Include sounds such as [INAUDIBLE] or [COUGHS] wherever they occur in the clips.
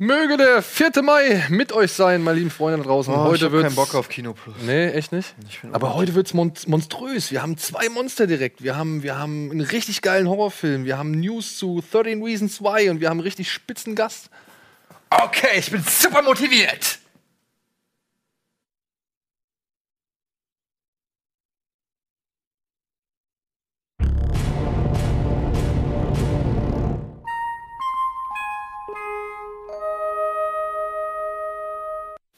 Möge der 4. Mai mit euch sein, meine lieben Freunde da draußen. Oh, heute ich wird's keinen Bock auf Kino Plus. Nee, echt nicht? Aber heute wird's mon monströs. Wir haben zwei Monster direkt. Wir haben, wir haben einen richtig geilen Horrorfilm. Wir haben News zu 13 Reasons Why und wir haben einen richtig spitzen Gast. Okay, ich bin super motiviert.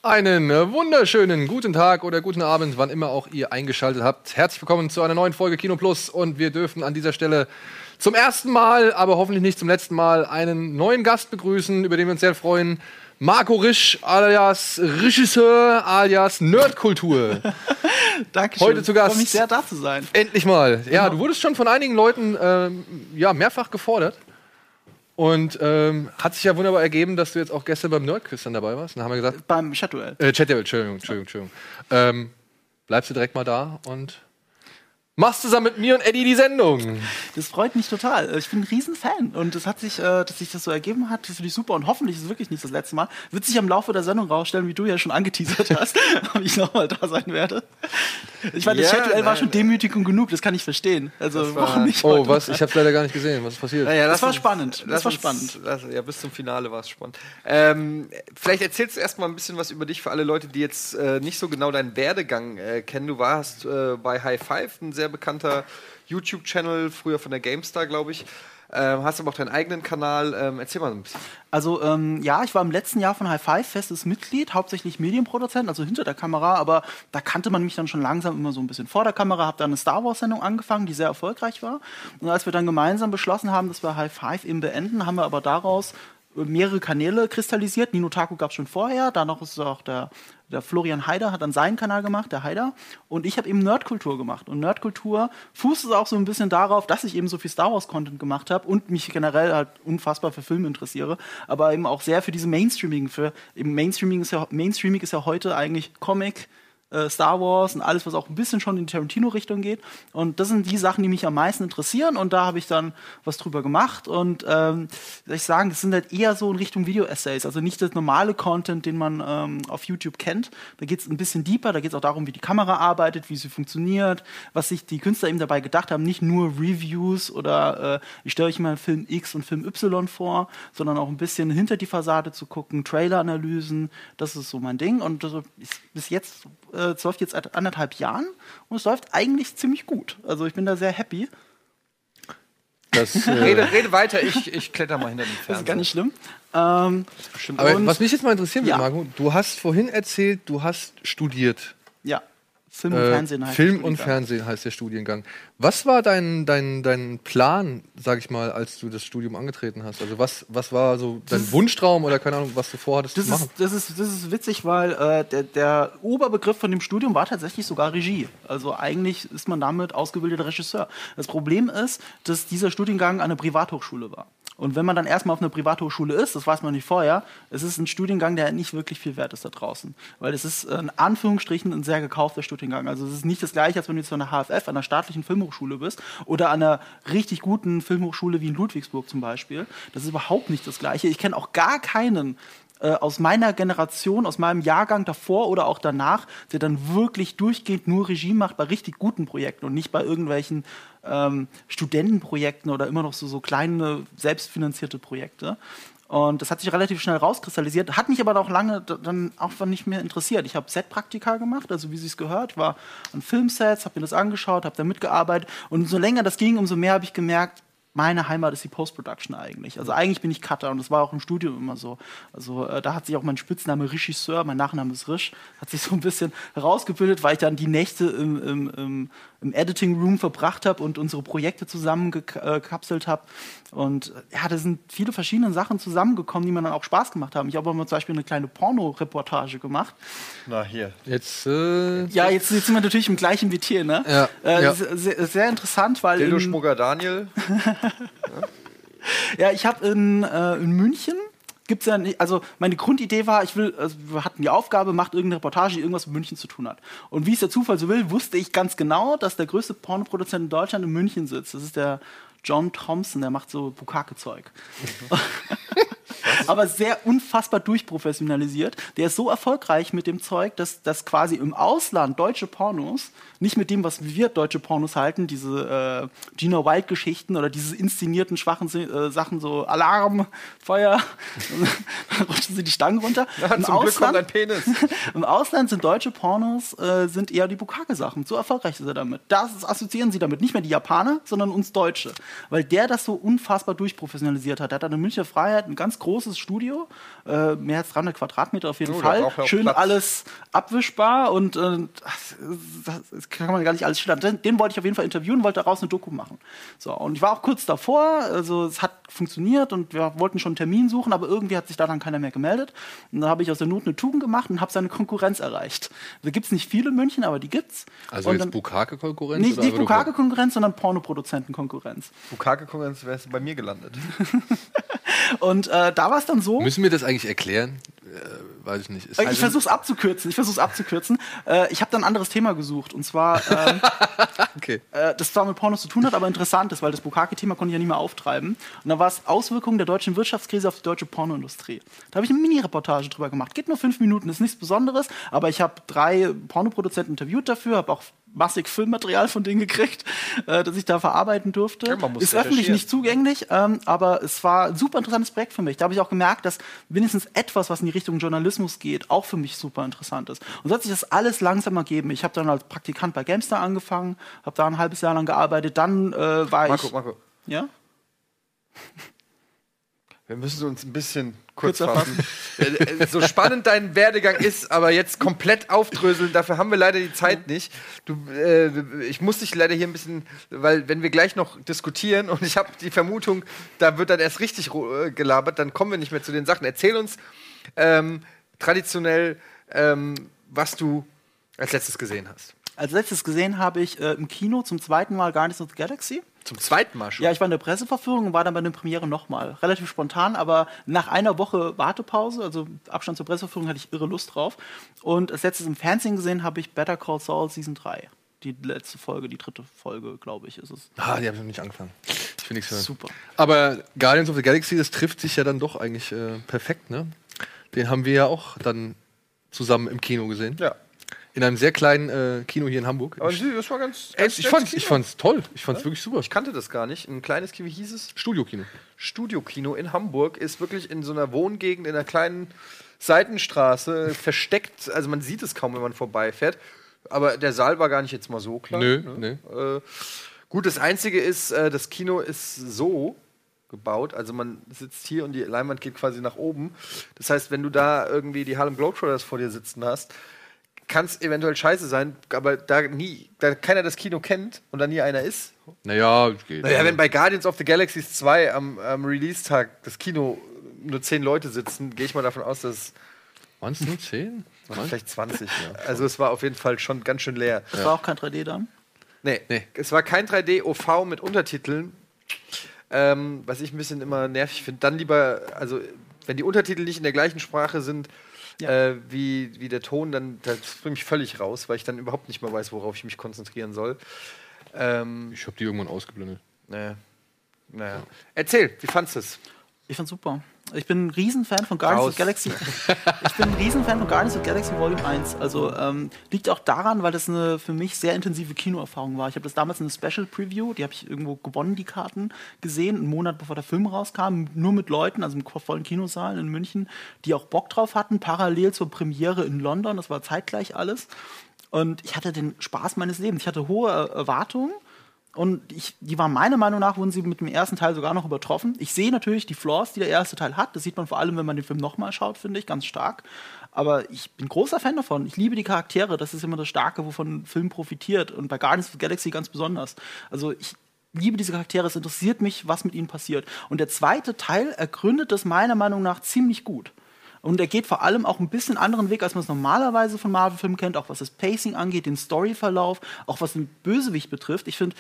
Einen äh, wunderschönen guten Tag oder guten Abend, wann immer auch ihr eingeschaltet habt. Herzlich willkommen zu einer neuen Folge Kino Plus und wir dürfen an dieser Stelle zum ersten Mal, aber hoffentlich nicht zum letzten Mal, einen neuen Gast begrüßen, über den wir uns sehr freuen. Marco Risch alias Regisseur alias Nerdkultur. [LAUGHS] Dankeschön. Heute zu Gast. Ich freue mich sehr, da zu sein. Endlich mal. Ja, du wurdest schon von einigen Leuten ähm, ja, mehrfach gefordert. Und ähm, hat sich ja wunderbar ergeben, dass du jetzt auch gestern beim Nerdquiz dann dabei warst. Dann haben wir gesagt, Beim Chatduell. äh, Chat, Entschuldigung, Entschuldigung, Entschuldigung. Ähm, bleibst du direkt mal da und machst zusammen mit mir und Eddie die Sendung. Das freut mich total. Ich bin ein Riesenfan. Und es hat sich, äh, dass sich das so ergeben hat, das finde ich super. Und hoffentlich ist es wirklich nicht das letzte Mal. Wird sich am Laufe der Sendung rausstellen, wie du ja schon angeteasert [LAUGHS] hast, ob ich nochmal da sein werde. Ich meine, das Ja, Chatduell war schon. Demütigung genug, das kann ich verstehen. Also war- warum nicht? Oh, was? Ich hab's leider gar nicht gesehen. Was ist passiert? Naja, Das lass war uns- spannend. Das war uns- spannend. Lass, ja, bis zum Finale war es spannend. Ähm, vielleicht erzählst du erstmal ein bisschen was über dich für alle Leute, die jetzt äh, nicht so genau deinen Werdegang äh, kennen. Du warst äh, bei High Five, ein sehr bekannter YouTube-Channel, früher von der GameStar, glaube ich. Ähm, hast aber auch deinen eigenen Kanal. Ähm, erzähl mal ein bisschen. Also ähm, ja, ich war im letzten Jahr von High Five festes Mitglied, hauptsächlich Medienproduzent, also hinter der Kamera, aber da kannte man mich dann schon langsam immer so ein bisschen vor der Kamera, habe dann eine Star Wars Sendung angefangen, die sehr erfolgreich war. Und als wir dann gemeinsam beschlossen haben, dass wir High Five eben beenden, haben wir aber daraus mehrere Kanäle kristallisiert. Nino Taku gab es schon vorher, danach ist auch der, der Florian Haider hat dann seinen Kanal gemacht, der Haider. Und ich habe eben Nerdkultur gemacht. Und Nerdkultur fußt es auch so ein bisschen darauf, dass ich eben so viel Star Wars-Content gemacht habe und mich generell halt unfassbar für Filme interessiere, aber eben auch sehr für diese Mainstreaming. Für eben Mainstreaming ist ja, Mainstreaming ist ja heute eigentlich Comic, äh, Star Wars und alles, was auch ein bisschen schon in die Tarantino-Richtung geht. Und das sind die Sachen, die mich am meisten interessieren. Und da habe ich dann was drüber gemacht. Und ähm, soll ich sagen, das sind halt eher so in Richtung Video-Essays. Also nicht das normale Content, den man ähm, auf YouTube kennt. Da geht es ein bisschen deeper. Da geht es auch darum, wie die Kamera arbeitet, wie sie funktioniert, was sich die Künstler eben dabei gedacht haben. Nicht nur Reviews oder äh, ich stelle euch mal Film X und Film Y vor, sondern auch ein bisschen hinter die Fassade zu gucken, Trailer-Analysen. Das ist so mein Ding. Und ist bis jetzt äh, es läuft jetzt seit anderthalb Jahren und es läuft eigentlich ziemlich gut. Also ich bin da sehr happy. Das, [LAUGHS] äh, Rede, rede weiter, ich, ich kletter mal hinter den Fernseher. Das ist gar nicht schlimm. Ähm, aber was mich jetzt mal interessieren würde, Ja. Marco, du hast vorhin erzählt, du hast studiert. ja, Film und Äh, Fernsehen heißt Film der und Studiengang. Fernsehen heißt der Studiengang. Was war dein, dein, dein Plan, sag ich mal, als du das Studium angetreten hast? Also was, was war so dein Wunschtraum oder keine Ahnung, was du vorhattest Das zu machen? ist, das, ist, das ist witzig, weil äh, der, der Oberbegriff von dem Studium war tatsächlich sogar Regie. Also eigentlich ist man damit ausgebildeter Regisseur. Das Problem ist, dass dieser Studiengang eine Privathochschule war. Und wenn man dann erstmal auf einer Privathochschule ist, das weiß man nicht vorher, es ist ein Studiengang, der nicht wirklich viel wert ist da draußen. Weil es ist in Anführungsstrichen ein sehr gekaufter Studiengang. Also es ist nicht das gleiche, als wenn du jetzt an der HFF, an einer staatlichen Filmhochschule bist oder an einer richtig guten Filmhochschule wie in Ludwigsburg zum Beispiel. Das ist überhaupt nicht das gleiche. Ich kenne auch gar keinen äh, aus meiner Generation, aus meinem Jahrgang davor oder auch danach, der dann wirklich durchgehend nur Regie macht bei richtig guten Projekten und nicht bei irgendwelchen ähm, Studentenprojekten oder immer noch so, so kleine, selbstfinanzierte Projekte. Und das hat sich relativ schnell rauskristallisiert, hat mich aber auch lange dann auch nicht mehr interessiert. Ich habe Setpraktika gemacht, also wie sie es gehört, war an Filmsets, habe mir das angeschaut, habe da mitgearbeitet und umso länger das ging, umso mehr habe ich gemerkt, meine Heimat ist die Post-Production eigentlich. Also eigentlich bin ich Cutter und das war auch im Studium immer so. Also äh, da hat sich auch mein Spitzname Regisseur, mein Nachname ist Risch, hat sich so ein bisschen herausgebildet, weil ich dann die Nächte im, im, im, im Editing Room verbracht habe und unsere Projekte zusammengekapselt habe. Und ja, da sind viele verschiedene Sachen zusammengekommen, die mir dann auch Spaß gemacht haben. Ich habe auch mal zum Beispiel eine kleine Porno-Reportage gemacht. Na, hier. Jetzt, äh, Ja, jetzt, jetzt sind wir natürlich im gleichen Metier, ne? Ja, Äh, ja. Sehr, sehr, interessant, weil. Dildo Schmucker Daniel. [LAUGHS] Ja, ich habe in, äh, in München gibt's ja nicht, also meine Grundidee war, ich will, also wir hatten die Aufgabe, macht irgendeine Reportage, die irgendwas mit München zu tun hat. Und wie es der Zufall so will, wusste ich ganz genau, dass der größte Pornoproduzent in Deutschland in München sitzt. Das ist der John Thompson, der macht so Bukake-Zeug. [LAUGHS] aber sehr unfassbar durchprofessionalisiert. Der ist so erfolgreich mit dem Zeug, dass, dass quasi im Ausland deutsche Pornos nicht mit dem, was wir deutsche Pornos halten, diese äh, Gina Wild-Geschichten oder diese inszenierten schwachen äh, Sachen, so Alarm, [LAUGHS] Feuer, dann [LAUGHS] rutschen sie die Stangen runter. [LAUGHS] Ja, Im, zum Glück kommt ein Ausland, Penis. Im Ausland sind deutsche Pornos äh, sind eher die Bukake-Sachen. So erfolgreich ist er damit. Das assoziieren sie damit. Nicht mehr die Japaner, sondern uns Deutsche. Weil der das so unfassbar durchprofessionalisiert hat. Der hat an der Münchner Freiheit ein ganz großes Studio, äh, mehr als 300 Quadratmeter auf jeden Oh, Fall. Schön Platz. alles abwischbar und äh, das, das kann man gar nicht alles schildern. Den, den wollte ich auf jeden Fall interviewen, wollte daraus eine Doku machen. So, und ich war auch kurz davor, also es hat funktioniert und wir wollten schon einen Termin suchen, aber irgendwie hat sich da dann keiner mehr gemeldet. Und dann habe ich aus der Not eine Tugend gemacht und habe seine Konkurrenz erreicht. Da gibt es nicht viele in München, aber die gibt's. Also und jetzt dann, Bukake-Konkurrenz? nicht, nicht Bukake-Konkurrenz, sondern Pornoproduzentenkonkurrenz. Bukake-Konkurrenz du bei mir gelandet. [LAUGHS] Und äh, da war es dann so. Müssen wir das eigentlich erklären? Äh, weiß ich nicht. Ist ich versuche es abzukürzen. Ich versuche es abzukürzen. Äh, ich habe dann ein anderes Thema gesucht. Und zwar, ähm, [LAUGHS] okay. äh, das zwar mit Pornos zu tun hat, aber interessant ist, weil das Bukake-Thema konnte ich ja nicht mehr auftreiben. Und da war es Auswirkungen der deutschen Wirtschaftskrise auf die deutsche Pornoindustrie. Da habe ich eine Mini-Reportage drüber gemacht. Geht nur fünf Minuten, ist nichts Besonderes, aber ich habe drei Pornoproduzenten interviewt dafür, habe auch massig Filmmaterial von denen gekriegt, äh, das ich da verarbeiten durfte. Ja, ist öffentlich nicht zugänglich, ähm, aber es war ein super interessantes Projekt für mich. Da habe ich auch gemerkt, dass wenigstens etwas, was in die Richtung Journalismus geht, auch für mich super interessant ist. Und so hat sich das alles langsam ergeben. Ich habe dann als Praktikant bei Gamestar angefangen, habe da ein halbes Jahr lang gearbeitet. Dann äh, war Marco, ich. Marco, Ja? Wir müssen uns ein bisschen kurz fassen. Äh, äh, so spannend dein Werdegang ist, aber jetzt komplett aufdröseln, dafür haben wir leider die Zeit nicht. Du, äh, ich muss dich leider hier ein bisschen, weil wenn wir gleich noch diskutieren und ich habe die Vermutung, da wird dann erst richtig äh, gelabert, dann kommen wir nicht mehr zu den Sachen. Erzähl uns ähm, traditionell, ähm, was du als letztes gesehen hast. Als letztes gesehen habe ich äh, im Kino zum zweiten Mal Guardians of the Galaxy. Zum zweiten Mal schon. Ja, ich war in der Presseverführung und war dann bei der Premiere nochmal. Relativ spontan, aber nach einer Woche Wartepause, also Abstand zur Presseverführung, hatte ich irre Lust drauf. Und als letztes im Fernsehen gesehen habe ich Better Call Saul Season 3. Die letzte Folge, die dritte Folge, glaube ich, ist es. Ah, die haben noch nicht angefangen. Ich will nichts hören. Super. Aber Guardians of the Galaxy, das trifft sich ja dann doch eigentlich äh, perfekt, ne? Den haben wir ja auch dann zusammen im Kino gesehen. Ja. In einem sehr kleinen äh, Kino hier in Hamburg. Aber das war ganz. Ganz ich, fand's, Kino. ich fand's toll. Ich fand's wirklich super. Ich kannte das gar nicht. Ein kleines Kino, wie hieß es? Studiokino. Studiokino in Hamburg ist wirklich in so einer Wohngegend, in einer kleinen Seitenstraße versteckt. Also man sieht es kaum, wenn man vorbeifährt. Aber der Saal war gar nicht jetzt mal so klein. Nö, ne? Äh, gut, das Einzige ist, äh, das Kino ist so gebaut, also man sitzt hier und die Leinwand geht quasi nach oben. Das heißt, wenn du da irgendwie die Harlem Globetrotters vor dir sitzen hast, kann es eventuell scheiße sein, aber da nie, da keiner das Kino kennt und da nie einer ist, Naja, geht. naja, wenn bei Guardians of the Galaxies 2 am, am Release-Tag das Kino nur 10 Leute sitzen, gehe ich mal davon aus, dass es Waren es nur 10? vielleicht 20. ja. Also es war auf jeden Fall schon ganz schön leer. Das war auch kein 3D dann. Nee, Nee. es war kein 3D-OV mit Untertiteln, ähm, was ich ein bisschen immer nervig finde. Dann lieber, also wenn die Untertitel nicht in der gleichen Sprache sind Ja. äh, wie, wie der Ton, dann das bringt mich völlig raus, weil ich dann überhaupt nicht mehr weiß, worauf ich mich konzentrieren soll. Ähm, Ich habe die irgendwann ausgeblendet. naja. naja. Erzähl, wie fandest du es? Ich fand's super. Ich bin ein Riesenfan von Guardians Raus. of the Galaxy. ich bin ein Riesenfan von Guardians of Galaxy Volume 1. Also ähm, liegt auch daran, weil das eine für mich sehr intensive Kinoerfahrung war. Ich habe das damals in einer Special Preview, die habe ich irgendwo gewonnen, die Karten, gesehen, einen Monat bevor der Film rauskam, nur mit Leuten, also im vollen Kinosaal in München, die auch Bock drauf hatten, parallel zur Premiere in London. Das war zeitgleich alles. Und ich hatte den Spaß meines Lebens. Ich hatte hohe Erwartungen. Und ich, die waren meiner Meinung nach, wurden sie mit dem ersten Teil sogar noch übertroffen. Ich sehe natürlich die Flaws, die der erste Teil hat. Das sieht man vor allem, wenn man den Film nochmal schaut, finde ich, ganz stark. Aber ich bin großer Fan davon. Ich liebe die Charaktere. Das ist immer das Starke, wovon ein Film profitiert. Und bei Guardians of the Galaxy ganz besonders. Also ich liebe diese Charaktere. Es interessiert mich, was mit ihnen passiert. Und der zweite Teil ergründet das meiner Meinung nach ziemlich gut. Und er geht vor allem auch ein bisschen anderen Weg, als man es normalerweise von Marvel-Filmen kennt, auch was das Pacing angeht, den Storyverlauf, auch was den Bösewicht betrifft. Ich finde,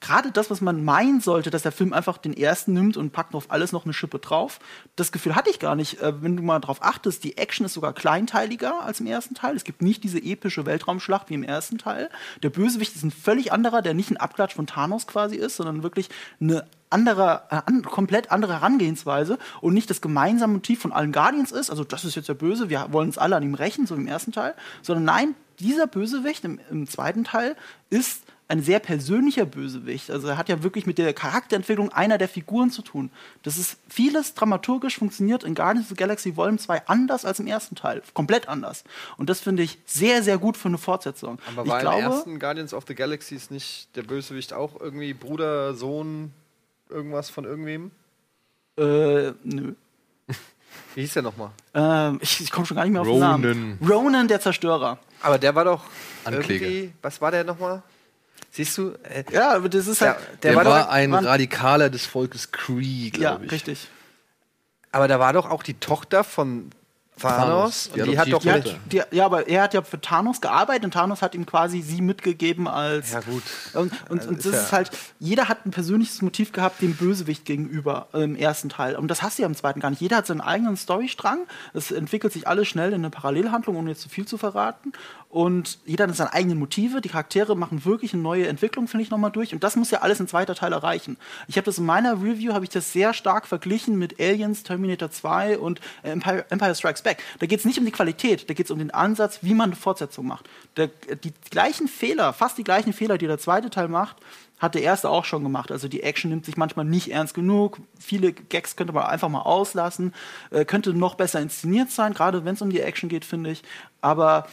gerade das, was man meinen sollte, dass der Film einfach den ersten nimmt und packt auf alles noch eine Schippe drauf, das Gefühl hatte ich gar nicht. Äh, wenn du mal drauf achtest, die Action ist sogar kleinteiliger als im ersten Teil. Es gibt nicht diese epische Weltraumschlacht wie im ersten Teil. Der Bösewicht ist ein völlig anderer, der nicht ein Abklatsch von Thanos quasi ist, sondern wirklich eine andere, äh, an, komplett andere Herangehensweise und nicht das gemeinsame Motiv von allen Guardians ist, also das ist jetzt der Böse, wir wollen uns alle an ihm rächen, so im ersten Teil, sondern nein, dieser Bösewicht im, im zweiten Teil ist ein sehr persönlicher Bösewicht. Also er hat ja wirklich mit der Charakterentwicklung einer der Figuren zu tun. Das ist vieles dramaturgisch funktioniert in Guardians of the Galaxy Volume 2 anders als im ersten Teil. Komplett anders. Und das finde ich sehr, sehr gut für eine Fortsetzung. Aber ich war glaube, im ersten Guardians of the Galaxy ist nicht der Bösewicht auch irgendwie Bruder, Sohn, irgendwas von irgendwem? äh, nö. [LAUGHS] Wie hieß der nochmal? Ähm, ich ich komme schon gar nicht mehr auf den Namen. Ronan, der Zerstörer. Aber der war doch Ankläger. irgendwie. Was war der nochmal? Siehst du? Äh, Ja, aber das ist Der- halt. Der, war war, doch- ein Mann. Radikaler des Volkes Cree, Ja, glaube ich. richtig. aber da war doch auch die Tochter von Thanos. Thanos, die und die hat doch Ja, mit, die, ja, aber er hat ja für Thanos gearbeitet und Thanos hat ihm quasi sie mitgegeben als. Ja, gut. Und, und, Also und ist das ja- ist halt, jeder hat ein persönliches Motiv gehabt dem Bösewicht gegenüber äh, im ersten Teil. Und das hast du ja im zweiten gar nicht. Jeder hat seinen eigenen Storystrang. Es entwickelt sich alles schnell in eine Parallelhandlung, ohne jetzt zu viel zu verraten. Und jeder hat seine eigenen Motive. Die Charaktere machen wirklich eine neue Entwicklung, finde ich, nochmal durch. Und das muss ja alles ein zweiter Teil erreichen. Ich habe das in meiner Review, habe ich das sehr stark verglichen mit Aliens, Terminator 2 und äh, Empire, Empire Strikes Back. Da geht es nicht um die Qualität, da geht es um den Ansatz, wie man eine Fortsetzung macht. Der, die gleichen Fehler, fast die gleichen Fehler, die der zweite Teil macht, hat der erste auch schon gemacht. Also die Action nimmt sich manchmal nicht ernst genug. Viele Gags könnte man einfach mal auslassen. Äh, könnte noch besser inszeniert sein, gerade wenn es um die Action geht, finde ich. Aber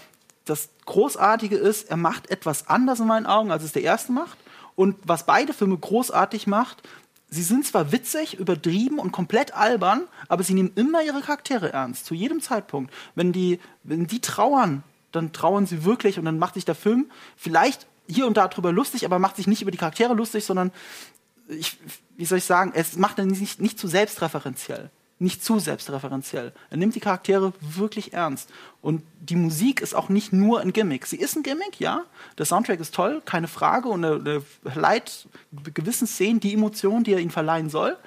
das Großartige ist, er macht etwas anders in meinen Augen, als es der erste macht. Und was beide Filme großartig macht, sie sind zwar witzig, übertrieben und komplett albern, aber sie nehmen immer ihre Charaktere ernst, zu jedem Zeitpunkt. Wenn die, wenn die trauern, dann trauern sie wirklich und dann macht sich der Film vielleicht hier und da drüber lustig, aber macht sich nicht über die Charaktere lustig, sondern ich, wie soll ich sagen, es macht dann nicht, nicht zu selbstreferenziell. Nicht zu selbstreferenziell. Er nimmt die Charaktere wirklich ernst. Und die Musik ist auch nicht nur ein Gimmick. Sie ist ein Gimmick, ja. Der Soundtrack ist toll, keine Frage. Und er, er verleiht gewissen Szenen die Emotionen, die er ihnen verleihen soll.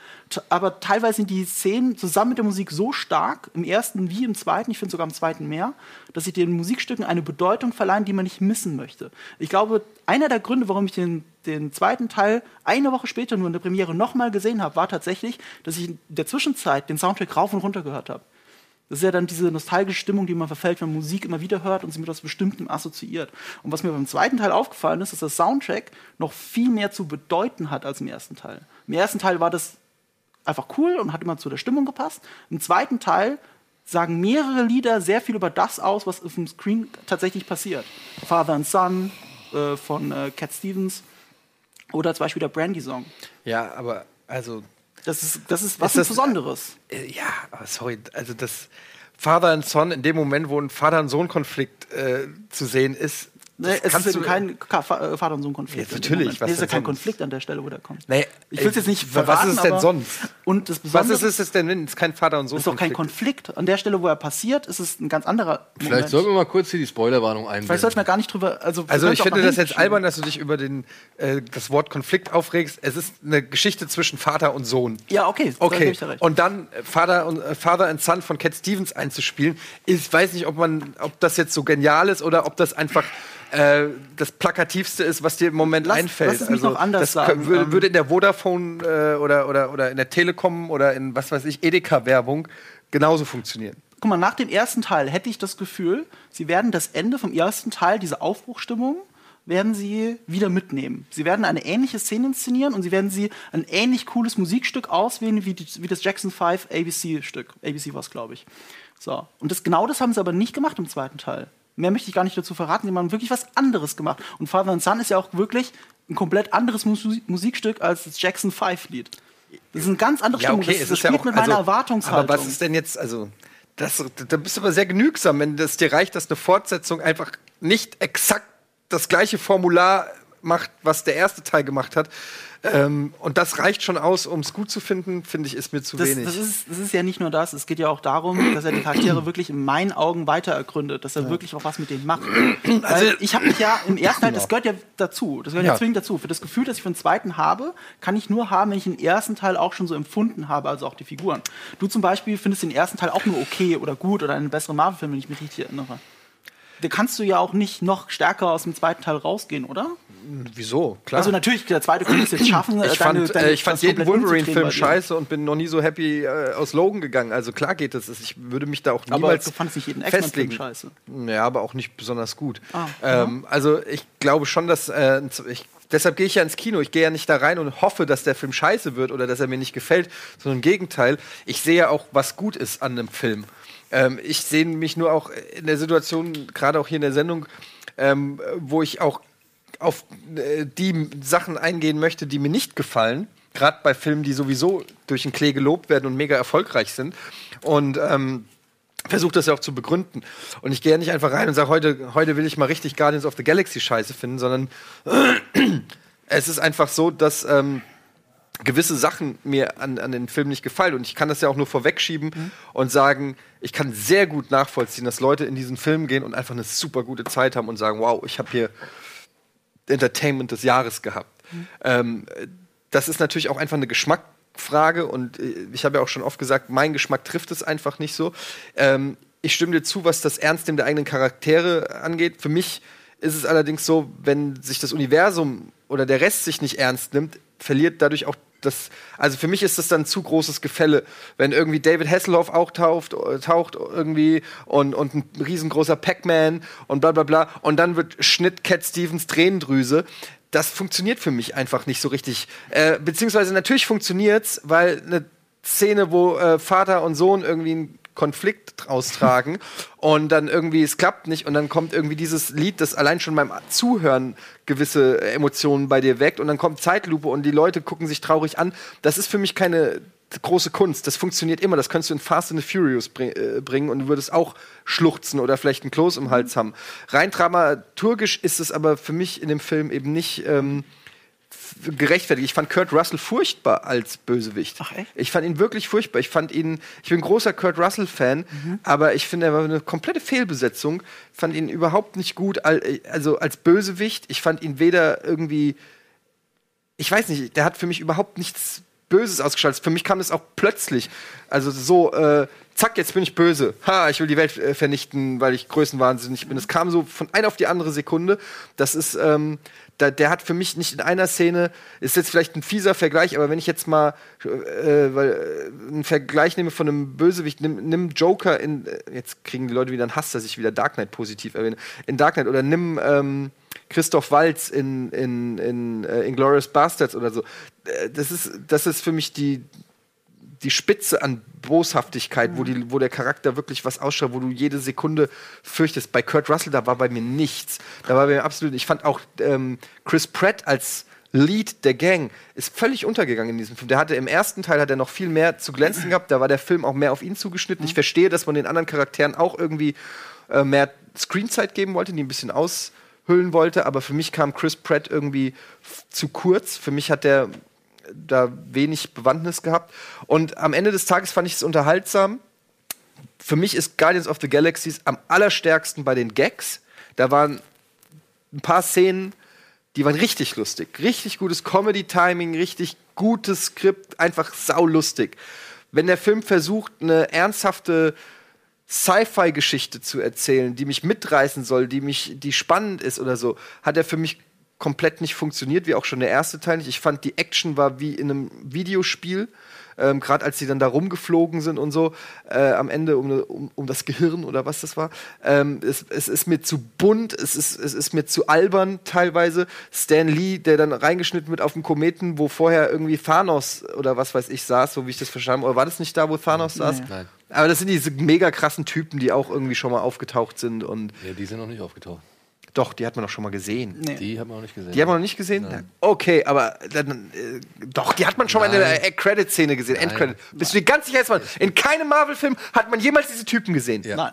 Aber teilweise sind die Szenen zusammen mit der Musik so stark, im ersten wie im zweiten, ich finde sogar im zweiten mehr, dass sie den Musikstücken eine Bedeutung verleihen, die man nicht missen möchte. Ich glaube, einer der Gründe, warum ich den, den zweiten Teil eine Woche später nur in der Premiere nochmal gesehen habe, war tatsächlich, dass ich in der Zwischenzeit den Soundtrack rauf und runter gehört habe. Das ist ja dann diese nostalgische Stimmung, die man verfällt, wenn man Musik immer wieder hört und sie mit etwas Bestimmtem assoziiert. Und was mir beim zweiten Teil aufgefallen ist, dass der Soundtrack noch viel mehr zu bedeuten hat als im ersten Teil. Im ersten Teil war das einfach cool und hat immer zu der Stimmung gepasst. Im zweiten Teil sagen mehrere Lieder sehr viel über das aus, was auf dem Screen tatsächlich passiert. Father and Son äh, von äh, Cat Stevens oder zum Beispiel der Brandy-Song. Ja, aber also Das ist, das ist was Ist das- Besonderes. Äh, Ja, aber sorry, also das Father and Son in dem Moment, wo ein Vater-und-Sohn-Konflikt äh, zu sehen ist, Nee, es kannst ist eben du- kein äh, Vater- und Sohn-Konflikt. Ja, natürlich, was Nee, ist ja kein sonst? Konflikt an der Stelle, wo der kommt. Nee, ich will es jetzt nicht was verraten, ist es denn sonst? Und das Was ist es denn, wenn es kein Vater- und ist doch kein Sohn-Konflikt Konflikt. An der Stelle, wo er passiert, ist es ein ganz anderer Vielleicht Moment. sollten wir mal kurz hier die Spoilerwarnung Vielleicht einblenden. sollten wir gar nicht drüber. Also, Also ich es finde das jetzt albern, dass du dich über den, äh, das Wort Konflikt aufregst. Es ist eine Geschichte zwischen Vater und Sohn. Ja, okay. da Okay, recht. und dann äh, Father und äh, Father and Son von Cat Stevens einzuspielen, ich weiß nicht, ob man, ob das jetzt so genial ist oder ob das einfach äh, das plakativste ist, was dir im Moment Lass- einfällt. lass es mich noch anders das sagen. würde, Ähm, würde in der Vodafone äh, oder, oder, oder in der Telekom oder in was weiß ich Edeka-Werbung genauso funktionieren. Guck mal, nach dem ersten Teil hätte ich das Gefühl, sie werden das Ende vom ersten Teil, diese Aufbruchstimmung, werden sie wieder mitnehmen. Sie werden eine ähnliche Szene inszenieren und sie werden sie ein ähnlich cooles Musikstück auswählen wie, die, wie das Jackson 5 ABC-Stück. ABC war es, glaube ich. So. Und das, genau das haben sie aber nicht gemacht im zweiten Teil. Mehr möchte ich gar nicht dazu verraten. Sie haben wirklich was anderes gemacht. Und Father and Son ist ja auch wirklich ein komplett anderes Musi- Musikstück als das Jackson 5-Lied. Das ist eine ganz andere Stimmung. das, das spielt mit meiner Erwartungshaltung. Aber was ist denn jetzt, also, das, da bist du aber sehr genügsam, wenn das dir reicht, dass eine Fortsetzung einfach nicht exakt das gleiche Formular macht, was der erste Teil gemacht hat. Ähm, und das reicht schon aus, um es gut zu finden, finde ich, ist mir zu Das, wenig. das, ist, das ist ja nicht nur das, es geht ja auch darum, dass er die Charaktere wirklich in meinen Augen weiter ergründet, dass er wirklich auch was mit denen macht. [CLEARS THROAT] Weil ich habe mich ja im [CLEARS THROAT] ersten Teil, das gehört ja dazu, das gehört ja. Ja. zwingend dazu. Für das Gefühl, das ich für den zweiten habe, kann ich nur haben, wenn ich den ersten Teil auch schon so empfunden habe, also auch die Figuren. Du zum Beispiel findest den ersten Teil auch nur okay oder gut oder einen besseren Marvel-Film, wenn ich mich richtig erinnere. Da kannst du ja auch nicht noch stärker aus dem zweiten Teil rausgehen, oder? Wieso? Klar. Also natürlich, der zweite könnte es jetzt schaffen. ich deine- fand, deine- äh, ich fand das jeden Wolverine-Film scheiße und bin noch nie so happy äh, aus Logan gegangen. Also klar geht es. Ich würde mich da auch Aber niemals du fandest nicht jeden festlegen. scheiße. Ja, aber auch nicht besonders gut. Ah, ähm, also ich glaube schon, dass äh, ich, deshalb gehe ich ja ins Kino. Ich gehe ja nicht da rein und hoffe, dass der Film scheiße wird oder dass er mir nicht gefällt, sondern im Gegenteil. Ich sehe ja auch, was gut ist an einem Film. Ähm, ich sehe mich nur auch in der Situation, gerade auch hier in der Sendung, ähm, wo ich auch auf äh, die Sachen eingehen möchte, die mir nicht gefallen. Gerade bei Filmen, die sowieso durch den Klee gelobt werden und mega erfolgreich sind. Und ähm, versuche das ja auch zu begründen. Und ich gehe ja nicht einfach rein und sage, heute, heute will ich mal richtig Guardians of the Galaxy scheiße finden, sondern [CLEARS THROAT] es ist einfach so, dass ähm, gewisse Sachen mir an, an den Film nicht gefallen. Und ich kann das ja auch nur vorwegschieben und sagen, ich kann sehr gut nachvollziehen, dass Leute in diesen Film gehen und einfach eine super gute Zeit haben und sagen, wow, ich habe hier Entertainment des Jahres gehabt. Ähm, das ist natürlich auch einfach eine Geschmackfrage und äh, ich habe ja auch schon oft gesagt, mein Geschmack trifft es einfach nicht so. Ähm, ich stimme dir zu, was das Ernstnehmen der eigenen Charaktere angeht. Für mich ist es allerdings so, wenn sich das Universum oder der Rest sich nicht ernst nimmt, verliert dadurch auch das. Also für mich ist das dann ein zu großes Gefälle, wenn irgendwie David Hasselhoff auch taucht, äh, taucht irgendwie und, und ein riesengroßer Pac-Man und bla bla bla und dann wird Schnitt Cat Stevens Tränendrüse. Das funktioniert für mich einfach nicht so richtig. Äh, beziehungsweise natürlich funktioniert's, weil eine Szene, wo äh, Vater und Sohn irgendwie einen Konflikt austragen und dann irgendwie es klappt nicht und dann kommt irgendwie dieses Lied, das allein schon beim Zuhören gewisse Emotionen bei dir weckt und dann kommt Zeitlupe und die Leute gucken sich traurig an. Das ist für mich keine große Kunst. Das funktioniert immer. Das könntest du in Fast and the Furious bring, äh, bringen und du würdest auch schluchzen oder vielleicht einen Kloß im Hals haben. Rein dramaturgisch ist es aber für mich in dem Film eben nicht ähm, gerechtfertigt. Ich fand Kurt Russell furchtbar als Bösewicht. Ach, echt? Ich fand ihn wirklich furchtbar. Ich fand ihn, ich bin großer Kurt Russell-Fan, aber ich finde, er war eine komplette Fehlbesetzung. Fand ihn überhaupt nicht gut, al- also als Bösewicht. Ich fand ihn weder irgendwie, ich weiß nicht, der hat für mich überhaupt nichts Böses ausgeschaltet. Für mich kam es auch plötzlich. Also so, äh, zack, jetzt bin ich böse. Ha, ich will die Welt äh, vernichten, weil ich größenwahnsinnig bin. Es kam so von einer auf die andere Sekunde. Das ist, ähm, da, der hat für mich nicht in einer Szene, ist jetzt vielleicht ein fieser Vergleich, aber wenn ich jetzt mal äh, weil, äh, einen Vergleich nehme von einem Bösewicht, nimm, nimm Joker in, äh, jetzt kriegen die Leute wieder einen Hass, dass ich wieder Dark Knight positiv erwähne, in Dark Knight oder nimm ähm, Christoph Waltz in, in, in äh, Inglourious Bastards oder so. Äh, Das ist, das ist für mich die, die Spitze an Boshaftigkeit, wo, die, wo der Charakter wirklich was ausschaut, wo du jede Sekunde fürchtest. Bei Kurt Russell, da war bei mir nichts. Da war bei mir absolut. Ich fand auch ähm, Chris Pratt als Lead der Gang ist völlig untergegangen in diesem Film. Der hatte im ersten Teil hat er noch viel mehr zu glänzen gehabt. Da war der Film auch mehr auf ihn zugeschnitten. Ich verstehe, dass man den anderen Charakteren auch irgendwie äh, mehr Screenzeit geben wollte, die ein bisschen aushüllen wollte. Aber für mich kam Chris Pratt irgendwie zu kurz. Für mich hat der da wenig Bewandtnis gehabt. Und am Ende des Tages fand ich es unterhaltsam. Für mich ist Guardians of the Galaxies am allerstärksten bei den Gags. Da waren ein paar Szenen, die waren richtig lustig. Richtig gutes Comedy-Timing, richtig gutes Skript, einfach saulustig. Wenn der Film versucht, eine ernsthafte Sci-Fi-Geschichte zu erzählen, die mich mitreißen soll, die mich, die spannend ist oder so, hat er für mich komplett nicht funktioniert, wie auch schon der erste Teil nicht. Ich fand, die Action war wie in einem Videospiel. Ähm, Gerade als sie dann da rumgeflogen sind und so, äh, am Ende um, um, um das Gehirn oder was das war. Ähm, es, es ist mir zu bunt, es ist, es ist mir zu albern teilweise. Stan Lee, der dann reingeschnitten wird auf dem Kometen, wo vorher irgendwie Thanos oder was weiß ich saß, so wie ich das verstanden habe. Oder war das nicht da, wo Thanos saß? Nein. Aber das sind diese mega krassen Typen, die auch irgendwie schon mal aufgetaucht sind. Und Ja, die sind noch nicht aufgetaucht. Doch, die hat man doch schon mal gesehen. Nee. Die haben wir noch nicht gesehen. Die haben wir noch nicht gesehen? Okay, aber dann, äh, doch, die hat man schon mal in der äh, Credit-Szene gesehen, Endcredit. Bist du dir ganz sicher, Mann? In keinem Marvel-Film hat man jemals diese Typen gesehen. Ja. Nein.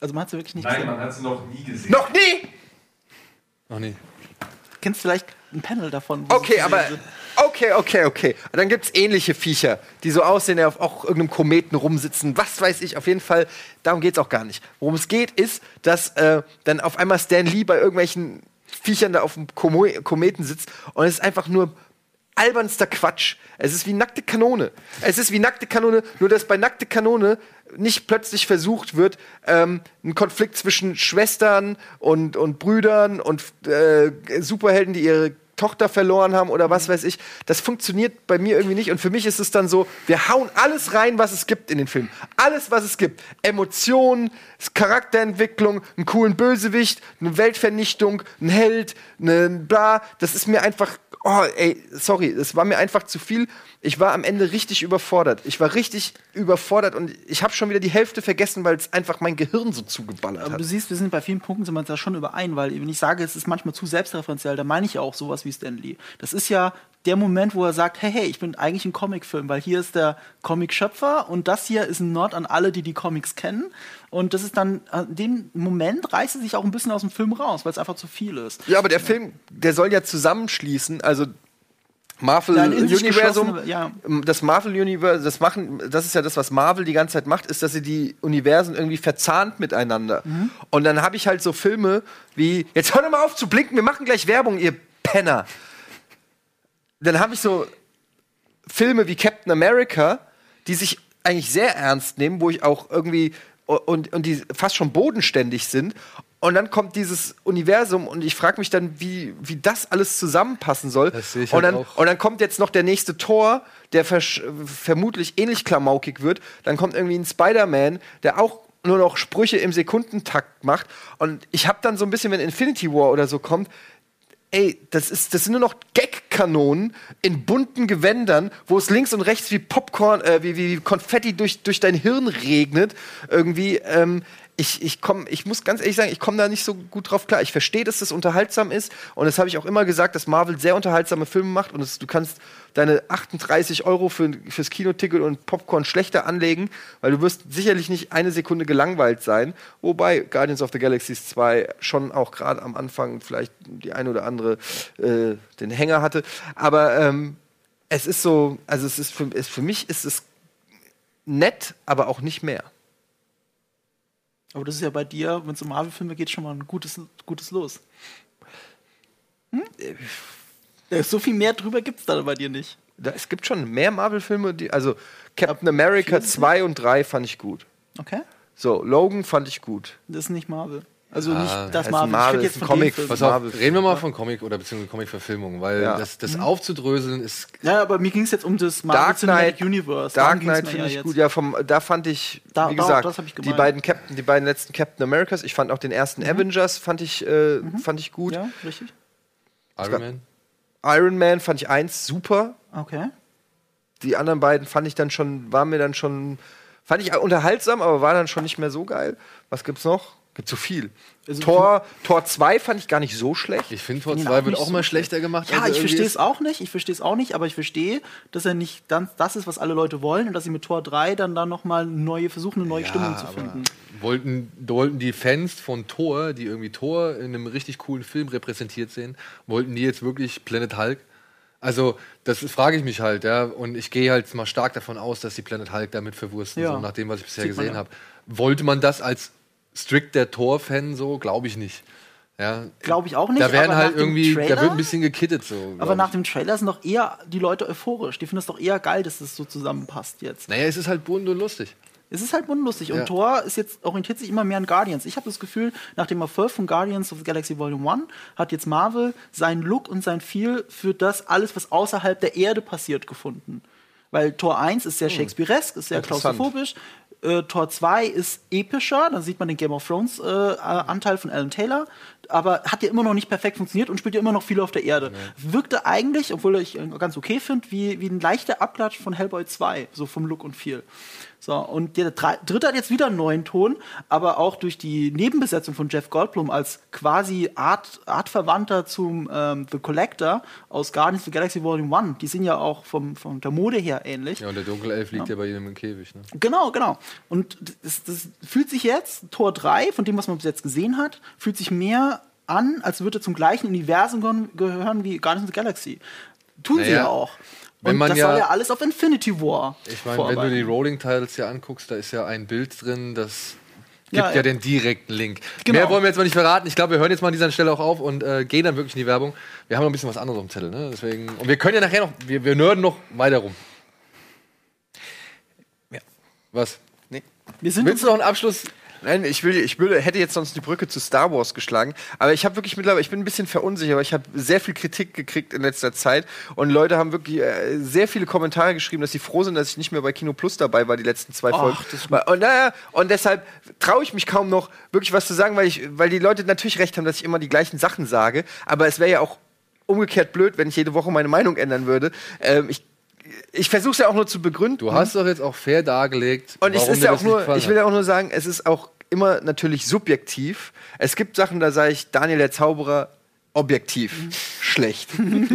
Also man hat sie wirklich nicht Nein, gesehen. man hat sie noch nie gesehen. Noch nie! Noch nie. kennst vielleicht ein Panel davon. wo Okay, aber. sind. Okay, okay, okay. Dann gibt's ähnliche Viecher, die so aussehen, die auf auch irgendeinem Kometen rumsitzen. Was weiß ich, auf jeden Fall. Darum geht's auch gar nicht. Worum es geht, ist, dass äh, dann auf einmal Stan Lee bei irgendwelchen Viechern da auf dem Komo Kometen sitzt und es ist einfach nur albernster Quatsch. Es ist wie nackte Kanone. Es ist wie nackte Kanone, nur dass bei nackte Kanone nicht plötzlich versucht wird, ähm, einen Konflikt zwischen Schwestern und, und Brüdern und äh, Superhelden, die ihre Tochter verloren haben oder was weiß ich. Das funktioniert bei mir irgendwie nicht. Und für mich ist es dann so, wir hauen alles rein, was es gibt in den Film. Alles, was es gibt. Emotionen, Charakterentwicklung, einen coolen Bösewicht, eine Weltvernichtung, ein Held, eine bla. Das ist mir einfach, oh, ey, sorry, es war mir einfach zu viel. Ich war am Ende richtig überfordert. Ich war richtig überfordert und ich habe schon wieder die Hälfte vergessen, weil es einfach mein Gehirn so zugeballert Aber hat. du siehst, wir sind bei vielen Punkten sind wir uns da schon überein, weil wenn ich sage, es ist manchmal zu selbstreferenziell, dann meine ich ja auch sowas wie Stan Lee. Das ist ja der Moment, wo er sagt, hey, hey, ich bin eigentlich ein Comicfilm, weil hier ist der Comic-Schöpfer und das hier ist ein Nord an alle, die die Comics kennen. Und das ist dann, in dem Moment reißt er sich auch ein bisschen aus dem Film raus, weil es einfach zu viel ist. Ja, aber der Film, der soll ja zusammenschließen, also Marvel Ja, ein in sich Universum, ja. das Marvel Universum, das machen, das ist ja das, was Marvel die ganze Zeit macht, ist, dass sie die Universen irgendwie verzahnt miteinander. Mhm. Und dann habe ich halt so Filme wie, jetzt hör doch mal auf zu blinken, wir machen gleich Werbung, ihr Penner. Dann habe ich so Filme wie Captain America, die sich eigentlich sehr ernst nehmen, wo ich auch irgendwie und, und die fast schon bodenständig sind. Und dann kommt dieses Universum und ich frage mich dann, wie, wie das alles zusammenpassen soll. Das sehe ich und, halt dann, auch. und dann kommt jetzt noch der nächste Tor, der vermutlich ähnlich klamaukig wird. Dann kommt irgendwie ein Spider-Man, der auch nur noch Sprüche im Sekundentakt macht. Und ich habe dann so ein bisschen, wenn Infinity War oder so kommt, ey, das, ist, das sind nur noch Gag-Kanonen in bunten Gewändern, wo es links und rechts wie Popcorn, äh, wie, wie Konfetti durch, durch dein Hirn regnet. Irgendwie, ähm, ich, ich, komm, ich muss ganz ehrlich sagen, ich komme da nicht so gut drauf klar. Ich verstehe, dass das unterhaltsam ist und das habe ich auch immer gesagt, dass Marvel sehr unterhaltsame Filme macht und es, du kannst deine 38 Euro für, fürs Kinoticket und Popcorn schlechter anlegen, weil du wirst sicherlich nicht eine Sekunde gelangweilt sein. Wobei Guardians of the Galaxies 2 schon auch gerade am Anfang vielleicht die eine oder andere äh, den Hänger hatte. Aber ähm, es ist so, also es ist für, es, für mich ist es nett, aber auch nicht mehr. Aber das ist ja bei dir, wenn es um Marvel-Filme geht, schon mal ein gutes, gutes Los. Hm? Ja, so viel mehr drüber gibt es da bei dir nicht. Da, es gibt schon mehr Marvel-Filme, die, also Captain America 2 und 3 fand ich gut. Okay? So, Logan fand ich gut. Das ist nicht Marvel. Also Ah, nicht das das ist Marvel. Jetzt ein von Comic. Pass auf, Marvel. reden wir mal von Comic oder beziehungsweise Comic-Verfilmung, weil Ja. das, das aufzudröseln ist. Ja, aber mir ging es jetzt um das Marvel Dark Knight, Universe. Dark Knight finde ja ich jetzt. gut. Ja, vom, da fand ich, Da- wie da- gesagt, ich die beiden Captain, die beiden letzten Captain Americas. Ich fand auch den ersten Avengers fand ich, äh, fand ich gut. Ja, richtig. Iron Man. Iron Man fand ich eins super. Okay. Die anderen beiden fand ich dann schon, war mir dann schon, fand ich unterhaltsam, aber war dann schon nicht mehr so geil. Was gibt's noch? Gibt so viel. Also Tor, Tor 2 fand ich gar nicht so schlecht. Ich finde, Tor Find ihn 2 auch wird auch so mal schlecht. schlechter gemacht. Ja, als er ich verstehe es auch nicht. Ich verstehe es auch nicht, aber ich verstehe, dass er nicht dann das ist, was alle Leute wollen und dass sie mit Tor 3 dann dann noch mal neue versuchen, eine neue Ja, Stimmung zu finden. Wollten, wollten die Fans von Thor, die irgendwie Thor in einem richtig coolen Film repräsentiert sehen, wollten die jetzt wirklich Planet Hulk? Also, das frage ich mich halt, ja. Und ich gehe halt mal stark davon aus, dass die Planet Hulk damit verwursten, Ja. so nach dem, was ich bisher gesehen ja. habe. Wollte man das als strikt der Thor-Fan so? Glaube ich nicht. Ja. Glaube ich auch nicht. Da werden halt irgendwie, da Trailer- wird ein bisschen gekittet so. Aber nach dem Trailer sind doch eher die Leute euphorisch. Die finden es doch eher geil, dass das so zusammenpasst jetzt. Naja, es ist halt bunt und lustig. Es ist halt unlustig. Und Ja. Thor ist jetzt, orientiert sich immer mehr an Guardians. Ich habe das Gefühl, nach dem Erfolg von Guardians of the Galaxy Volume 1 hat jetzt Marvel seinen Look und sein Feel für das alles, was außerhalb der Erde passiert, gefunden. Weil Tor 1 ist sehr Shakespearesk, ist sehr klaustrophobisch. Äh, Tor 2 ist epischer, da sieht man den Game of Thrones äh, äh, Anteil von Alan Taylor, aber hat ja immer noch nicht perfekt funktioniert und spielt ja immer noch viel auf der Erde. Wirkte eigentlich, obwohl ich ihn ganz okay finde, wie, wie ein leichter Abklatsch von Hellboy 2, so vom Look und Feel. So, und der dritte hat jetzt wieder einen neuen Ton, aber auch durch die Nebenbesetzung von Jeff Goldblum als quasi Art, Artverwandter zum ähm, The Collector aus Guardians of the Galaxy Volume 1. Die sind ja auch vom, von der Mode her ähnlich. Ja, und der Dunkelelf liegt ja, bei jedem im Käfig. Ne? Genau, genau. Und das, das fühlt sich jetzt, Tor 3, von dem, was man bis jetzt gesehen hat, fühlt sich mehr an, als würde er zum gleichen Universum gehören- wie Guardians of the Galaxy. Tun sie Naja, ja auch. Wenn Und man das ja- soll ja alles auf Infinity War. Ich meine, wenn du die Rolling Titles hier anguckst, da ist ja ein Bild drin, das gibt Ja, ja, ja. den direkten Link. Genau. Mehr wollen wir jetzt mal nicht verraten. Ich glaube, wir hören jetzt mal an dieser Stelle auch auf und äh, gehen dann wirklich in die Werbung. Wir haben noch ein bisschen was anderes auf dem Zettel, ne? Deswegen, und wir können ja nachher noch, wir, wir nörden noch weiter rum. Ja. Was? Nee. wir sind Willst du noch einen Abschluss? Nein, ich will, ich würde, hätte jetzt sonst die Brücke zu Star Wars geschlagen, aber ich habe wirklich mittlerweile, ich bin ein bisschen verunsichert, weil ich habe sehr viel Kritik gekriegt in letzter Zeit und Leute haben wirklich äh, sehr viele Kommentare geschrieben, dass sie froh sind, dass ich nicht mehr bei Kino Plus dabei war die letzten zwei Ach, Folgen. und naja, und deshalb traue ich mich kaum noch wirklich was zu sagen, weil ich, weil die Leute natürlich recht haben, dass ich immer die gleichen Sachen sage, aber es wäre ja auch umgekehrt blöd, wenn ich jede Woche meine Meinung ändern würde. Ähm, ich ich versuche es ja auch nur zu begründen. Du hast doch jetzt auch fair dargelegt. Und dir ja nur, ich will ja auch nur sagen, es ist auch immer natürlich subjektiv. Es gibt Sachen, da sage ich, Daniel der Zauberer, objektiv schlecht.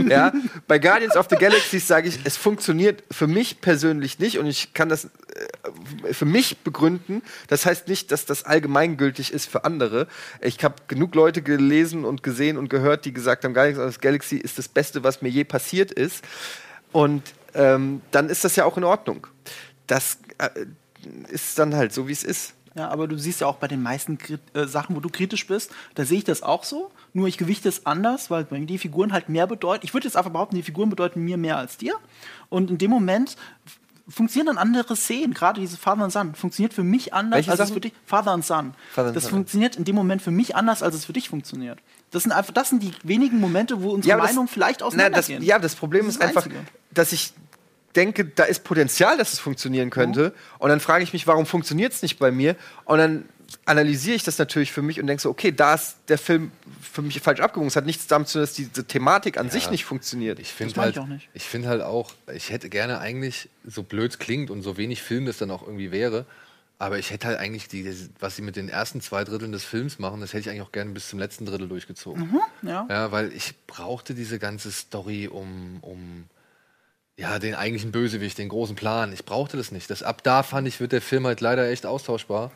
ja? Bei Guardians of the Galaxy sage ich, es funktioniert für mich persönlich nicht und ich kann das äh, für mich begründen. Das heißt nicht, dass das allgemeingültig ist für andere. Ich habe genug Leute gelesen und gesehen und gehört, die gesagt haben, Guardians of the Galaxy ist das Beste, was mir je passiert ist. Und ähm, dann ist das ja auch in Ordnung. Das äh, ist dann halt so, wie es ist. Ja, aber du siehst ja auch bei den meisten äh, Sachen, wo du kritisch bist, da sehe ich das auch so. Nur ich gewichte es anders, weil mir die Figuren halt mehr bedeuten. Ich würde jetzt einfach behaupten, die Figuren bedeuten mir mehr als dir. Und in dem Moment funktionieren dann andere Szenen, gerade diese Father and Son, funktioniert für mich anders Welche als es Sachen? für dich. Father and Son. Father and das Son. funktioniert in dem Moment für mich anders, als es für dich funktioniert. Das sind einfach, das sind die wenigen Momente, wo unsere aber das- Meinungen vielleicht das, auseinandergehen. ja, das Problem Das ist, ist einfach, Einzige. dass ich denke, da ist Potenzial, dass es funktionieren könnte. Und dann frage ich mich, warum funktioniert es nicht bei mir? Und dann analysiere ich das natürlich für mich und denke so, okay, da ist der Film für mich falsch abgewogen. Es hat nichts damit zu tun, dass diese Thematik an sich nicht funktioniert. Ich finde meine halt, ich auch nicht. ich finde halt auch, ich hätte gerne eigentlich, so blöd es klingt und so wenig Film das dann auch irgendwie wäre, aber ich hätte halt eigentlich die, was sie mit den ersten zwei Dritteln des Films machen, das hätte ich eigentlich auch gerne bis zum letzten Drittel durchgezogen. ja. Ja, weil ich brauchte diese ganze Story um, um ja, den eigentlichen Bösewicht, den großen Plan. Ich brauchte das nicht. Das, ab da fand ich, wird der Film halt leider echt austauschbar.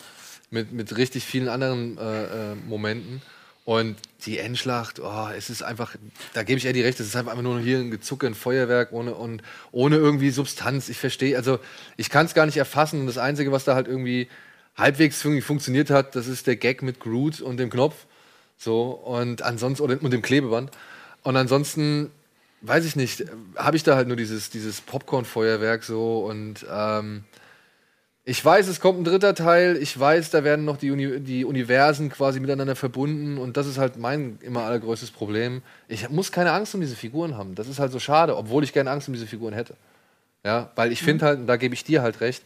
Mit, mit richtig vielen anderen äh, äh, Momenten. Und die Endschlacht, oh, es ist einfach, da gebe ich eher die Rechte, es ist einfach nur hier ein Gezucke, ein Feuerwerk ohne, und ohne irgendwie Substanz. Ich verstehe, also ich kann es gar nicht erfassen. Und das Einzige, was da halt irgendwie halbwegs irgendwie funktioniert hat, das ist der Gag mit Groot und dem Knopf. So, und ansonsten, und dem Klebeband. Und ansonsten, weiß ich nicht, habe ich da halt nur dieses, dieses Popcorn-Feuerwerk so und ähm, ich weiß, es kommt ein dritter Teil. Ich weiß, da werden noch die, Uni die Universen quasi miteinander verbunden. Und das ist halt mein immer allergrößtes Problem. Ich muss keine Angst um diese Figuren haben. Das ist halt so schade, obwohl ich gerne Angst um diese Figuren hätte. Ja, weil ich finde halt, und da gebe ich dir halt recht,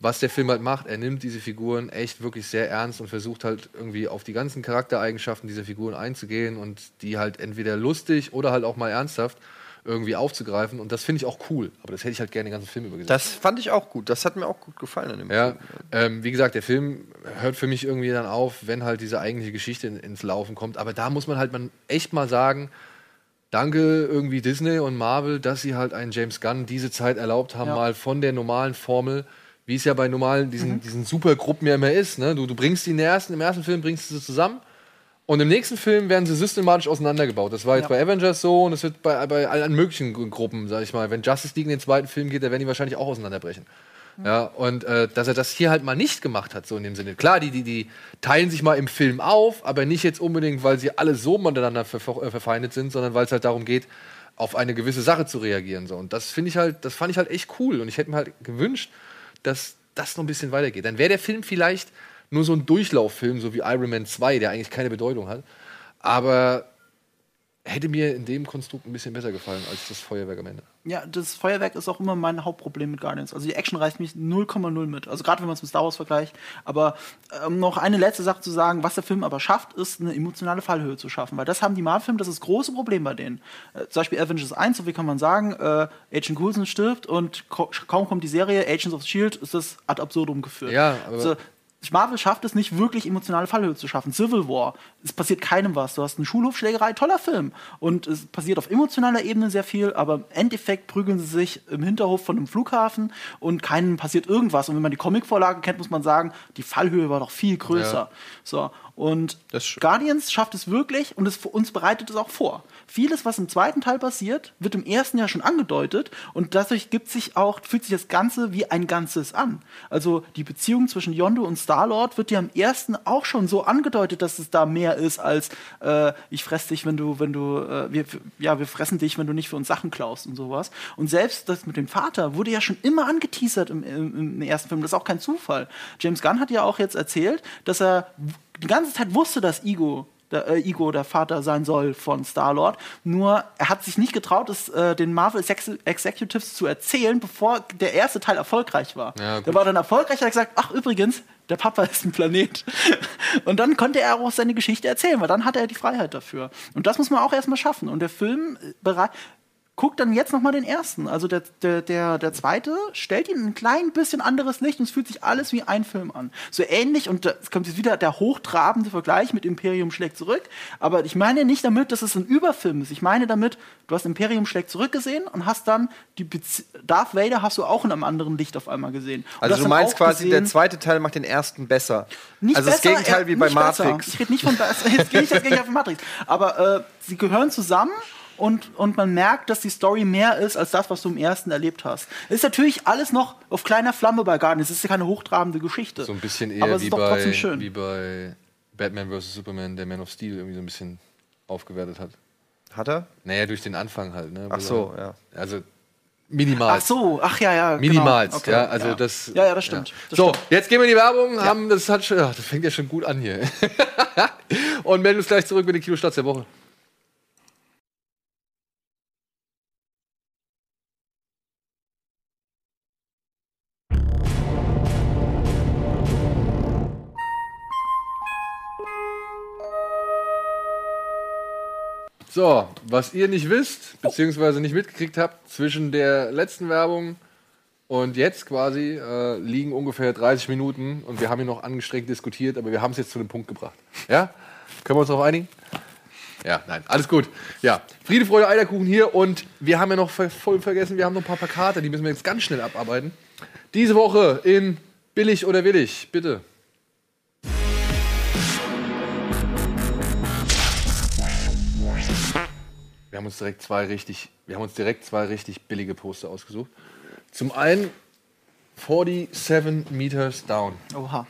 was der Film halt macht, er nimmt diese Figuren echt wirklich sehr ernst und versucht halt irgendwie auf die ganzen Charaktereigenschaften dieser Figuren einzugehen und die halt entweder lustig oder halt auch mal ernsthaft irgendwie aufzugreifen. Und das finde ich auch cool. Aber das hätte ich halt gerne den ganzen Film über gesehen. Das fand ich auch gut. Das hat mir auch gut gefallen an dem Ja, Film. ähm, wie gesagt, der Film hört für mich irgendwie dann auf, wenn halt diese eigentliche Geschichte in, ins Laufen kommt. Aber da muss man halt man echt mal sagen, danke irgendwie Disney und Marvel, dass sie halt einen James Gunn diese Zeit erlaubt haben, Ja. mal von der normalen Formel, wie es ja bei normalen, diesen, diesen Supergruppen ja immer ist. Ne? Du, du bringst die in den ersten, im ersten Film bringst du sie zusammen. Und im nächsten Film werden sie systematisch auseinandergebaut. Das war jetzt Ja. bei Avengers so und das wird bei, bei allen möglichen Gru- Gruppen, sag ich mal. Wenn Justice League in den zweiten Film geht, da werden die wahrscheinlich auch auseinanderbrechen. Ja, und äh, dass er das hier halt mal nicht gemacht hat, so in dem Sinne. Klar, die, die, die teilen sich mal im Film auf, aber nicht jetzt unbedingt, weil sie alle so miteinander ver äh, verfeindet sind, sondern weil es halt darum geht, auf eine gewisse Sache zu reagieren. So. Und das finde ich halt, das fand ich halt echt cool. Und ich hätte mir halt gewünscht, dass das noch ein bisschen weitergeht. Dann wäre der Film vielleicht nur so ein Durchlauffilm, so wie Iron Man 2, der eigentlich keine Bedeutung hat. Aber hätte mir in dem Konstrukt ein bisschen besser gefallen als das Feuerwerk am Ende. Ja, das Feuerwerk ist auch immer mein Hauptproblem mit Guardians. Also die Action reißt mich 0,0 mit. Also gerade wenn man es mit Star Wars vergleicht. Aber ähm, noch eine letzte Sache zu sagen, was der Film aber schafft, ist eine emotionale Fallhöhe zu schaffen. Weil das haben die Marvel-Filme, das ist das große Problem bei denen. Äh, zum Beispiel Avengers 1, so wie kann man sagen, äh, Agent Coulson stirbt und kaum kommt die Serie Agents of S.H.I.E.L.D. ist das ad absurdum geführt. Ja, aber- so, Marvel schafft es nicht wirklich emotionale Fallhöhe zu schaffen. Civil War, es passiert keinem was. Du hast eine Schulhofschlägerei, toller Film. Und es passiert auf emotionaler Ebene sehr viel, aber im Endeffekt prügeln sie sich im Hinterhof von einem Flughafen und keinem passiert irgendwas. Und wenn man die Comicvorlage kennt, muss man sagen, die Fallhöhe war doch viel größer. Ja. So. Und Guardians schafft es wirklich und es, uns bereitet es auch vor. Vieles, was im zweiten Teil passiert, wird im ersten Jahr schon angedeutet und dadurch gibt sich auch, fühlt sich das Ganze wie ein Ganzes an. Also die Beziehung zwischen Yondu und Star-Lord wird ja im ersten auch schon so angedeutet, dass es da mehr ist als äh, ich fress dich, wenn du, wenn du, äh, wir, ja, wir fressen dich, wenn du nicht für uns Sachen klaust und sowas. Und selbst das mit dem Vater wurde ja schon immer angeteasert im, im, im ersten Film. Das ist auch kein Zufall. James Gunn hat ja auch jetzt erzählt, dass er die ganze Zeit wusste, dass Ego der, äh, Ego der Vater sein soll von Star-Lord. Nur er hat sich nicht getraut, es äh, den Marvel Exec- Executives zu erzählen, bevor der erste Teil erfolgreich war. Ja, der war dann erfolgreich, hat er gesagt, ach übrigens, der Papa [LAUGHS] ist ein Planet. Und dann konnte er auch seine Geschichte erzählen, weil dann hatte er die Freiheit dafür. Und das muss man auch erstmal schaffen. Und der Film äh, berei- guckt dann jetzt noch mal den ersten. Also der, der, der, der zweite stellt ihn in ein klein bisschen anderes Licht und es fühlt sich alles wie ein Film an. So ähnlich, und es kommt jetzt wieder der hochtrabende Vergleich mit Imperium schlägt zurück. Aber ich meine nicht damit, dass es ein Überfilm ist. Ich meine damit, du hast Imperium schlägt zurück gesehen und hast dann die Bezie Darth Vader hast du auch in einem anderen Licht auf einmal gesehen. Und Also du meinst quasi, der zweite Teil macht den ersten besser. nicht also das besser, Gegenteil äh, wie bei nicht besser. Matrix. Ich rede nicht von jetzt gehe ich das Gegenteil von Matrix. Aber äh, sie gehören zusammen und, und man merkt, dass die Story mehr ist als das, was du im ersten erlebt hast. Es ist natürlich alles noch auf kleiner Flamme bei Guardians. Es ist ja keine hochtrabende Geschichte. So ein bisschen eher Aber es wie, ist doch bei, trotzdem schön. wie bei Batman vs. Superman, der Man of Steel irgendwie so ein bisschen aufgewertet hat. Hat er? Naja, durch den Anfang halt. Ne? Ach so, ja. Also minimal. Ach so, ach ja, ja. Minimalst, genau. ja. Also ja. das. Ja, ja, das stimmt. Das so, stimmt. jetzt gehen wir in die Werbung. Haben, das, hat schon, ach, das fängt ja schon gut an hier. [LAUGHS] Und melden uns gleich zurück mit den Kinostarts der Woche. So, was ihr nicht wisst, beziehungsweise nicht mitgekriegt habt, zwischen der letzten Werbung und jetzt quasi äh, liegen ungefähr 30 Minuten und wir haben hier noch angestrengt diskutiert, aber wir haben es jetzt zu dem Punkt gebracht. Ja? Können wir uns darauf einigen? Ja, nein, alles gut. Ja, Friede, Freude, Eierkuchen hier und wir haben ja noch voll vergessen, wir haben noch ein paar Plakate, die müssen wir jetzt ganz schnell abarbeiten. Diese Woche in Billig oder Willig, bitte. Wir haben uns direkt zwei richtig, wir haben uns direkt zwei richtig billige Poster ausgesucht. Zum einen 47 Meters Down. Oha.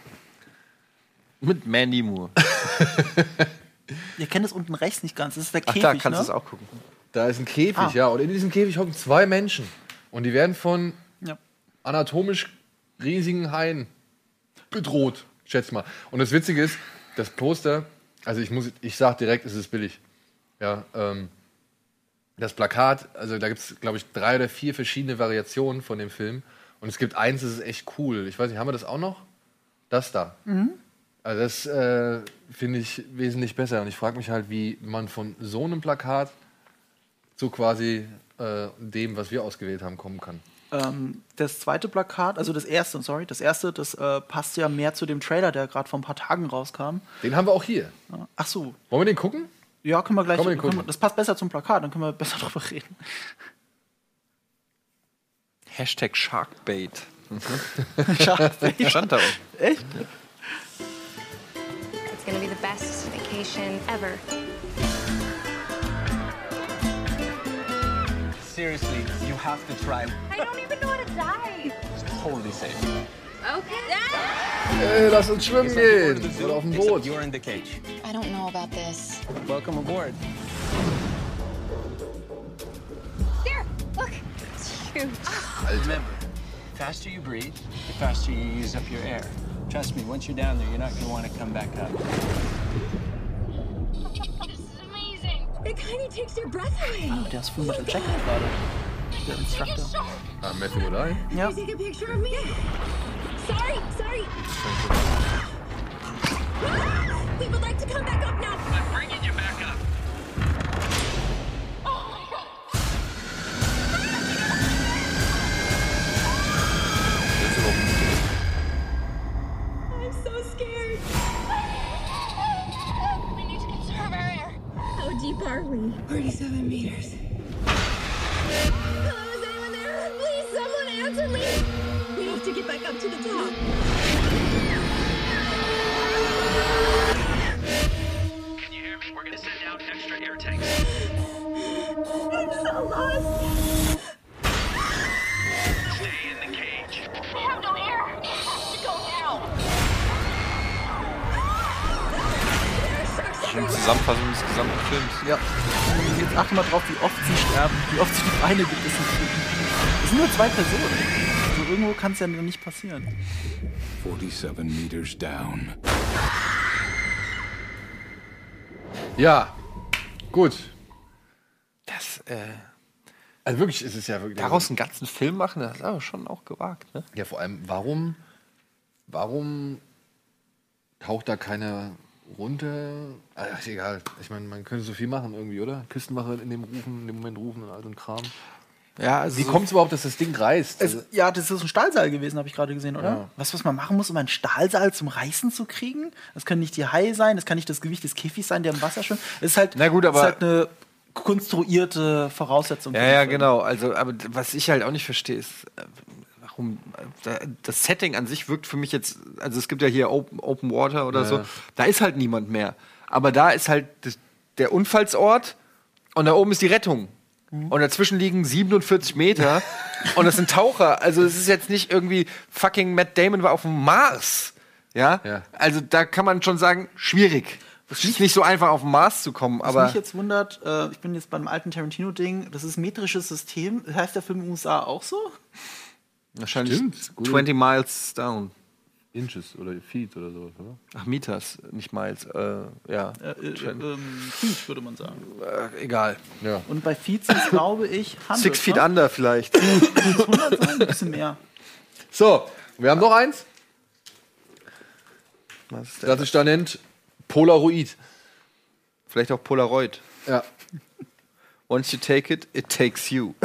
Mit Mandy Moore. [LAUGHS] Ihr kennt es unten rechts nicht ganz. Das ist der Ach, Käfig, da kannst du ne? es auch gucken. Da ist ein Käfig, Ah. ja. Und in diesem Käfig hocken zwei Menschen. Und die werden von Ja. anatomisch riesigen Haien bedroht, schätze mal. Und das Witzige ist, das Poster, also ich muss, ich sag direkt, es ist billig. Ja, ähm, das Plakat, also da gibt es, glaube ich, drei oder vier verschiedene Variationen von dem Film. Und es gibt eins, das ist echt cool. Ich weiß nicht, haben wir das auch noch? Das da. Also das äh, finde ich wesentlich besser. Und ich frage mich halt, wie man von so einem Plakat zu quasi äh, dem, was wir ausgewählt haben, kommen kann. Ähm, das zweite Plakat, also das erste, sorry, das erste, das äh, passt ja mehr zu dem Trailer, der gerade vor ein paar Tagen rauskam. Den haben wir auch hier. Ach so, Wollen wir den gucken? Ja, können wir gleich. Komm, können wir, das passt besser zum Plakat, dann können wir besser [LAUGHS] drüber reden. Hashtag Sharkbait. [LAUGHS] Schade. Stand da unten. Echt? It's gonna be the best vacation ever. Seriously, you have to try. I don't even know how to dive. It's totally safe. Okay. Ey, lass uns schwimmen gehen. Oder auf dem Except Boot. You're in the cage. I don't know about this. Welcome aboard. There. Look. It's huge. Remember, the faster you breathe, the faster you use up your air. Trust me, once you're down there, you're not going to want to come back up. This is amazing. It kind of takes your breath away. Der ist Full Metal Jacket gerade. Der Instructor. Ah, Matthew Modine. Ja. Can you take a picture of me? Sorry, sorry. [GASPS] we would like to come back up now. I'm bringing you back up. Oh. I'm so scared. We need to conserve our air. How deep are we? 47 meters. Films. Ja. Jetzt achte mal drauf, wie oft sie sterben, wie oft sie die Beine gebissen kriegen. Es sind nur zwei Personen. Also irgendwo kann es ja nicht passieren. 47 meters down. Ja, gut. Das, äh, Also wirklich, es ist ja wirklich. daraus einen ganzen Film machen, das ist aber schon auch gewagt, ne? Ja, vor allem, warum, warum taucht da keiner runter? Ach, ist egal. Ich meine, man könnte so viel machen irgendwie, oder? Küstenwache in dem Rufen, in dem Moment rufen und all so ein Kram. Ja, also Wie kommt es überhaupt, dass das Ding reißt? Es, Also, ja, das ist ein Stahlseil gewesen, habe ich gerade gesehen, oder? Ja. Was, was man machen muss, um ein Stahlseil zum Reißen zu kriegen? Das können nicht die Haie sein, das kann nicht das Gewicht des Käfigs sein, der im Wasser schwimmt. Es ist halt, Na gut, es aber- ist halt eine konstruierte Voraussetzung. Ja, ja, genau. Also, aber was ich halt auch nicht verstehe, ist, da- das Setting an sich wirkt für mich jetzt, also es gibt ja hier Open, Open Water oder Ja. so, da ist halt niemand mehr. Aber da ist halt der Unfallsort und da oben ist die Rettung. Und dazwischen liegen 47 Meter [LAUGHS] und das sind Taucher. Also es ist jetzt nicht irgendwie fucking Matt Damon war auf dem Mars. Ja? Ja. Also da kann man schon sagen, schwierig. Es ist nicht so einfach auf den Mars zu kommen, Was aber mich jetzt wundert, äh, ich bin jetzt beim alten Tarantino-Ding, das ist metrisches System. Heißt der Film in den USA auch so? Wahrscheinlich Stimmt, gute- 20 Miles down. Inches oder Feet oder sowas, oder? Ach, Mieters, nicht Miles. Äh, ja, Äh, äh, ähm, Feet, würde man sagen. äh, egal. Ja. Und bei Feet sind glaube ich, 100, Six Feet ne? Under vielleicht. Sind's 100 sein? Ein bisschen mehr. So, wir haben noch eins, Was ist das sich da nennt Polaroid. Vielleicht auch Polaroid. Ja. Once you take it, it takes you. [LAUGHS]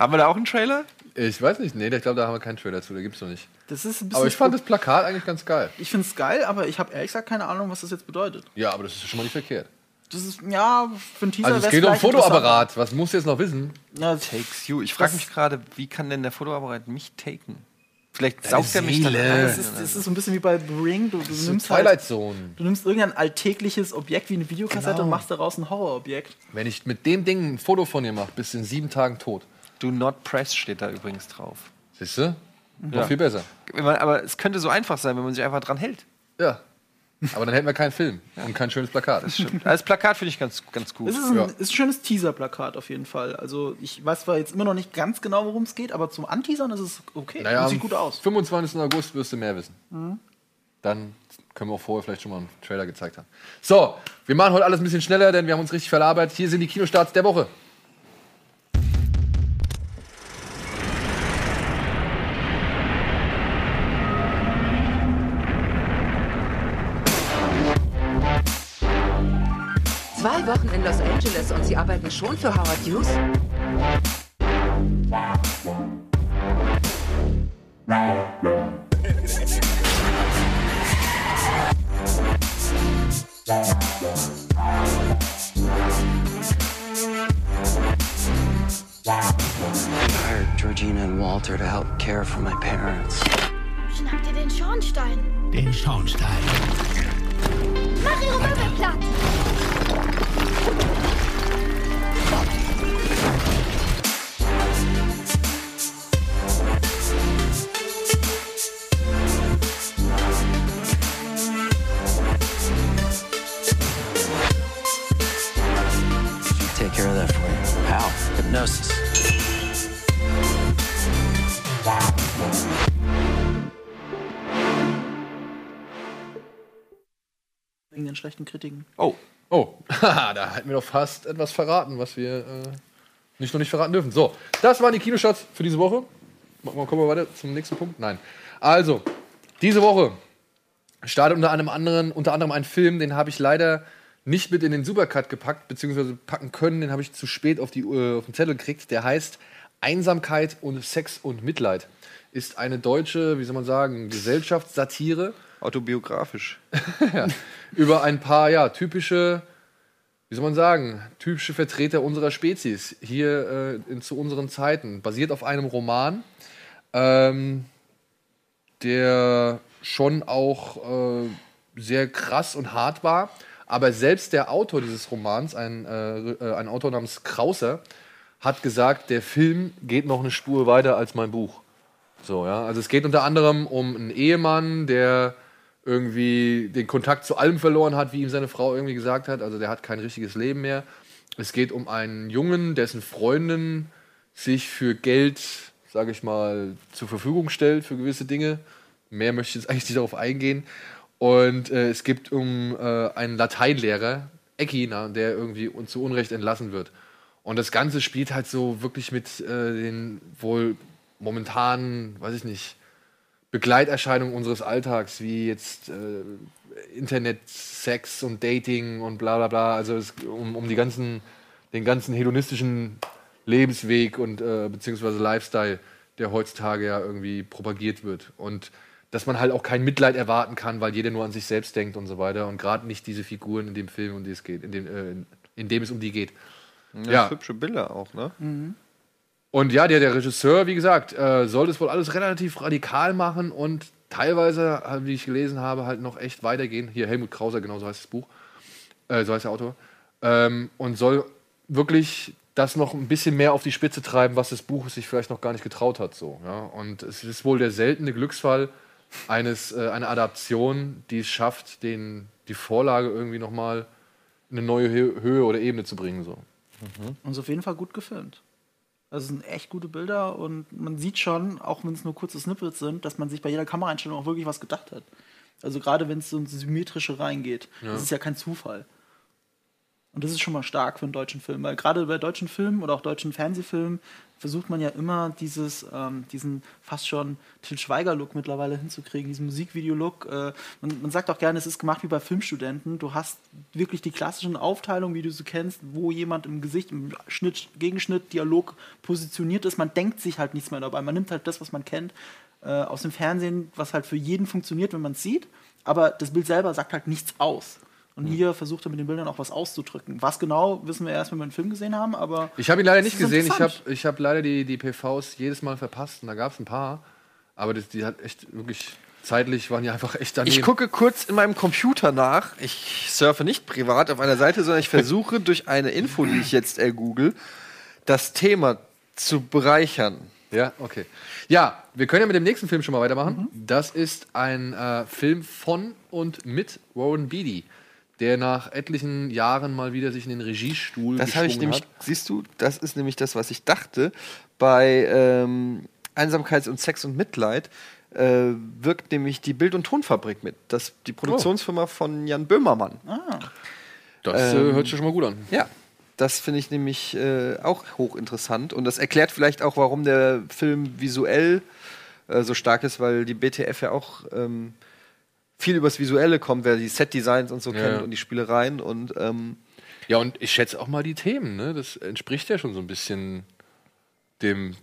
Haben wir da auch einen Trailer? Ich weiß nicht, nee, ich glaube, da haben wir keinen Trailer zu, da gibt's noch nicht. Das ist ein bisschen Aber ich fand das Plakat eigentlich ganz geil. ich finde es geil, aber ich habe ehrlich gesagt keine Ahnung, was das jetzt bedeutet. Ja, aber das ist schon mal nicht verkehrt. Das ist, ja, für einen Teaser Also es geht um. Fotoapparat, was musst du jetzt noch wissen? Ja, Takes you. Ich frage mich gerade, wie kann denn der Fotoapparat mich taken? Vielleicht saugt er mich dann das ist, das ist so ein bisschen wie bei The Ring. Du, du, So nimmst, Twilight halt, Zone. du nimmst irgendein alltägliches Objekt wie eine Videokassette Genau. und machst daraus ein Horrorobjekt. Wenn ich mit dem Ding ein Foto von dir mache, bist du in sieben Tagen tot. Do not press steht da übrigens drauf. Siehst du? Noch Ja. viel besser. Aber es könnte so einfach sein, wenn man sich einfach dran hält. Ja. Aber dann hätten wir keinen Film und kein schönes Plakat. Stimmt. Das Plakat finde ich ganz, ganz gut. Es ist ein, Ja. ist ein schönes Teaser-Plakat auf jeden Fall. Also ich weiß zwar jetzt immer noch nicht ganz genau, worum es geht, aber zum Anteasern ist es okay. Naja, sieht gut aus. 25. August wirst du mehr wissen. Dann können wir auch vorher vielleicht schon mal einen Trailer gezeigt haben. So, wir machen heute alles ein bisschen schneller, denn wir haben uns richtig verlabert. Hier sind die Kinostarts der Woche. Wochen in Los Angeles und Sie arbeiten schon für Howard Hughes? hired Georgina and Walter to help care for my parents. Schnapp dir den Schornstein. Den Schornstein. Mach ihre Möbel platt. Wegen den schlechten Kritiken. oh, Oh, [LAUGHS] da hätten wir doch fast etwas verraten, was wir äh, nicht noch nicht verraten dürfen. So, das waren die Kinostarts für diese Woche. Mal- Kommen wir weiter zum nächsten Punkt? Nein. Also, diese Woche startet unter einem anderen, unter anderem ein Film, den habe ich leider nicht mit in den Supercut gepackt, beziehungsweise packen können, den habe ich zu spät auf, die, äh, auf den Zettel gekriegt. Der heißt Einsamkeit und Sex und Mitleid. ist eine deutsche, wie soll man sagen, Gesellschaftssatire Autobiografisch. [LAUGHS] über ein paar ja typische, wie soll man sagen, typische Vertreter unserer Spezies hier äh, in, zu unseren Zeiten. Basiert auf einem Roman, ähm, der schon auch äh, sehr krass und hart war. Aber selbst der Autor dieses Romans, ein, äh, äh, ein Autor namens Krauser, hat gesagt, der Film geht noch eine Spur weiter als mein Buch. So, ja. Also es geht unter anderem um einen Ehemann, der irgendwie den Kontakt zu allem verloren hat, wie ihm seine Frau irgendwie gesagt hat. Also der hat kein richtiges Leben mehr. Es geht um einen Jungen, dessen Freundin sich für Geld, sage ich mal, zur Verfügung stellt für gewisse Dinge. Mehr möchte ich jetzt eigentlich nicht darauf eingehen. Und äh, es geht um äh, einen Lateinlehrer, Eckina, der irgendwie zu Unrecht entlassen wird. Und das Ganze spielt halt so wirklich mit äh, den wohl momentan, weiß ich nicht, Begleiterscheinungen unseres Alltags, wie jetzt äh, Internet, Sex und Dating und bla bla bla. Also es, um, um die ganzen, den ganzen hedonistischen Lebensweg und äh, beziehungsweise Lifestyle, der heutzutage ja irgendwie propagiert wird. Und dass man halt auch kein Mitleid erwarten kann, weil jeder nur an sich selbst denkt und so weiter. Und gerade nicht diese Figuren in dem Film, um die es geht, in dem, äh, in, in dem es um die geht. Ja, Ja. hübsche Bilder auch, ne? Und ja, der, der Regisseur, wie gesagt, äh, soll das wohl alles relativ radikal machen und teilweise, äh, wie ich gelesen habe, halt noch echt weitergehen. Hier Helmut Krauser, genau so heißt das Buch, äh, so heißt der Autor. Ähm, und soll wirklich das noch ein bisschen mehr auf die Spitze treiben, was das Buch sich vielleicht noch gar nicht getraut hat. So, ja? Und es ist wohl der seltene Glücksfall eines, äh, einer Adaption, die es schafft, den, die Vorlage irgendwie nochmal in eine neue Hö Höhe oder Ebene zu bringen. So. Und ist auf jeden Fall gut gefilmt. Also es sind echt gute Bilder und man sieht schon, auch wenn es nur kurze Snippets sind, dass man sich bei jeder Kameraeinstellung auch wirklich was gedacht hat. Also gerade wenn es so ins Symmetrische reingeht. Das ist ja kein Zufall. Und das ist schon mal stark für einen deutschen Film, weil gerade bei deutschen Filmen oder auch deutschen Fernsehfilmen versucht man ja immer dieses, ähm, diesen fast schon Til Schweiger-Look mittlerweile hinzukriegen, diesen Musikvideo-Look. Äh, man, man sagt auch gerne, es ist gemacht wie bei Filmstudenten. Du hast wirklich die klassischen Aufteilungen, wie du sie kennst, wo jemand im Gesicht, im Schnitt, Gegenschnitt, Dialog positioniert ist. Man denkt sich halt nichts mehr dabei. Man nimmt halt das, was man kennt, äh, aus dem Fernsehen, was halt für jeden funktioniert, wenn man es sieht. Aber das Bild selber sagt halt nichts aus. Und hier versucht er mit den Bildern auch was auszudrücken. Was genau, wissen wir erst, wenn wir den Film gesehen haben, aber. Ich habe ihn leider nicht gesehen. Ich habe ich hab leider die, die PVs jedes Mal verpasst. Und da gab es ein paar. Aber das, die hat echt wirklich zeitlich waren die einfach echt daneben. Ich gucke kurz in meinem Computer nach. Ich surfe nicht privat auf einer Seite, sondern ich versuche [LAUGHS] durch eine Info, die ich jetzt ergoogle, das Thema zu bereichern. Ja, okay. Ja, wir können ja mit dem nächsten Film schon mal weitermachen. Mhm. Das ist ein äh, Film von und mit Warren Beatty, der nach etlichen Jahren mal wieder sich in den Regiestuhl Das habe ich nämlich, hat. siehst du, das ist nämlich das, was ich dachte. Bei ähm, Einsamkeit und Sex und Mitleid äh, wirkt nämlich die Bild- und Tonfabrik mit. Das die Produktionsfirma von Jan Böhmermann. Das äh, Ähm, hört sich schon mal gut an. Ja, das finde ich nämlich äh, auch hochinteressant. Und das erklärt vielleicht auch, warum der Film visuell äh, so stark ist, weil die BTF ja auch ähm, viel übers Visuelle kommt, wer die Set-Designs und so Ja, kennt ja. und die Spielereien. Und ähm, Ja, und ich schätze auch mal die Themen. Ne? Das entspricht ja schon so ein bisschen dem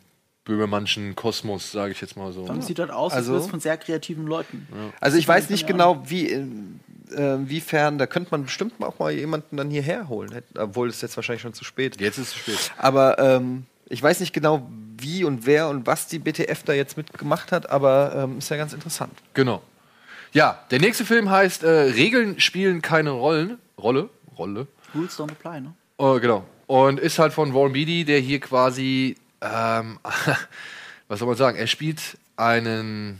Böhmermannschen Kosmos, sage ich jetzt mal so. Und es sieht halt aus, Also- als wäre es von sehr kreativen Leuten. also ich weiß nicht genau, wie in, äh, wiefern, da könnte man bestimmt auch mal jemanden dann hierher holen, obwohl es jetzt wahrscheinlich schon zu spät. Jetzt ist es zu spät. Aber ähm, ich weiß nicht genau, wie und wer und was die BTF da jetzt mitgemacht hat, aber ähm, ist ja ganz interessant. Genau. Ja, der nächste Film heißt äh, Regeln spielen keine Rollen. Rolle? Rolle. Rules don't apply, ne? Oh, genau. Und ist halt von Warren Beatty, der hier quasi, ähm, [LAUGHS] was soll man sagen, er spielt einen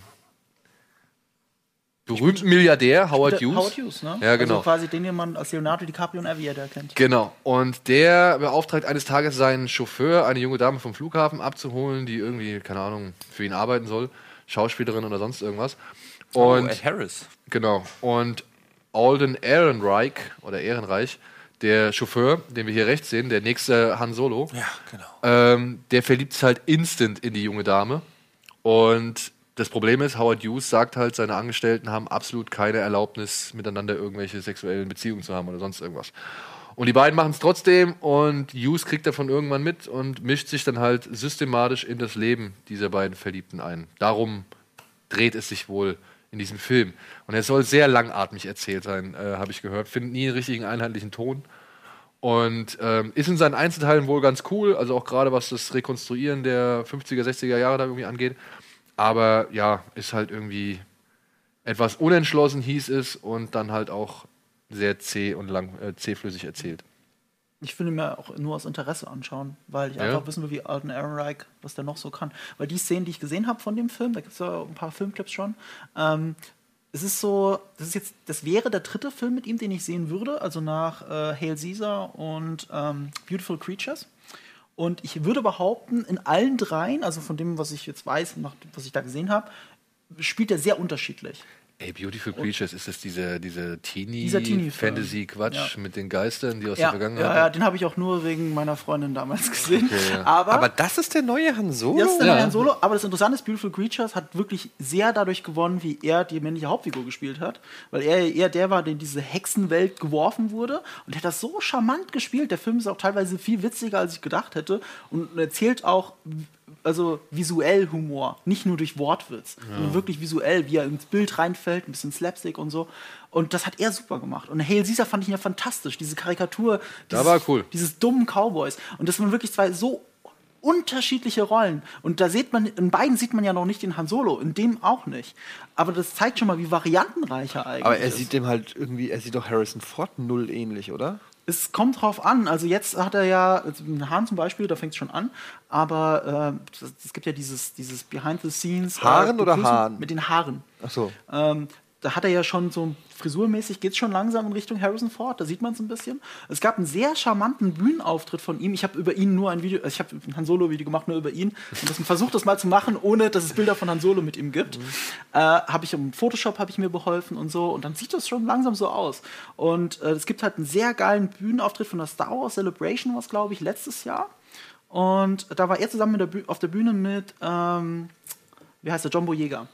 berühmten Milliardär, Howard Hughes. Howard Hughes, ne? Ja, genau. Also quasi den, den man als Leonardo DiCaprio und Aviator kennt. Genau. Und der beauftragt eines Tages seinen Chauffeur, eine junge Dame vom Flughafen abzuholen, die irgendwie, keine Ahnung, für ihn arbeiten soll. Schauspielerin oder sonst irgendwas. Und Ed Harris. Genau. Und Alden Ehrenreich oder Ehrenreich, der Chauffeur, den wir hier rechts sehen, der nächste Han Solo, Ja, genau. ähm, der verliebt sich halt instant in die junge Dame. Und das Problem ist, Howard Hughes sagt halt, seine Angestellten haben absolut keine Erlaubnis, miteinander irgendwelche sexuellen Beziehungen zu haben oder sonst irgendwas. Und die beiden machen es trotzdem und Hughes kriegt davon irgendwann mit und mischt sich dann halt systematisch in das Leben dieser beiden Verliebten ein. Darum dreht es sich wohl in diesem Film. Und er soll sehr langatmig erzählt sein, äh, habe ich gehört. Findet nie einen richtigen einheitlichen Ton. Und ähm, ist in seinen Einzelteilen wohl ganz cool, also auch gerade was das Rekonstruieren der 50er, 60er Jahre da irgendwie angeht. Aber ja, ist halt irgendwie etwas unentschlossen, hieß es, und dann halt auch sehr zäh und lang, äh, zähflüssig erzählt. Ich will ihn mir auch nur aus Interesse anschauen, weil ich Ja. einfach wissen will, wie Alden Ehrenreich, was der noch so kann. Weil die Szenen, die ich gesehen habe von dem Film, da gibt es ja ein paar Filmclips schon, ähm, es ist so, das ist jetzt, das wäre der dritte Film mit ihm, den ich sehen würde, also nach äh, Hail Caesar und ähm, Beautiful Creatures. Und ich würde behaupten, in allen dreien, also von dem, was ich jetzt weiß, nach, was ich da gesehen habe, spielt er sehr unterschiedlich. Ey, Beautiful Creatures, ist das diese, diese. Teenie-Fantasy-Quatsch Ja. mit den Geistern, die aus Ja, der Vergangenheit ja, ja, den habe ich auch nur wegen meiner Freundin damals gesehen. Okay, ja. Aber, Aber das ist der neue Han Solo? das ist der Ja. neue Han Solo. Aber das Interessante ist, Beautiful Creatures hat wirklich sehr dadurch gewonnen, wie er die männliche Hauptfigur gespielt hat. Weil er eher der war, der in diese Hexenwelt geworfen wurde. Und er hat das so charmant gespielt. Der Film ist auch teilweise viel witziger, als ich gedacht hätte. Und erzählt auch also visuell Humor, nicht nur durch Wortwitz, sondern wirklich visuell, wie er ins Bild reinfällt, ein bisschen Slapstick und so. Und das hat er super gemacht. Und Hail Caesar fand ich ja fantastisch, diese Karikatur, dieses, war cool. dieses dummen Cowboys. Und das waren wirklich zwei so unterschiedliche Rollen. Und da sieht man, in beiden sieht man ja noch nicht den Han Solo, in dem auch nicht. Aber das zeigt schon mal, wie variantenreich er eigentlich Aber er ist. sieht dem halt irgendwie, er sieht doch Harrison Ford null ähnlich, oder? Es kommt drauf an. Also jetzt hat er ja, also Hahn zum Beispiel, da fängt es schon an, aber äh, es- gibt ja dieses, dieses Behind the Scenes. Haaren äh, oder Haaren? Mit den Haaren. Ach so. Ähm, da hat er ja schon so frisurmäßig geht es schon langsam in Richtung Harrison Ford, da sieht man es ein bisschen. Es gab einen sehr charmanten Bühnenauftritt von ihm. Ich habe über ihn nur ein Video, also ich habe ein Han Solo Video gemacht nur über ihn und das, versucht das mal zu machen, ohne dass es Bilder von Han Solo mit ihm gibt. Äh, habe ich im Photoshop habe ich mir beholfen und so und dann sieht das schon langsam so aus. Und äh, es gibt halt einen sehr geilen Bühnenauftritt von der Star Wars Celebration, was glaube ich letztes Jahr. Und da war er zusammen mit der auf der Bühne mit ähm, wie heißt der John Boyega.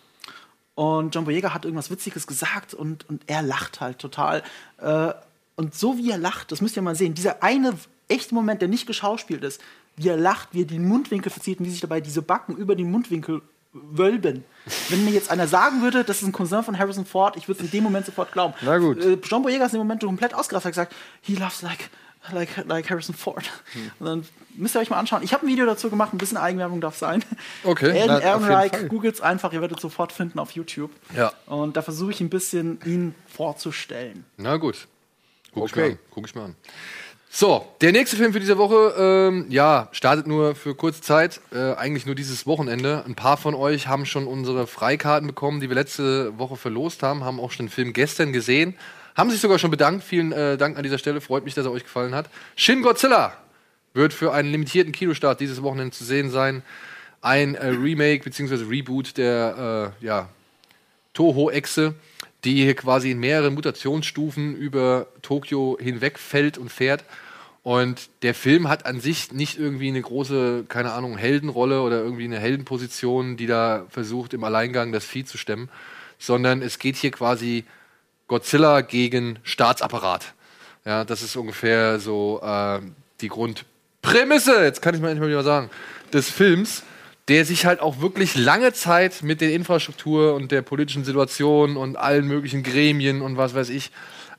Und John Boyega hat irgendwas Witziges gesagt und, und er lacht halt total. Äh, und so wie er lacht, das müsst ihr mal sehen, dieser eine echte Moment, der nicht geschauspielt ist, wie er lacht, wie er den Mundwinkel verzieht und wie sich dabei diese Backen über den Mundwinkel wölben. Wenn mir jetzt einer sagen würde, das ist ein Cousin von Harrison Ford, ich würde es in dem Moment sofort glauben. Na gut. Äh, John Boyega ist in dem Moment komplett ausgerastet, hat gesagt, he loves like, like, like Harrison Ford. Hm. Und dann müsst ihr euch mal anschauen. Ich habe ein Video dazu gemacht, ein bisschen Eigenwerbung darf sein. Okay, jeden Ehrenreich, googelt einfach, ihr werdet sofort finden auf YouTube. Ja. Und da versuche ich ein bisschen ihn vorzustellen. Na gut. Guck ich Okay. mir an. Guck ich mir an. So, der nächste Film für diese Woche, ähm, ja, startet nur für kurze Zeit, äh, eigentlich nur dieses Wochenende. Ein paar von euch haben schon unsere Freikarten bekommen, die wir letzte Woche verlost haben, haben auch schon den Film gestern gesehen, haben sich sogar schon bedankt. Vielen äh, Dank an dieser Stelle, freut mich, dass er euch gefallen hat. Shin Godzilla wird für einen limitierten Kinostart dieses Wochenende zu sehen sein. Ein äh, Remake bzw. Reboot der äh, ja, Toho-Echse, die hier quasi in mehreren Mutationsstufen über Tokio hinweg fällt und fährt. Und der Film hat an sich nicht irgendwie eine große, keine Ahnung, Heldenrolle oder irgendwie eine Heldenposition, die da versucht, im Alleingang das Vieh zu stemmen, sondern es geht hier quasi Godzilla gegen Staatsapparat. Ja, das ist ungefähr so äh, die Grundprämisse, jetzt kann ich mal endlich mal wieder sagen, des Films, der sich halt auch wirklich lange Zeit mit der Infrastruktur und der politischen Situation und allen möglichen Gremien und was weiß ich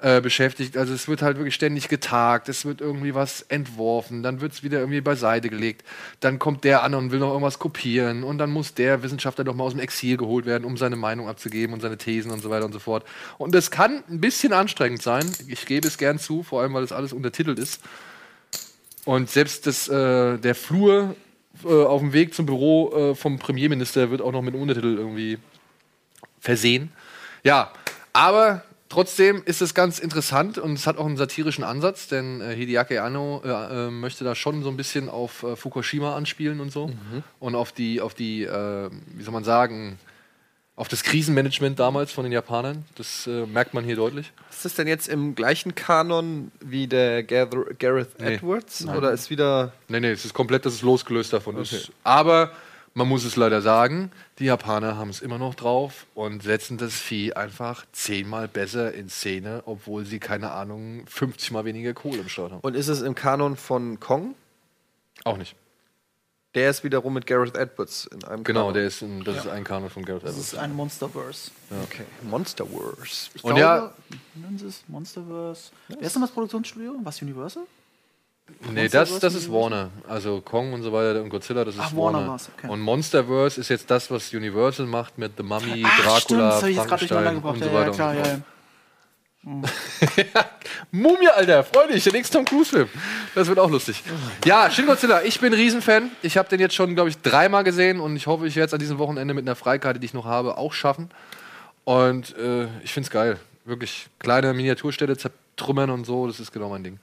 äh, beschäftigt. Also es wird halt wirklich ständig getagt, es wird irgendwie was entworfen, dann wird es wieder irgendwie beiseite gelegt, dann kommt der an und will noch irgendwas kopieren und dann muss der Wissenschaftler doch mal aus dem Exil geholt werden, um seine Meinung abzugeben und seine Thesen und so weiter und so fort. Und das kann ein bisschen anstrengend sein, ich gebe es gern zu, vor allem weil das alles untertitelt ist. Und selbst das, äh, der Flur äh, auf dem Weg zum Büro äh, vom Premierminister wird auch noch mit einem Untertitel irgendwie versehen. Ja, aber trotzdem ist es ganz interessant und es hat auch einen satirischen Ansatz, denn äh, Hideaki Anno äh, äh, möchte da schon so ein bisschen auf äh, Fukushima anspielen und so und auf die, auf die, äh, wie soll man sagen, auf das Krisenmanagement damals von den Japanern. Das äh, merkt man hier deutlich. Ist das denn jetzt im gleichen Kanon wie der Gareth Nee. Edwards? Oder ist wieder. Nee, nee, es ist komplett, dass es losgelöst davon ist. Aber man muss es leider sagen, die Japaner haben es immer noch drauf und setzen das Vieh einfach zehnmal besser in Szene, obwohl sie, keine Ahnung, 50 mal weniger Kohle im Start haben. Und ist es im Kanon von Kong? Auch nicht. Der ist wiederum mit Gareth Edwards in einem Genau, Kanon. der ist ein, das ist ein Kanon von Gareth Das Edwards. ist ein Monsterverse. Okay. Monster Wars. Ich Und glaube, ja- wie nennen sie es? Monsterverse. Wer ist denn das Produktionsstudio? Was, Universal? Nee, das, das ist Warner. Also Kong und so weiter und Godzilla, das ist Ach, Warner Warner. okay. Und Monsterverse ist jetzt das, was Universal macht mit The Mummy, Ach, Dracula, stimmt, das habe ich jetzt gerade durcheinander Frankenstein und so weiter ja, klar, [LAUGHS] ja, ja. Mumie, Alter, freu dich, der nächste Tom Cruise-Film. Das wird auch lustig. Ja, Shin Godzilla, ich bin Riesenfan. Ich habe den jetzt schon, glaube ich, dreimal gesehen und ich hoffe, ich werde es an diesem Wochenende mit einer Freikarte, die ich noch habe, auch schaffen. Und äh, ich finde es geil. Wirklich kleine Miniaturstädte zertrümmern und so, das ist genau mein Ding.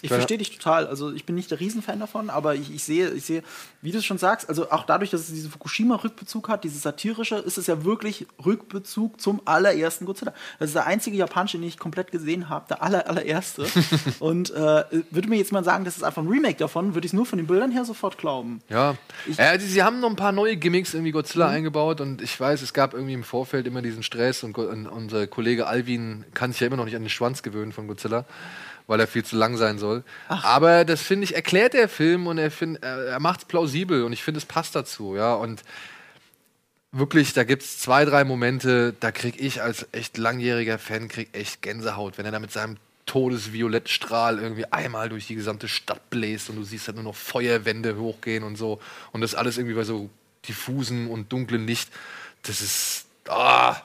Ich verstehe dich total. Also ich bin nicht der Riesenfan davon, aber ich, ich sehe, ich sehe, wie du es schon sagst, also auch dadurch, dass es diesen Fukushima-Rückbezug hat, dieses satirische, ist es ja wirklich Rückbezug zum allerersten Godzilla. Das ist der einzige japanische, den ich komplett gesehen habe, der aller, allererste. [LAUGHS] Und äh, würde mir jetzt mal sagen, das ist einfach ein Remake davon, würde ich es nur von den Bildern her sofort glauben. Ja, äh, sie, sie haben noch ein paar neue Gimmicks irgendwie Godzilla eingebaut und ich weiß, es gab irgendwie im Vorfeld immer diesen Stress und, und unser Kollege Alvin kann sich ja immer noch nicht an den Schwanz gewöhnen von Godzilla, weil er viel zu lang sein soll. Aber das finde ich erklärt der Film und er, find, er, macht es plausibel und ich finde es passt dazu, ja und wirklich, da gibt es zwei, drei Momente, da krieg ich als echt langjähriger Fan krieg echt Gänsehaut, wenn er da mit seinem Todesviolettstrahl irgendwie einmal durch die gesamte Stadt bläst und du siehst halt nur noch Feuerwände hochgehen und so und das alles irgendwie bei so diffusen und dunklen Licht. Das ist, ah,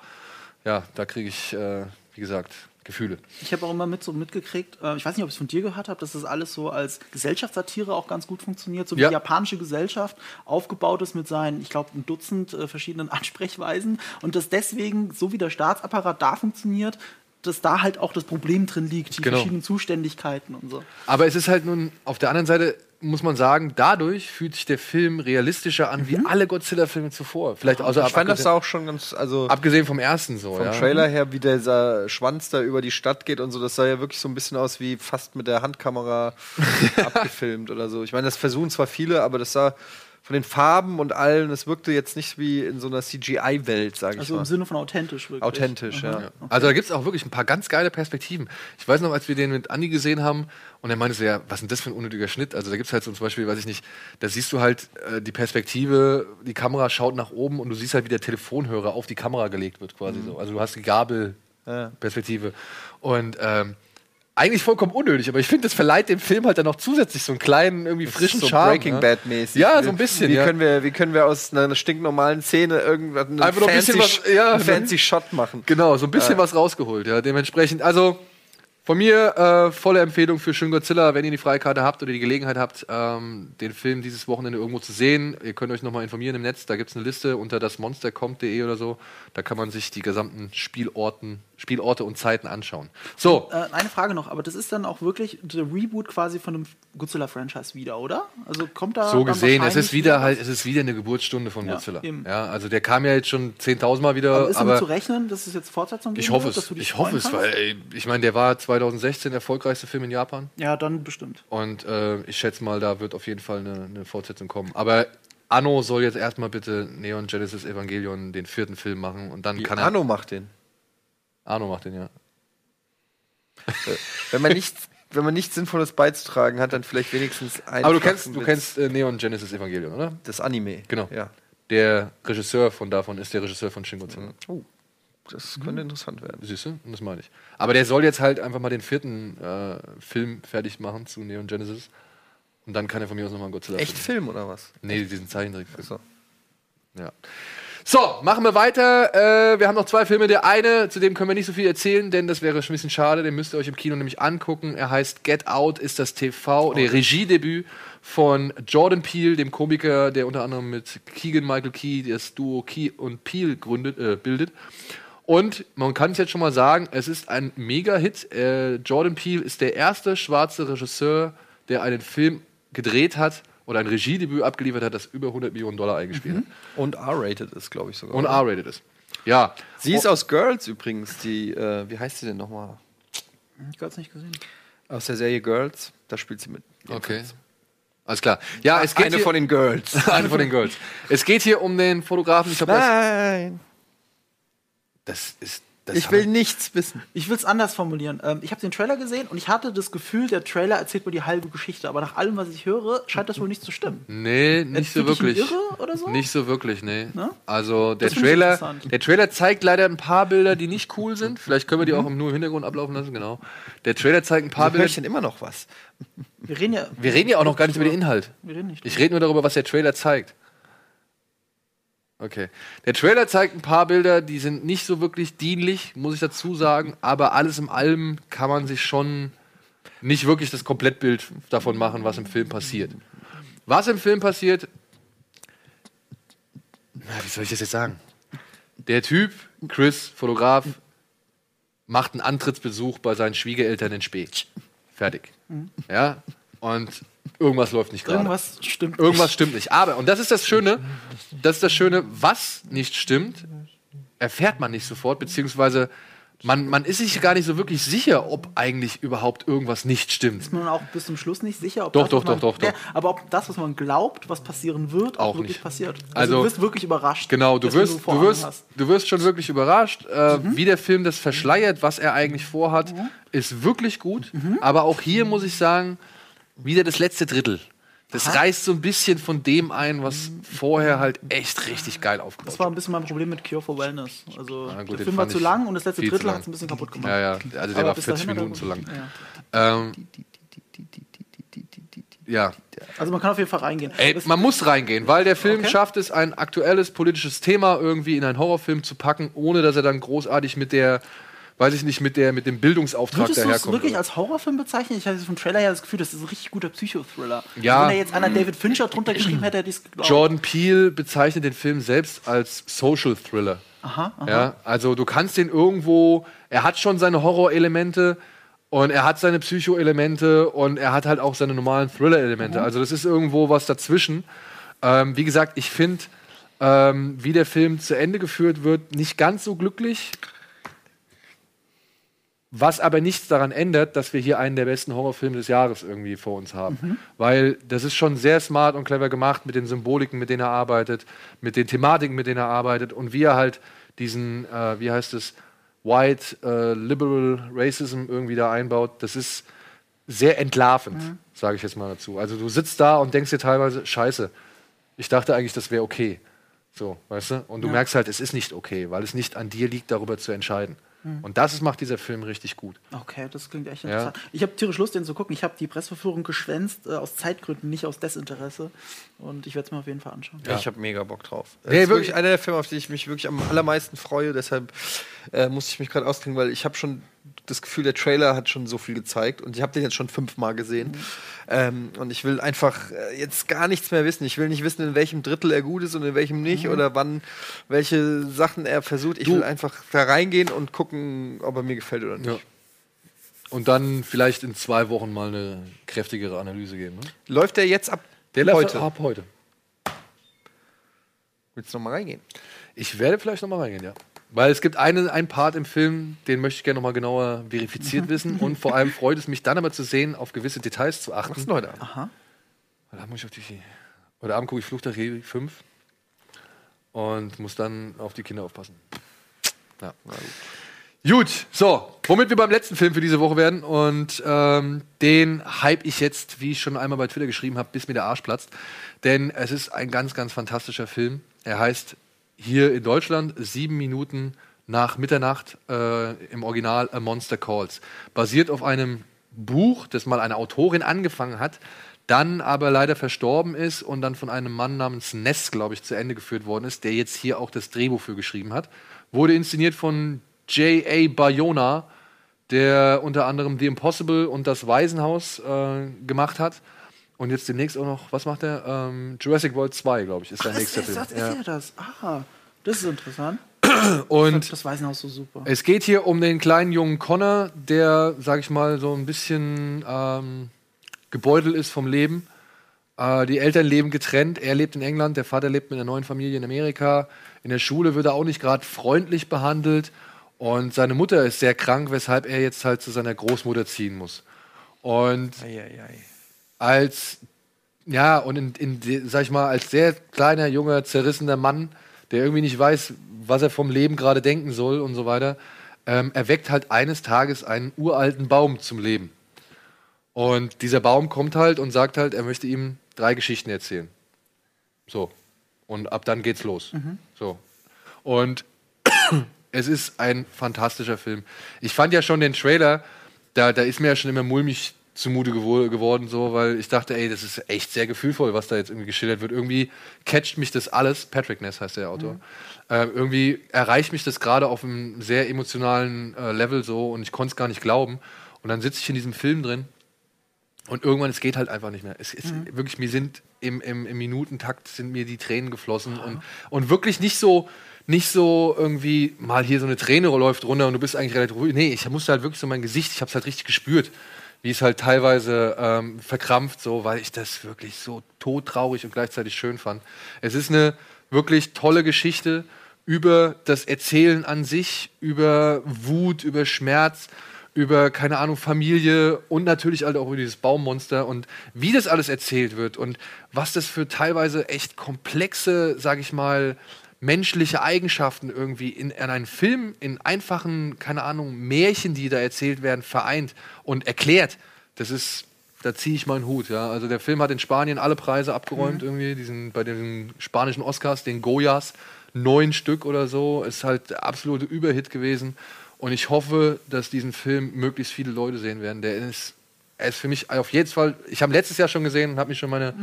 ja, da kriege ich, äh, wie gesagt, Gefühle. Ich habe auch immer mit so mitgekriegt, äh, ich weiß nicht, ob ich es von dir gehört habe, dass das alles so als Gesellschaftssatire auch ganz gut funktioniert, so wie Ja. die japanische Gesellschaft aufgebaut ist mit seinen, ich glaube, ein Dutzend äh, verschiedenen [LAUGHS] Ansprechweisen und dass deswegen, so wie der Staatsapparat da funktioniert, dass da halt auch das Problem drin liegt, die Genau. verschiedenen Zuständigkeiten und so. Aber es ist halt nun, auf der anderen Seite muss man sagen, dadurch fühlt sich der Film realistischer an wie alle Godzilla-Filme zuvor. Vielleicht außer Ich fand das abgesehen, auch schon ganz, also abgesehen vom ersten so. vom ja. Trailer her, wie dieser Schwanz da über die Stadt geht und so, das sah ja wirklich so ein bisschen aus wie fast mit der Handkamera [LAUGHS] abgefilmt oder so. Ich meine, das versuchen zwar viele, aber das sah von den Farben und allen, es wirkte jetzt nicht wie in so einer CGI-Welt, sage ich Also im mal. Sinne von authentisch wirklich. Authentisch, ja. Also da gibt es auch wirklich ein paar ganz geile Perspektiven. Ich weiß noch, als wir den mit Andi gesehen haben und er meinte so, ja, was ist denn das für ein unnötiger Schnitt? Also da gibt es halt so zum Beispiel, weiß ich nicht, da siehst du halt äh, die Perspektive, die Kamera schaut nach oben und du siehst halt, wie der Telefonhörer auf die Kamera gelegt wird quasi so. Also du hast die Gabelperspektive. Und ähm, eigentlich vollkommen unnötig, aber ich finde, das verleiht dem Film halt dann noch zusätzlich so einen kleinen, irgendwie frischen so Charme. Breaking ne? Bad mäßig. Ja, so ein bisschen, Wie ja. können wir, wie können wir aus einer stinknormalen Szene irgendwas einen Einfach noch ein bisschen fancy, was- ja, einen fancy Shot machen? Genau, so ein bisschen was rausgeholt, ja. Dementsprechend, also von mir äh, volle Empfehlung für Schön Godzilla, wenn ihr die Freikarte habt oder die Gelegenheit habt, ähm, den Film dieses Wochenende irgendwo zu sehen. Ihr könnt euch nochmal informieren im Netz, da gibt es eine Liste unter dasmonstercompt.de oder so. Da kann man sich die gesamten Spielorten, Spielorte und Zeiten anschauen. So, Äh, eine Frage noch, aber das ist dann auch wirklich der Reboot quasi von dem Godzilla-Franchise wieder, oder? Also kommt da so gesehen, es ist wieder halt, es ist wieder eine Geburtsstunde von Ja, Godzilla. eben. Ja, also der kam ja jetzt schon 10.000 Mal wieder, Aber ist damit zu rechnen, dass es jetzt Fortsetzung ich geben hoffe es. Ich hoffe es, weil ey, ich meine, der war 2016 der erfolgreichste Film in Japan. Ja, dann bestimmt. Und äh, ich schätze mal, da wird auf jeden Fall eine, eine Fortsetzung kommen. Aber Anno soll jetzt erstmal bitte Neon Genesis Evangelion den vierten Film machen und dann kann er. Arno macht den. Arno macht den, ja. Wenn man nichts, wenn man nichts Sinnvolles beizutragen hat, dann vielleicht wenigstens einen. Aber du kennst, du kennst äh, Neon Genesis Evangelion, oder? das Anime. Genau. Ja. Der Regisseur von davon ist der Regisseur von Shin Godzilla. Oh, das könnte interessant werden. Siehst du? Und das meine ich. Aber der soll jetzt halt einfach mal den vierten äh, Film fertig machen zu Neon Genesis. Und dann kann er von mir aus nochmal einen Godzilla Echt Film oder was? Nee, diesen Zeichentrickfilm. So. Ja. So, machen wir weiter. Äh, wir haben noch zwei Filme. Der eine, zu dem können wir nicht so viel erzählen, denn das wäre schon ein bisschen schade. Den müsst ihr euch im Kino nämlich angucken. Er heißt Get Out, ist das TV, der Regiedebüt von Jordan Peele, dem Komiker, der unter anderem mit Keegan Michael Key das Duo Key und Peele gründet, äh, bildet. Und man kann es jetzt schon mal sagen, es ist ein Mega-Hit. Äh, Jordan Peele ist der erste schwarze Regisseur, der einen Film gedreht hat oder ein Regiedebüt abgeliefert hat, das über 100 Millionen Dollar eingespielt hat. Und R-rated ist, glaube ich, sogar. Und R-rated ist. Ja. Sie ist aus Girls übrigens, die, äh, wie heißt sie denn nochmal? Ich habe es nicht gesehen. Aus der Serie Girls, da spielt sie mit. Okay. Alles klar. Ja, es geht Eine hier, von den Girls. [LAUGHS] eine von den Girls. Es geht hier um den Fotografen. Ich glaube, das, Nein. Das ist. Das Ich will nichts wissen. Ich will es anders formulieren. Ähm, ich habe den Trailer gesehen und ich hatte das Gefühl, der Trailer erzählt mir die halbe Geschichte. Aber nach allem, was ich höre, scheint das wohl nicht zu stimmen. Nee, nicht so Entwickelt ihn wirklich. irre oder so? Nicht so wirklich, nee. Ne? Also der Trailer, interessant. der Trailer zeigt leider ein paar Bilder, die nicht cool sind. Vielleicht können wir die auch im nur im Hintergrund ablaufen lassen, genau. Der Trailer zeigt ein paar Bilder. ich denn immer noch was. Wir reden ja. Wir reden ja auch noch gar nicht über den Inhalt. Wir reden nicht. Ich rede nur darüber, was der Trailer zeigt. Okay. Der Trailer zeigt ein paar Bilder, die sind nicht so wirklich dienlich, muss ich dazu sagen, aber alles im allem kann man sich schon nicht wirklich das Komplettbild davon machen, was im Film passiert. Was im Film passiert, na, wie soll ich das jetzt sagen? Der Typ, Chris, Fotograf, macht einen Antrittsbesuch bei seinen Schwiegereltern in Spee. Fertig. Ja, und irgendwas läuft nicht gerade. Irgendwas stimmt. Irgendwas nicht. stimmt nicht. Aber, und das ist das Schöne, das ist das Schöne, was nicht stimmt, erfährt man nicht sofort, beziehungsweise man, man ist sich gar nicht so wirklich sicher, ob eigentlich überhaupt irgendwas nicht stimmt. Ist man auch bis zum Schluss nicht sicher, ob Doch, das, doch, man, doch, doch, doch. Aber ob das, was man glaubt, was passieren wird, auch, Auch wirklich nicht. passiert. Also, Also- du wirst wirklich überrascht. Genau, du wirst, du Augen wirst, hast. du wirst schon wirklich überrascht, äh, wie der Film das verschleiert, was er eigentlich vorhat, ist wirklich gut. Aber auch hier muss ich sagen, wieder das letzte Drittel. Das reißt so ein bisschen von dem ein, was vorher halt echt richtig geil aufgebaut Das war ein bisschen mein Problem mit Cure for Wellness. Also Ah, gut, der Film war zu lang und das letzte Drittel hat es ein bisschen kaputt gemacht. Ja, ja, also der Aber war bis 40 dahin hat er Minuten zu lang. Ja. Ähm, ja, Also man kann auf jeden Fall reingehen. Ey, man muss reingehen, weil der Film Okay. schafft es, ein aktuelles politisches Thema irgendwie in einen Horrorfilm zu packen, ohne dass er dann großartig mit der, weiß ich nicht, mit der, mit dem Bildungsauftrag Würdest du es daherkommt. wirklich oder? als Horrorfilm bezeichnen? Ich hatte vom Trailer ja das Gefühl, das ist ein richtig guter Psychothriller. Ja. Also wenn da jetzt einer David Fincher drunter [CLEARS THROAT] geschrieben hätte, hätte ich es geglaubt. Jordan Peele bezeichnet den Film selbst als Social Thriller. Aha, aha. Ja, also du kannst den irgendwo, er hat schon seine Horrorelemente und er hat seine Psycho-Elemente und er hat halt auch seine normalen Thriller-Elemente. Mhm. Also das ist irgendwo was dazwischen. Ähm, wie gesagt, ich finde, ähm, wie der Film zu Ende geführt wird, nicht ganz so glücklich. Was aber nichts daran ändert, dass wir hier einen der besten Horrorfilme des Jahres irgendwie vor uns haben. Mhm. Weil das ist schon sehr smart und clever gemacht mit den Symboliken, mit denen er arbeitet, mit den Thematiken, mit denen er arbeitet und wie er halt diesen, äh, wie heißt es, White äh, Liberal Racism irgendwie da einbaut. Das ist sehr entlarvend, Mhm. sage ich jetzt mal dazu. Also du sitzt da und denkst dir teilweise, scheiße, ich dachte eigentlich, das wäre okay. So, weißt du? Und du merkst halt, es ist nicht okay, weil es nicht an dir liegt, darüber zu entscheiden. Mhm. Und das ist, macht dieser Film richtig gut. Okay, das klingt echt Ja. interessant. Ich habe tierisch Lust, den zu gucken. Ich habe die Presseverführung geschwänzt, äh, aus Zeitgründen, nicht aus Desinteresse. Und ich werde es mir auf jeden Fall anschauen. Ja. Ich habe mega Bock drauf. Das Nee, ist wirklich. wirklich einer der Filme, auf die ich mich wirklich am allermeisten freue. Deshalb äh, musste ich mich gerade auskriegen, weil ich habe schon das Gefühl, der Trailer hat schon so viel gezeigt und ich habe den jetzt schon fünfmal gesehen. Ähm, und ich will einfach äh, jetzt gar nichts mehr wissen. Ich will nicht wissen, in welchem Drittel er gut ist und in welchem nicht oder wann welche Sachen er versucht. Ich Du- will einfach da reingehen und gucken, ob er mir gefällt oder nicht. Ja. Und dann vielleicht in zwei Wochen mal eine kräftigere Analyse geben. Ne? Läuft der jetzt ab Der läuft heute? ab heute. Willst du noch mal reingehen? Ich werde vielleicht noch mal reingehen, ja. Weil es gibt einen, einen Part im Film, den möchte ich gerne noch mal genauer verifiziert wissen. [LAUGHS] Und vor allem freut es mich dann aber zu sehen, auf gewisse Details zu achten. Was ist denn heute Abend? Aha. Heute Abend, muss ich auf die, heute Abend gucke ich Fluch der Karibik 5 und muss dann auf die Kinder aufpassen. Ja. Gut, so, womit wir beim letzten Film für diese Woche werden und ähm, den hype ich jetzt, wie ich schon einmal bei Twitter geschrieben habe, bis mir der Arsch platzt. Denn es ist ein ganz, ganz fantastischer Film. Er heißt hier in Deutschland sieben Minuten nach Mitternacht äh, im Original A Monster Calls. Basiert auf einem Buch, das mal eine Autorin angefangen hat, dann aber leider verstorben ist und dann von einem Mann namens Ness, glaube ich, zu Ende geführt worden ist, der jetzt hier auch das Drehbuch für geschrieben hat. Wurde inszeniert von J.A. Bayona, der unter anderem The Impossible und das Waisenhaus äh, gemacht hat. Und jetzt demnächst auch noch, was macht er? Ähm, Jurassic World 2, glaube ich, ist sein Das nächster ist, Film. das ist Ja. das. Ah, das ist interessant. Ich [CLEARS THROAT] Und das Waisenhaus so super. es geht hier um den kleinen jungen Connor, der, sag ich mal, so ein bisschen ähm, gebeutelt ist vom Leben. Äh, die Eltern leben getrennt. Er lebt in England, der Vater lebt mit einer neuen Familie in Amerika. In der Schule wird er auch nicht gerade freundlich behandelt. Und seine Mutter ist sehr krank, weshalb er jetzt halt zu seiner Großmutter ziehen muss. Und als Ja, und in, in, sag ich mal, als sehr kleiner, junger, zerrissener Mann, der irgendwie nicht weiß, was er vom Leben gerade denken soll und so weiter, ähm, erweckt halt eines Tages einen uralten Baum zum Leben. Und dieser Baum kommt halt und sagt halt, er möchte ihm drei Geschichten erzählen. So. Und ab dann geht's los. So. Und [COUGHS] es ist ein fantastischer Film. Ich fand ja schon den Trailer, da, da ist mir ja schon immer mulmig zumute gewo- geworden, so, weil ich dachte, ey, das ist echt sehr gefühlvoll, was da jetzt irgendwie geschildert wird. Irgendwie catcht mich das alles, Patrick Ness heißt der Autor, ähm, irgendwie erreicht mich das gerade auf einem sehr emotionalen äh, Level so und ich konnte es gar nicht glauben. Und dann sitze ich in diesem Film drin und irgendwann, es geht halt einfach nicht mehr. Es ist wirklich, mir sind im, im, im Minutentakt sind mir die Tränen geflossen und, und wirklich nicht so, nicht so irgendwie mal hier so eine Träne läuft runter und du bist eigentlich relativ ruhig. Nee, ich musste halt wirklich so mein Gesicht, ich habe es halt richtig gespürt, wie es halt teilweise ähm, verkrampft, so, weil ich das wirklich so todtraurig und gleichzeitig schön fand. Es ist eine wirklich tolle Geschichte über das Erzählen an sich, über Wut, über Schmerz, über, keine Ahnung, Familie und natürlich halt auch über dieses Baummonster und wie das alles erzählt wird und was das für teilweise echt komplexe, sag ich mal, menschliche Eigenschaften irgendwie in, in einen Film, in einfachen, keine Ahnung, Märchen, die da erzählt werden, vereint und erklärt. Das ist, da ziehe ich meinen Hut, ja. Also der Film hat in Spanien alle Preise abgeräumt irgendwie, diesen, bei den spanischen Oscars, den Goyas, neun Stück oder so, ist halt der absolute Überhit gewesen. Und ich hoffe, dass diesen Film möglichst viele Leute sehen werden. Der ist, er ist für mich auf jeden Fall, ich habe letztes Jahr schon gesehen und habe mich schon meine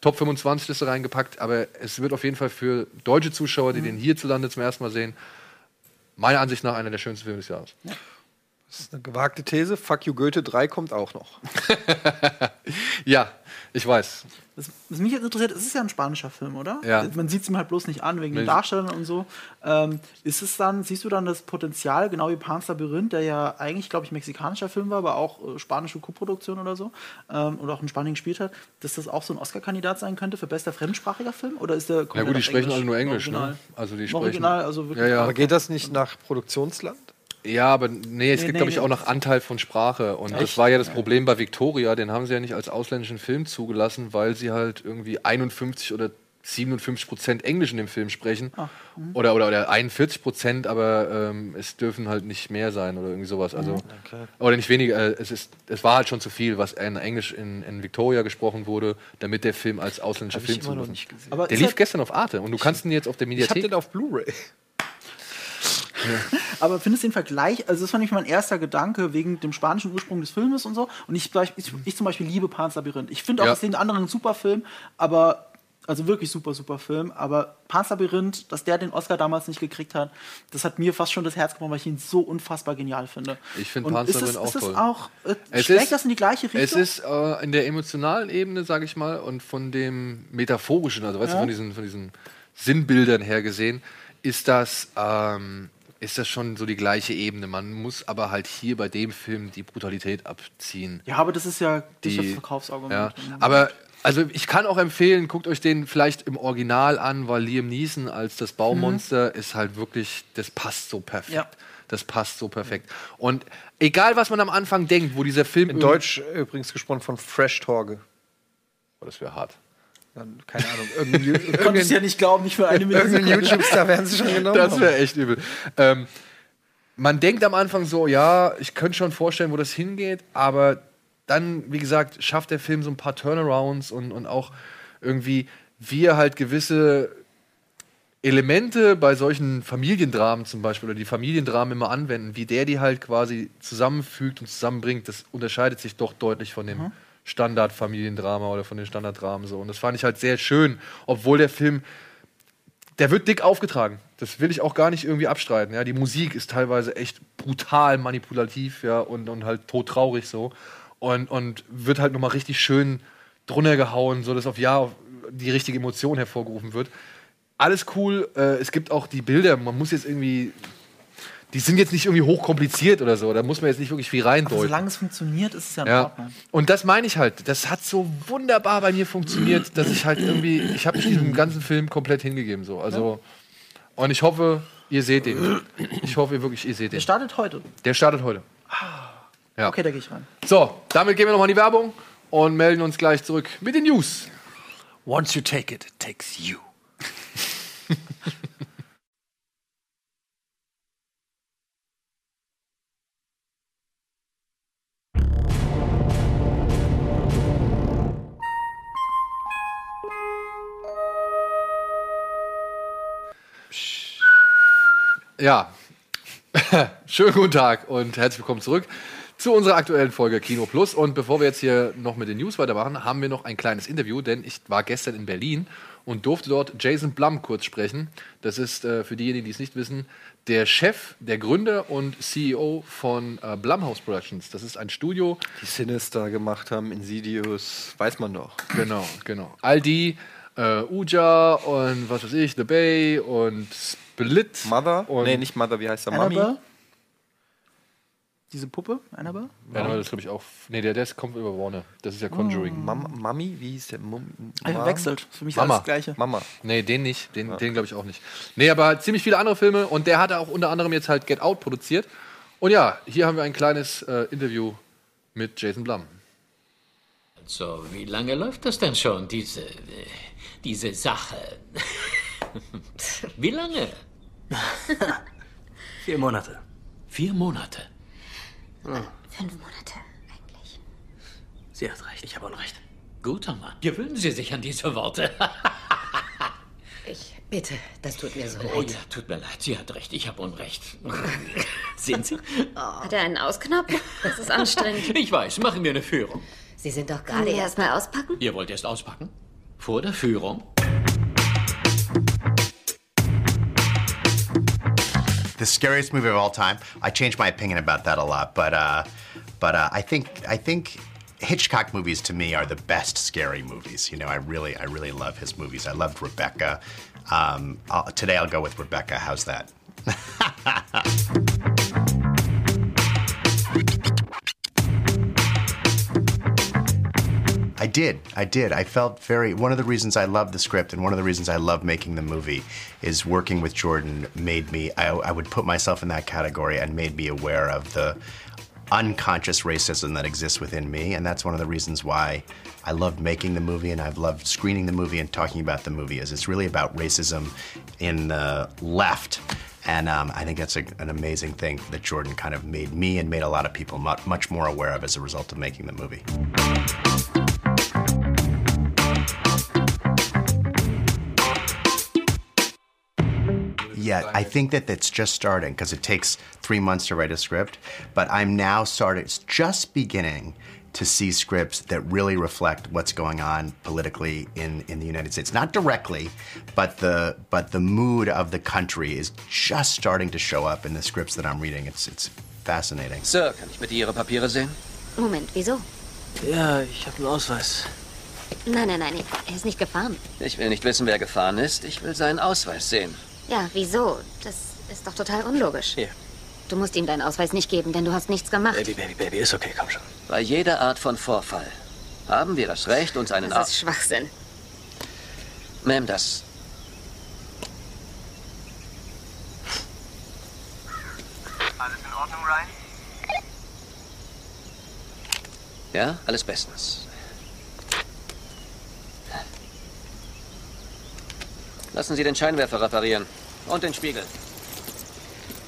Top 25 Liste reingepackt, aber es wird auf jeden Fall für deutsche Zuschauer, die den hierzulande zum ersten Mal sehen, meiner Ansicht nach einer der schönsten Filme des Jahres. Das ist eine gewagte These. Fuck you Goethe 3 kommt auch noch. [LAUGHS] Ja, ich weiß. Was, was mich jetzt interessiert, es ist ja ein spanischer Film, oder? Ja. Man sieht es ihm halt bloß nicht an, wegen den Nee. Darstellern und so. Ähm, ist es dann, siehst du dann das Potenzial, genau wie Pan's Labyrinth, der ja eigentlich, glaube ich, mexikanischer Film war, aber auch äh, spanische Co-Produktion oder so, ähm, oder auch in Spanien gespielt hat, dass das auch so ein Oscar-Kandidat sein könnte für bester fremdsprachiger Film? Oder ist der Ja gut, die sprechen alle nur Englisch, ne? Original? Also die sprechen. Original, also wirklich. Ja, ja. Aber geht das nicht nach Produktionsland? Ja, aber nee, es Nee, gibt, nee, glaube ich, nee. auch noch Anteil von Sprache. Und das war ja das Problem bei Victoria, den haben sie ja nicht als ausländischen Film zugelassen, weil sie halt irgendwie 51 oder 57 Prozent Englisch in dem Film sprechen. Oder, oder, oder 41 Prozent, aber ähm, es dürfen halt nicht mehr sein oder irgendwie sowas. Also, Oder nicht weniger. Äh, es, ist, es war halt schon zu viel, was in Englisch in, in Victoria gesprochen wurde, damit der Film als ausländischer Hab Film ich immer noch zugelassen nicht gesehen. Aber Der lief halt- gestern auf Arte und du kannst ihn jetzt auf der Ich hab Mediathek. den auf Blu-ray. [LAUGHS] Aber findest du den Vergleich, also das fand ich mein erster Gedanke wegen dem spanischen Ursprung des Filmes und so. Und ich, ich, ich zum Beispiel liebe Pan's Labyrinth. Ich finde auch, Ja. den anderen ein super Film, aber, also wirklich super, super Film. Aber Pan's Labyrinth, dass der den Oscar damals nicht gekriegt hat, das hat mir fast schon das Herz gebrochen, weil ich ihn so unfassbar genial finde. Ich finde Pan's Labyrinth auch ist toll. auch, äh, Es schlägt ist- das in die gleiche Richtung? Es ist äh, in der emotionalen Ebene, sage ich mal, und von dem metaphorischen, also weißt du, Ja. von diesen, von diesen Sinnbildern her gesehen, ist das, ähm, ist das schon so die gleiche Ebene. Man muss aber halt hier bei dem Film die Brutalität abziehen. ja, aber das ist ja Die- das Verkaufsargument. Ja, aber also ich kann auch empfehlen, guckt euch den vielleicht im Original an, weil Liam Neeson als das Baumonster ist halt wirklich, das passt so perfekt. Ja. Das passt so perfekt. Und egal, was man am Anfang denkt, wo dieser Film In Deutsch übrigens gesprochen von Fresh Torge. Oh, das wäre hart. Dann, keine Ahnung. Irgendein, Ju- Ich konnte es irgendein, ja nicht glauben, nicht für eine Minute. irgendein YouTube-Star werden sie schon [LAUGHS] genommen. Das wäre echt übel. Ähm, man denkt am Anfang so, ja, ich könnte schon vorstellen, wo das hingeht, aber dann, wie gesagt, schafft der Film so ein paar Turnarounds und, und auch irgendwie, wie er halt gewisse Elemente bei solchen Familiendramen zum Beispiel oder die Familiendramen immer anwenden, wie der die halt quasi zusammenfügt und zusammenbringt, das unterscheidet sich doch deutlich von dem Standard-Familiendrama oder von den Standarddramen so. Und das fand ich halt sehr schön, obwohl der Film der wird dick aufgetragen. Das will ich auch gar nicht irgendwie abstreiten. Ja, die Musik ist teilweise echt brutal manipulativ, ja, und, und halt todtraurig so. Und, und wird halt nochmal richtig schön drunter gehauen, so dass auf ja die richtige Emotion hervorgerufen wird. Alles cool. Äh, es gibt auch die Bilder. Man muss jetzt irgendwie. Die sind jetzt nicht irgendwie hochkompliziert oder so. Da muss man jetzt nicht wirklich viel Aber reindeuten. solange es funktioniert, ist es ja in Ja. Ordnung. Und das meine ich halt. Das hat so wunderbar bei mir funktioniert, dass ich halt irgendwie, ich habe mich diesem ganzen Film komplett hingegeben so. Also und ich hoffe, ihr seht den. Ich hoffe wirklich, ihr seht Der den. startet heute. Der startet heute. Ja. Okay, da gehe ich rein. So, damit gehen wir nochmal in die Werbung und melden uns gleich zurück mit den News. Once you take it, it takes you. [LAUGHS] Ja, [LAUGHS] schönen guten Tag und herzlich willkommen zurück zu unserer aktuellen Folge Kino Plus. Und bevor wir jetzt hier noch mit den News weitermachen, haben wir noch ein kleines Interview, denn ich war gestern in Berlin und durfte dort Jason Blum kurz sprechen. Das ist äh, für diejenigen, die es nicht wissen, der Chef, der Gründer und CEO von äh, Blumhouse Productions. Das ist ein Studio, Die Sinister gemacht haben, Insidious, weiß man doch. Genau, genau. All die, äh, Uja und was weiß ich, The Bay und Split. Mother? Und nee, nicht Mother, wie heißt der? Mami? Annabelle? Diese Puppe? Annabelle? Ja, no, das glaube ich auch. Nee, der, der kommt über Warner. Das ist ja Conjuring. Mam Mami? Wie hieß der? Mum Er Mam- wechselt. Für mich Mama. alles das Gleiche. Mama. Nee, den nicht. Den, den glaube ich auch nicht. Nee, aber ziemlich viele andere Filme. Und der hat auch unter anderem jetzt halt Get Out produziert. Und ja, hier haben wir ein kleines äh, Interview mit Jason Blum. So, wie lange läuft das denn schon, diese, äh, diese Sache? [LAUGHS] wie lange? [LAUGHS] Vier Monate. Vier Monate. Fünf Monate eigentlich. Sie hat recht, ich habe Unrecht. Guter Mann. Gewöhnen Sie sich an diese Worte. [LAUGHS] Ich bitte, das tut mir so Oh leid. ja, tut mir leid, sie hat recht, ich habe Unrecht. [LAUGHS] Sehen Sie? Hat er einen Ausknopf? Das ist anstrengend. Ich weiß, machen wir eine Führung. Sie sind doch gerade wir erst. erstmal auspacken? Ihr wollt erst auspacken? Vor der Führung? The scariest movie of all time. I changed my opinion about that a lot, but uh, but uh, I think I think Hitchcock movies to me are the best scary movies. You know, I really I really love his movies. I loved Rebecca. Um, I'll, today I'll go with Rebecca. How's that? [LAUGHS] did. I did. I felt very. One of the reasons I love the script and one of the reasons I love making the movie is working with Jordan made me. I, I would put myself in that category and made me aware of the unconscious racism that exists within me, and that's one of the reasons why I loved making the movie and I've loved screening the movie and talking about the movie. Is it's really about racism in the left. And um, I think that's a, an amazing thing that Jordan kind of made me and made a lot of people mu- much more aware of as a result of making the movie. Yeah, I think that it's just starting because it takes three months to write a script. But I'm now starting, it's just beginning to see scripts that really reflect what's going on politically in, in the United States. Not directly, but the but the mood of the country is just starting to show up in the scripts that I'm reading. It's it's fascinating. Sir, kann ich bitte Ihre Papiere sehen? Moment, wieso? Ja, ich habe einen Ausweis. Nein, nein, nein, er ist nicht gefahren. Ich will nicht wissen, wer gefahren ist. Ich will seinen Ausweis sehen. Ja, wieso? Das ist doch total unlogisch. Hier. Du musst ihm deinen Ausweis nicht geben, denn du hast nichts gemacht. Baby, Baby, Baby, ist okay, komm schon. Bei jeder Art von Vorfall haben wir das Recht, uns einen Das ist Schwachsinn. Ma'am, das. Alles in Ordnung, Ryan? Ja, alles bestens. Lassen Sie den Scheinwerfer reparieren. Und den Spiegel.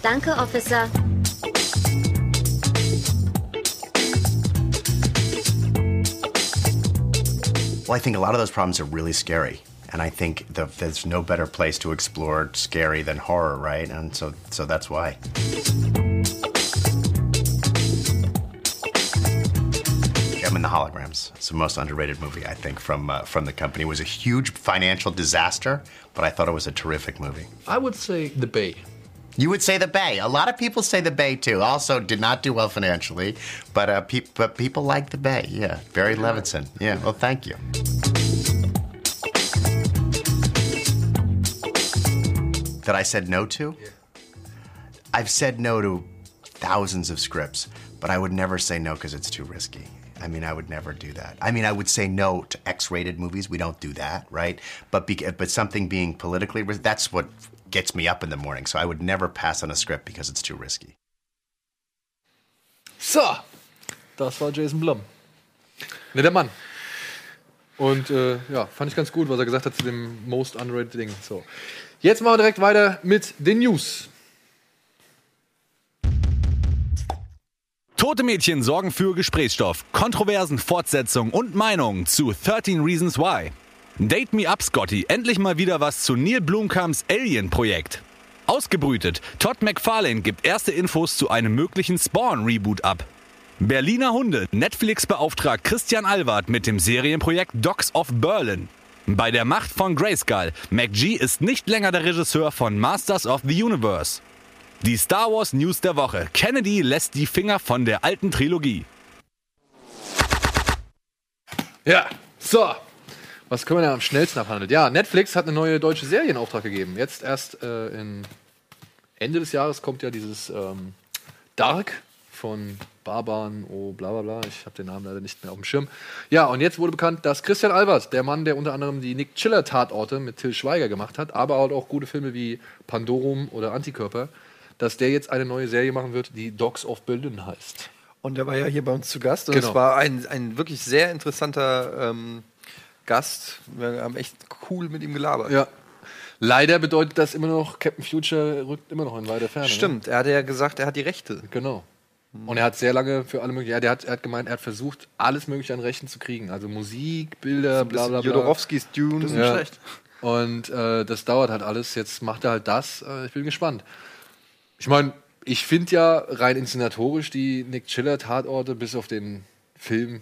Danke, Officer. Well, I think a lot of those problems are really scary. And I think the, there's no better place to explore scary than horror, right? And so, so that's why. Gem and the Holograms. It's the most underrated movie, I think, from uh, from the company. It was a huge financial disaster, but I thought it was a terrific movie. I would say The Bay. You would say the Bay. A lot of people say the Bay too. Also, did not do well financially, but uh, pe- but people like the Bay. Yeah, Barry Levinson. Yeah. Well, thank you. That I said no to. I've said no to thousands of scripts, but I would never say no because it's too risky. I mean, I would never do that. I mean, I would say no to X-rated movies. We don't do that, right? But be- but something being politically, that's what gets me up in the morning. So I would never pass on a script because it's too risky. So, das war Jason Blum. Ne, der Mann. Und äh, ja, fand ich ganz gut, was er gesagt hat zu dem Most Underrated Ding. So. Jetzt machen wir direkt weiter mit den News. Tote Mädchen sorgen für Gesprächsstoff, Kontroversen, Fortsetzungen und Meinungen zu 13 Reasons Why. Date Me Up, Scotty, endlich mal wieder was zu Neil Blomkamps Alien-Projekt. Ausgebrütet, Todd McFarlane gibt erste Infos zu einem möglichen Spawn-Reboot ab. Berliner Hunde, Netflix beauftragt Christian Alward mit dem Serienprojekt Dogs of Berlin. Bei der Macht von Grayskull, MacG ist nicht länger der Regisseur von Masters of the Universe. Die Star Wars News der Woche. Kennedy lässt die Finger von der alten Trilogie. Ja, so. Was können wir denn am schnellsten abhandeln? Ja, Netflix hat eine neue deutsche Serie in Auftrag gegeben. Jetzt erst äh, in Ende des Jahres kommt ja dieses ähm, Dark von Barban, oh bla bla bla. Ich habe den Namen leider nicht mehr auf dem Schirm. Ja, und jetzt wurde bekannt, dass Christian Albert, der Mann, der unter anderem die Nick Chiller Tatorte mit Till Schweiger gemacht hat, aber auch gute Filme wie Pandorum oder Antikörper, dass der jetzt eine neue Serie machen wird, die Dogs of Berlin heißt. Und der war ja hier bei uns zu Gast. Und Genau. es war ein, ein wirklich sehr interessanter ähm, Gast. Wir haben echt cool mit ihm gelabert. Ja. Leider bedeutet das immer noch, Captain Future rückt immer noch in weiter Ferne. Stimmt, er hatte ja gesagt, er hat die Rechte. Ne? Genau. Und er hat sehr lange für alle möglichen, ja, der hat, er hat gemeint, er hat versucht, alles mögliche an Rechten zu kriegen. Also Musik, Bilder, bla bla bla. Jodorowskis Dune. Das ist nicht Ja. schlecht. Und äh, das dauert halt alles. Jetzt macht er halt das. Äh, ich bin gespannt. Ich meine, ich finde ja rein inszenatorisch die Nick Chiller Tatorte bis auf den Film,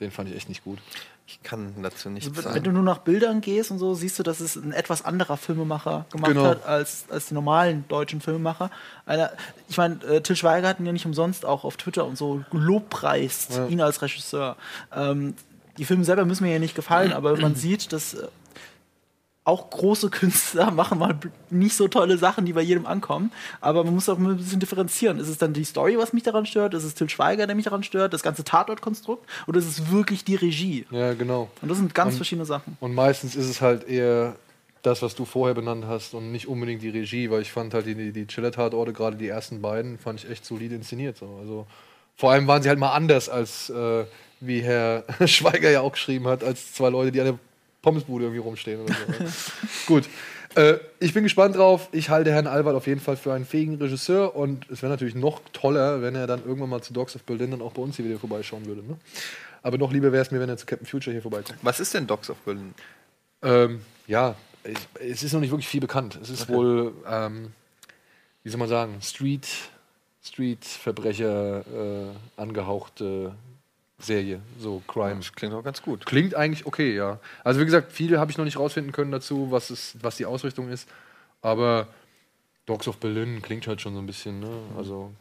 den fand ich echt nicht gut. Ich kann dazu nichts Also, wenn- sagen. wenn du nur nach Bildern gehst und so, siehst du, dass es ein etwas anderer Filmemacher gemacht Genau. hat als, als die normalen deutschen Filmemacher. Einer, ich meine, äh, Till Schweiger hat ihn ja nicht umsonst auch auf Twitter und so gelobpreist, Ja. ihn als Regisseur. Ähm, die Filme selber müssen mir ja nicht gefallen, [CLEARS THROAT] aber man sieht, dass äh, auch große [LAUGHS] Künstler machen mal nicht so tolle Sachen, die bei jedem ankommen. Aber man muss auch ein bisschen differenzieren. Ist es dann die Story, was mich daran stört? Ist es Till Schweiger, der mich daran stört? Das ganze Tatortkonstrukt? Oder ist es wirklich die Regie? Ja, genau. Und das sind ganz Und- verschiedene Sachen. Und meistens ist es halt eher das, was du vorher benannt hast und nicht unbedingt die Regie, weil ich fand halt die, die, die Chiller-Tatorte, gerade die ersten beiden, fand ich echt solide inszeniert. So. Also, vor allem waren sie halt mal anders als, äh, wie Herr [LAUGHS] Schweiger ja auch geschrieben hat, als zwei Leute, die an der Pommesbude irgendwie rumstehen oder so. ne? [LAUGHS] Gut. Äh, ich bin gespannt drauf. Ich halte Herrn Albert auf jeden Fall für einen fähigen Regisseur und es wäre natürlich noch toller, wenn er dann irgendwann mal zu Dogs of Berlin dann auch bei uns hier wieder vorbeischauen würde. Ne? Aber noch lieber wäre es mir, wenn er zu Captain Future hier vorbeikommt. Was ist denn Dogs of Berlin? Ähm, ja, ich, es ist noch nicht wirklich viel bekannt. Es ist wohl, ähm, wie soll man sagen, Street, Street-Verbrecher äh, angehauchte Serie, so Crime. Das klingt auch ganz gut. Klingt eigentlich okay, ja. Also wie gesagt, viel habe ich noch nicht rausfinden können dazu, was, es, was die Ausrichtung ist. Aber Dogs of Berlin klingt halt schon so ein bisschen, ne? Also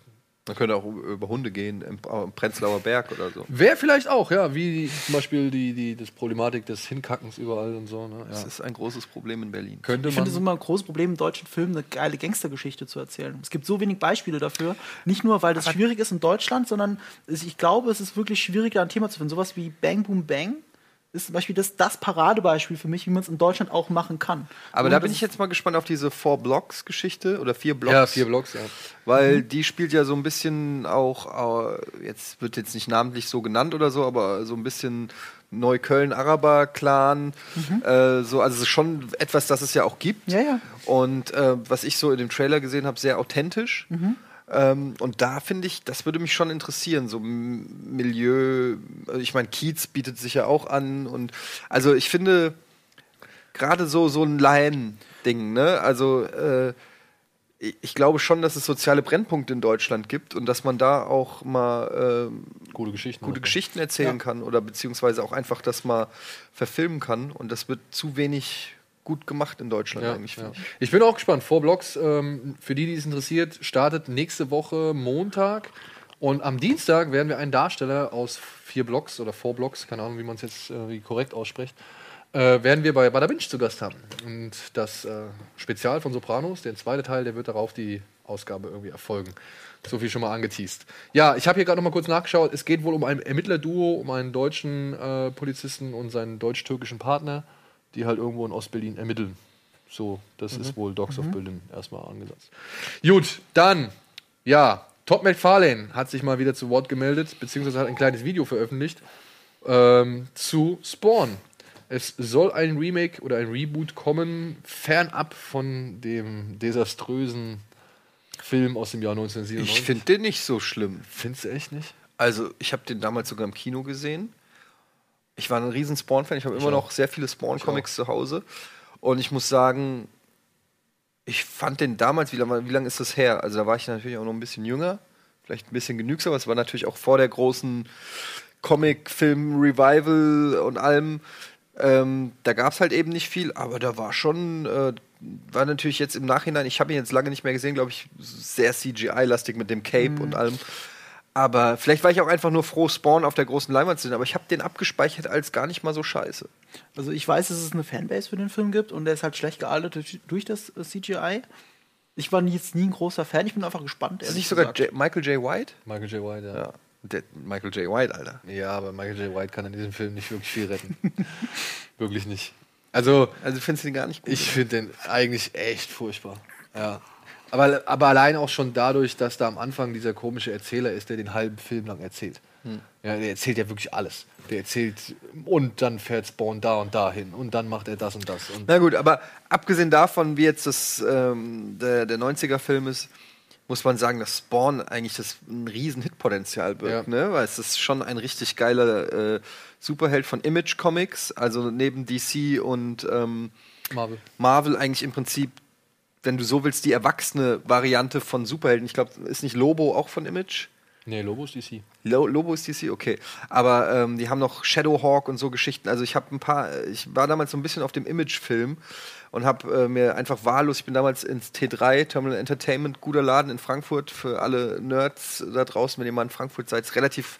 Man könnte auch über Hunde gehen, im im Prenzlauer Berg oder so. Wäre vielleicht auch, ja, wie zum Beispiel die, die das Problematik des Hinkackens überall und so. Ne? Ja. Das ist ein großes Problem in Berlin. Könnte Ich finde es immer ein großes Problem, in deutschen Filmen eine geile Gangstergeschichte zu erzählen. Es gibt so wenig Beispiele dafür. Nicht nur, weil das schwierig ist in Deutschland, sondern ich glaube, es ist wirklich schwierig, da ein Thema zu finden. Sowas wie Bang Boom Bang ist zum Beispiel das, das Paradebeispiel für mich, wie man es in Deutschland auch machen kann. Aber Und da bin ich jetzt mal gespannt auf diese Four Blocks Geschichte oder vier Blocks. ja, vier Blocks, ja. Weil die spielt ja so ein bisschen auch, äh, jetzt wird jetzt nicht namentlich so genannt oder so, aber so ein bisschen Neukölln-Araber-Clan. Äh, so, also es ist schon etwas, das es ja auch gibt. Ja, ja. Und äh, was ich so in dem Trailer gesehen habe, sehr authentisch. Ähm, und da finde ich, das würde mich schon interessieren, so M- Milieu, also ich meine, Kiez bietet sich ja auch an und also ich finde gerade so so ein Laien-Ding, ne? Also äh, ich, glaube schon, dass es soziale Brennpunkte in Deutschland gibt und dass man da auch mal ähm, Gute Geschichten. gute Geschichten erzählen kann oder beziehungsweise auch einfach das mal verfilmen kann und das wird zu wenig gut gemacht in Deutschland Ja, eigentlich. ja. ich. Bin auch gespannt. Four Blocks, ähm, für die, die es interessiert, startet nächste Woche Montag. Und am Dienstag werden wir einen Darsteller aus vier Blocks oder Four Blocks, keine Ahnung, wie man es jetzt äh, korrekt ausspricht, äh, werden wir bei Bada Binge zu Gast haben. Und das äh, Spezial von Sopranos, der zweite Teil, der wird darauf die Ausgabe irgendwie erfolgen. So viel schon mal angeteased. Ja, ich habe hier gerade noch mal kurz nachgeschaut. Es geht wohl um ein Ermittlerduo, um einen deutschen äh, Polizisten und seinen deutsch-türkischen Partner, die halt irgendwo in Ostberlin ermitteln. So, das ist wohl Dogs of Berlin erstmal angesetzt. Gut, dann, ja, Todd McFarlane hat sich mal wieder zu Wort gemeldet, beziehungsweise hat ein kleines Video veröffentlicht ähm, zu Spawn. Es soll ein Remake oder ein Reboot kommen, fernab von dem desaströsen Film aus dem Jahr 1997. Ich finde den nicht so schlimm. Findest du echt nicht? Also, ich habe den damals sogar im Kino gesehen. Ich war ein riesen Spawn-Fan. Ich habe immer auch. noch sehr viele Spawn-Comics zu Hause. Und ich muss sagen, ich fand den damals, wie lange lang ist das her? Also, da war ich natürlich auch noch ein bisschen jünger. Vielleicht ein bisschen genügsam. aber Es war natürlich auch vor der großen Comic-Film-Revival und allem. Ähm, da gab es halt eben nicht viel, aber da war schon, äh, war natürlich jetzt im Nachhinein, ich habe ihn jetzt lange nicht mehr gesehen, glaube ich, sehr CGI-lastig mit dem Cape und allem. Aber vielleicht war ich auch einfach nur froh, Spawn auf der großen Leinwand zu sehen, aber ich habe den abgespeichert als gar nicht mal so scheiße. Also ich weiß, dass es eine Fanbase für den Film gibt und der ist halt schlecht gealtert durch, durch das äh, CGI. Ich war jetzt nie ein großer Fan, ich bin einfach gespannt. Ist nicht sogar. J Michael J. White? Michael J. White, ja. Ja. Der Michael J. White, Alter. Ja, aber Michael J. White kann in diesem Film nicht wirklich viel retten. [LAUGHS] wirklich nicht. Also, Also findest du den gar nicht gut? ich finde den eigentlich echt furchtbar. Ja. Aber, aber allein auch schon dadurch, dass da am Anfang dieser komische Erzähler ist, der den halben Film lang erzählt. Ja, der erzählt ja wirklich alles. Der erzählt, und dann fährt Spawn da und da hin und dann macht er das und das. Und Na gut, aber abgesehen davon, wie jetzt das, ähm, der, der 90er-Film ist, muss man sagen, dass Spawn eigentlich das ein riesen Hitpotenzial birgt, Ja. ne? Weil es ist schon ein richtig geiler äh, Superheld von Image Comics, also neben DC und ähm, Marvel. Marvel eigentlich im Prinzip, wenn du so willst, die erwachsene Variante von Superhelden. Ich glaube, ist nicht Lobo auch von Image? Nee, Lobo ist DC. Lo Lobo ist DC, okay. Aber ähm, die haben noch Shadowhawk und so Geschichten. Also ich habe ein paar, ich war damals so ein bisschen auf dem Image-Film und habe äh, mir einfach wahllos, ich bin damals ins T3, Terminal Entertainment, guter Laden in Frankfurt, für alle Nerds da draußen, wenn ihr mal in Frankfurt seid, ist relativ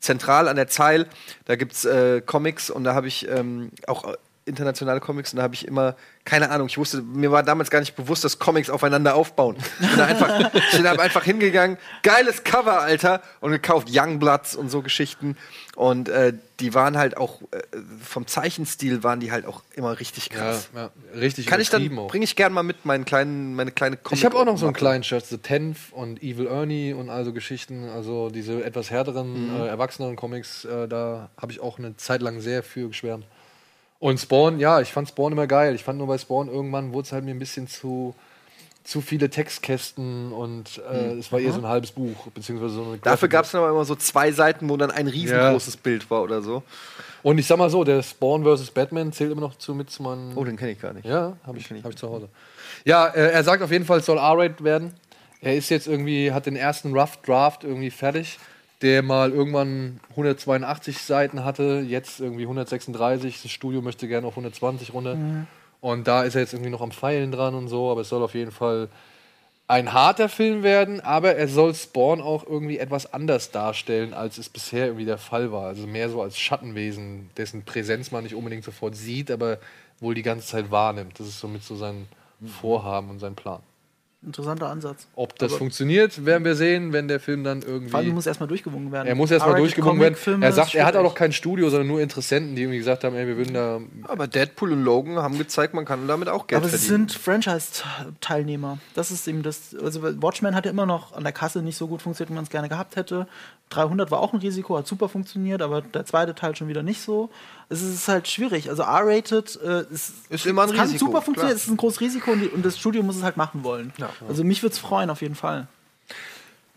zentral an der Zeil. Da gibt's äh, Comics und da habe ich ähm, auch äh, internationale Comics und da habe ich immer, keine Ahnung, ich wusste, mir war damals gar nicht bewusst, dass Comics aufeinander aufbauen. Ich bin da einfach, ich bin da einfach hingegangen, geiles Cover, Alter, und gekauft Youngbloods und so Geschichten. Und äh, die waren halt auch, äh, vom Zeichenstil waren die halt auch immer richtig Ja, krass. ja, richtig Kann ich dann, bringe ich gern mal mit meinen kleinen, meine kleine Comic. Ich habe auch noch so einen kleinen Shirt, The Tenth und Evil Ernie und all so Geschichten. Also diese etwas härteren, Mhm. äh, erwachseneren Comics, äh, da habe ich auch eine Zeit lang sehr für geschwärmt. Und Spawn, ja, ich fand Spawn immer geil. Ich fand nur bei Spawn irgendwann wurde es halt mir ein bisschen zu zu viele Textkästen und äh, es war eher so ein halbes Buch, beziehungsweise so eine. Dafür gab es dann aber immer so zwei Seiten, wo dann ein riesengroßes Bild war oder so. Und ich sag mal so, der Spawn vs. Batman zählt immer noch zu mit zu meinen. Oh, den kenne ich gar nicht. Ja, habe ich, hab ich zu Hause. Ja, äh, er sagt auf jeden Fall, es soll R-Rated werden. Er ist jetzt irgendwie, hat den ersten Rough Draft irgendwie fertig, der mal irgendwann 182 Seiten hatte, jetzt irgendwie 136. Das Studio möchte gerne auf 120 runter. Und da ist er jetzt irgendwie noch am Pfeilen dran und so, aber es soll auf jeden Fall ein harter Film werden, aber er soll Spawn auch irgendwie etwas anders darstellen, als es bisher irgendwie der Fall war. Also mehr so als Schattenwesen, dessen Präsenz man nicht unbedingt sofort sieht, aber wohl die ganze Zeit wahrnimmt. Das ist somit so sein Vorhaben und sein Plan. Interessanter Ansatz. Ob das Aber funktioniert, werden wir sehen, wenn der Film dann irgendwie. Vor allem muss erstmal durchgewungen werden. er muss erstmal durchgewungen werden. Er sagt, er hat auch noch kein Studio, sondern nur Interessenten, die irgendwie gesagt haben, ey, wir würden da. Aber Deadpool und Logan haben gezeigt, man kann damit auch Geld Aber sie verdienen. sind Franchise-Teilnehmer. Das ist eben das. Also Watchmen hat ja immer noch an der Kasse nicht so gut funktioniert, wie man es gerne gehabt hätte. 300 war auch ein Risiko, hat super funktioniert, aber der zweite Teil schon wieder nicht so. Es ist halt schwierig. Also R-rated äh, ist, Ist immer ein es kann Risiko, super funktionieren. Es ist ein großes Risiko und, die, und das Studio muss es halt machen wollen. Also mich würde es freuen auf jeden Fall.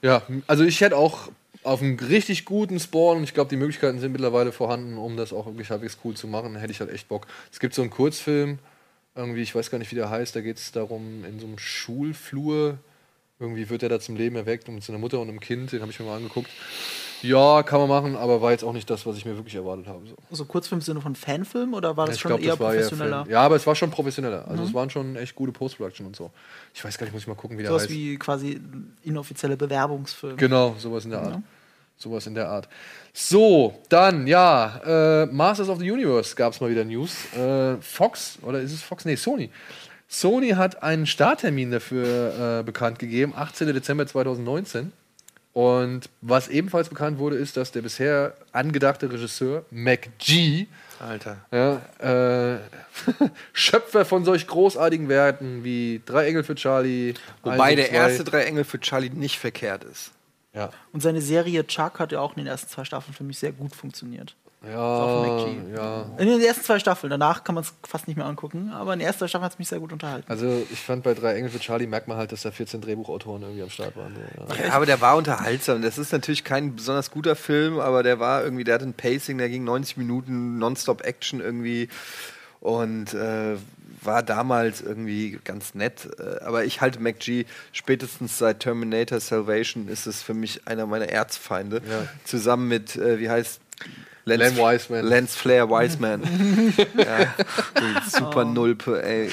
Ja, also ich hätte auch auf einen richtig guten Spawn, und ich glaube, die Möglichkeiten sind mittlerweile vorhanden, um das auch wirklich halbwegs cool zu machen, hätte ich halt echt Bock. Es gibt so einen Kurzfilm, irgendwie, ich weiß gar nicht, wie der heißt, da geht es darum, in so einem Schulflur, irgendwie wird er da zum Leben erweckt und mit seiner Mutter und einem Kind, den habe ich mir mal angeguckt. Ja, kann man machen, aber war jetzt auch nicht das, was ich mir wirklich erwartet habe. So. Also Kurzfilm im Sinne von Fanfilm oder war das ich schon glaub, eher war professioneller? Film. ja, aber es war schon professioneller. Also Mhm. es waren schon echt gute Post-Production und so. Ich weiß gar nicht, muss ich mal gucken, wie der Sowas heißt. wie quasi inoffizielle Bewerbungsfilm. Genau, sowas in der Art. Ja. Sowas in der Art. So, dann, ja, äh, Masters of the Universe gab es mal wieder News. Äh, Fox, oder ist es Fox? Nee, Sony. Sony hat einen Starttermin dafür äh, bekannt gegeben, 18. Dezember 2019. Und was ebenfalls bekannt wurde, ist, dass der bisher angedachte Regisseur McG, Alter. ja, äh, [LAUGHS] Schöpfer von solch großartigen Werten wie Drei Engel für Charlie, Wobei der erste Drei Engel für Charlie nicht verkehrt ist. Ja. Und seine Serie Chuck hat ja auch in den ersten zwei Staffeln für mich sehr gut funktioniert. Auf Ja, ja. In den ersten zwei Staffeln. Danach kann man es fast nicht mehr angucken. Aber in der ersten Staffel hat es mich sehr gut unterhalten. Also ich fand bei Drei Engel für Charlie merkt man halt, dass da 14 Drehbuchautoren irgendwie am Start waren. So, ja. Ja, aber der war unterhaltsam. Das ist natürlich kein besonders guter Film, aber der war irgendwie, der hatte ein Pacing, der ging 90 Minuten Nonstop-Action irgendwie und äh, war damals irgendwie ganz nett. Äh, aber ich halte McG spätestens seit Terminator Salvation ist es für mich einer meiner Erzfeinde. Ja. Zusammen mit, äh, wie heißt Len Wiseman. Lance Flair Wiseman. [LAUGHS] ja, super Nulpe, ey.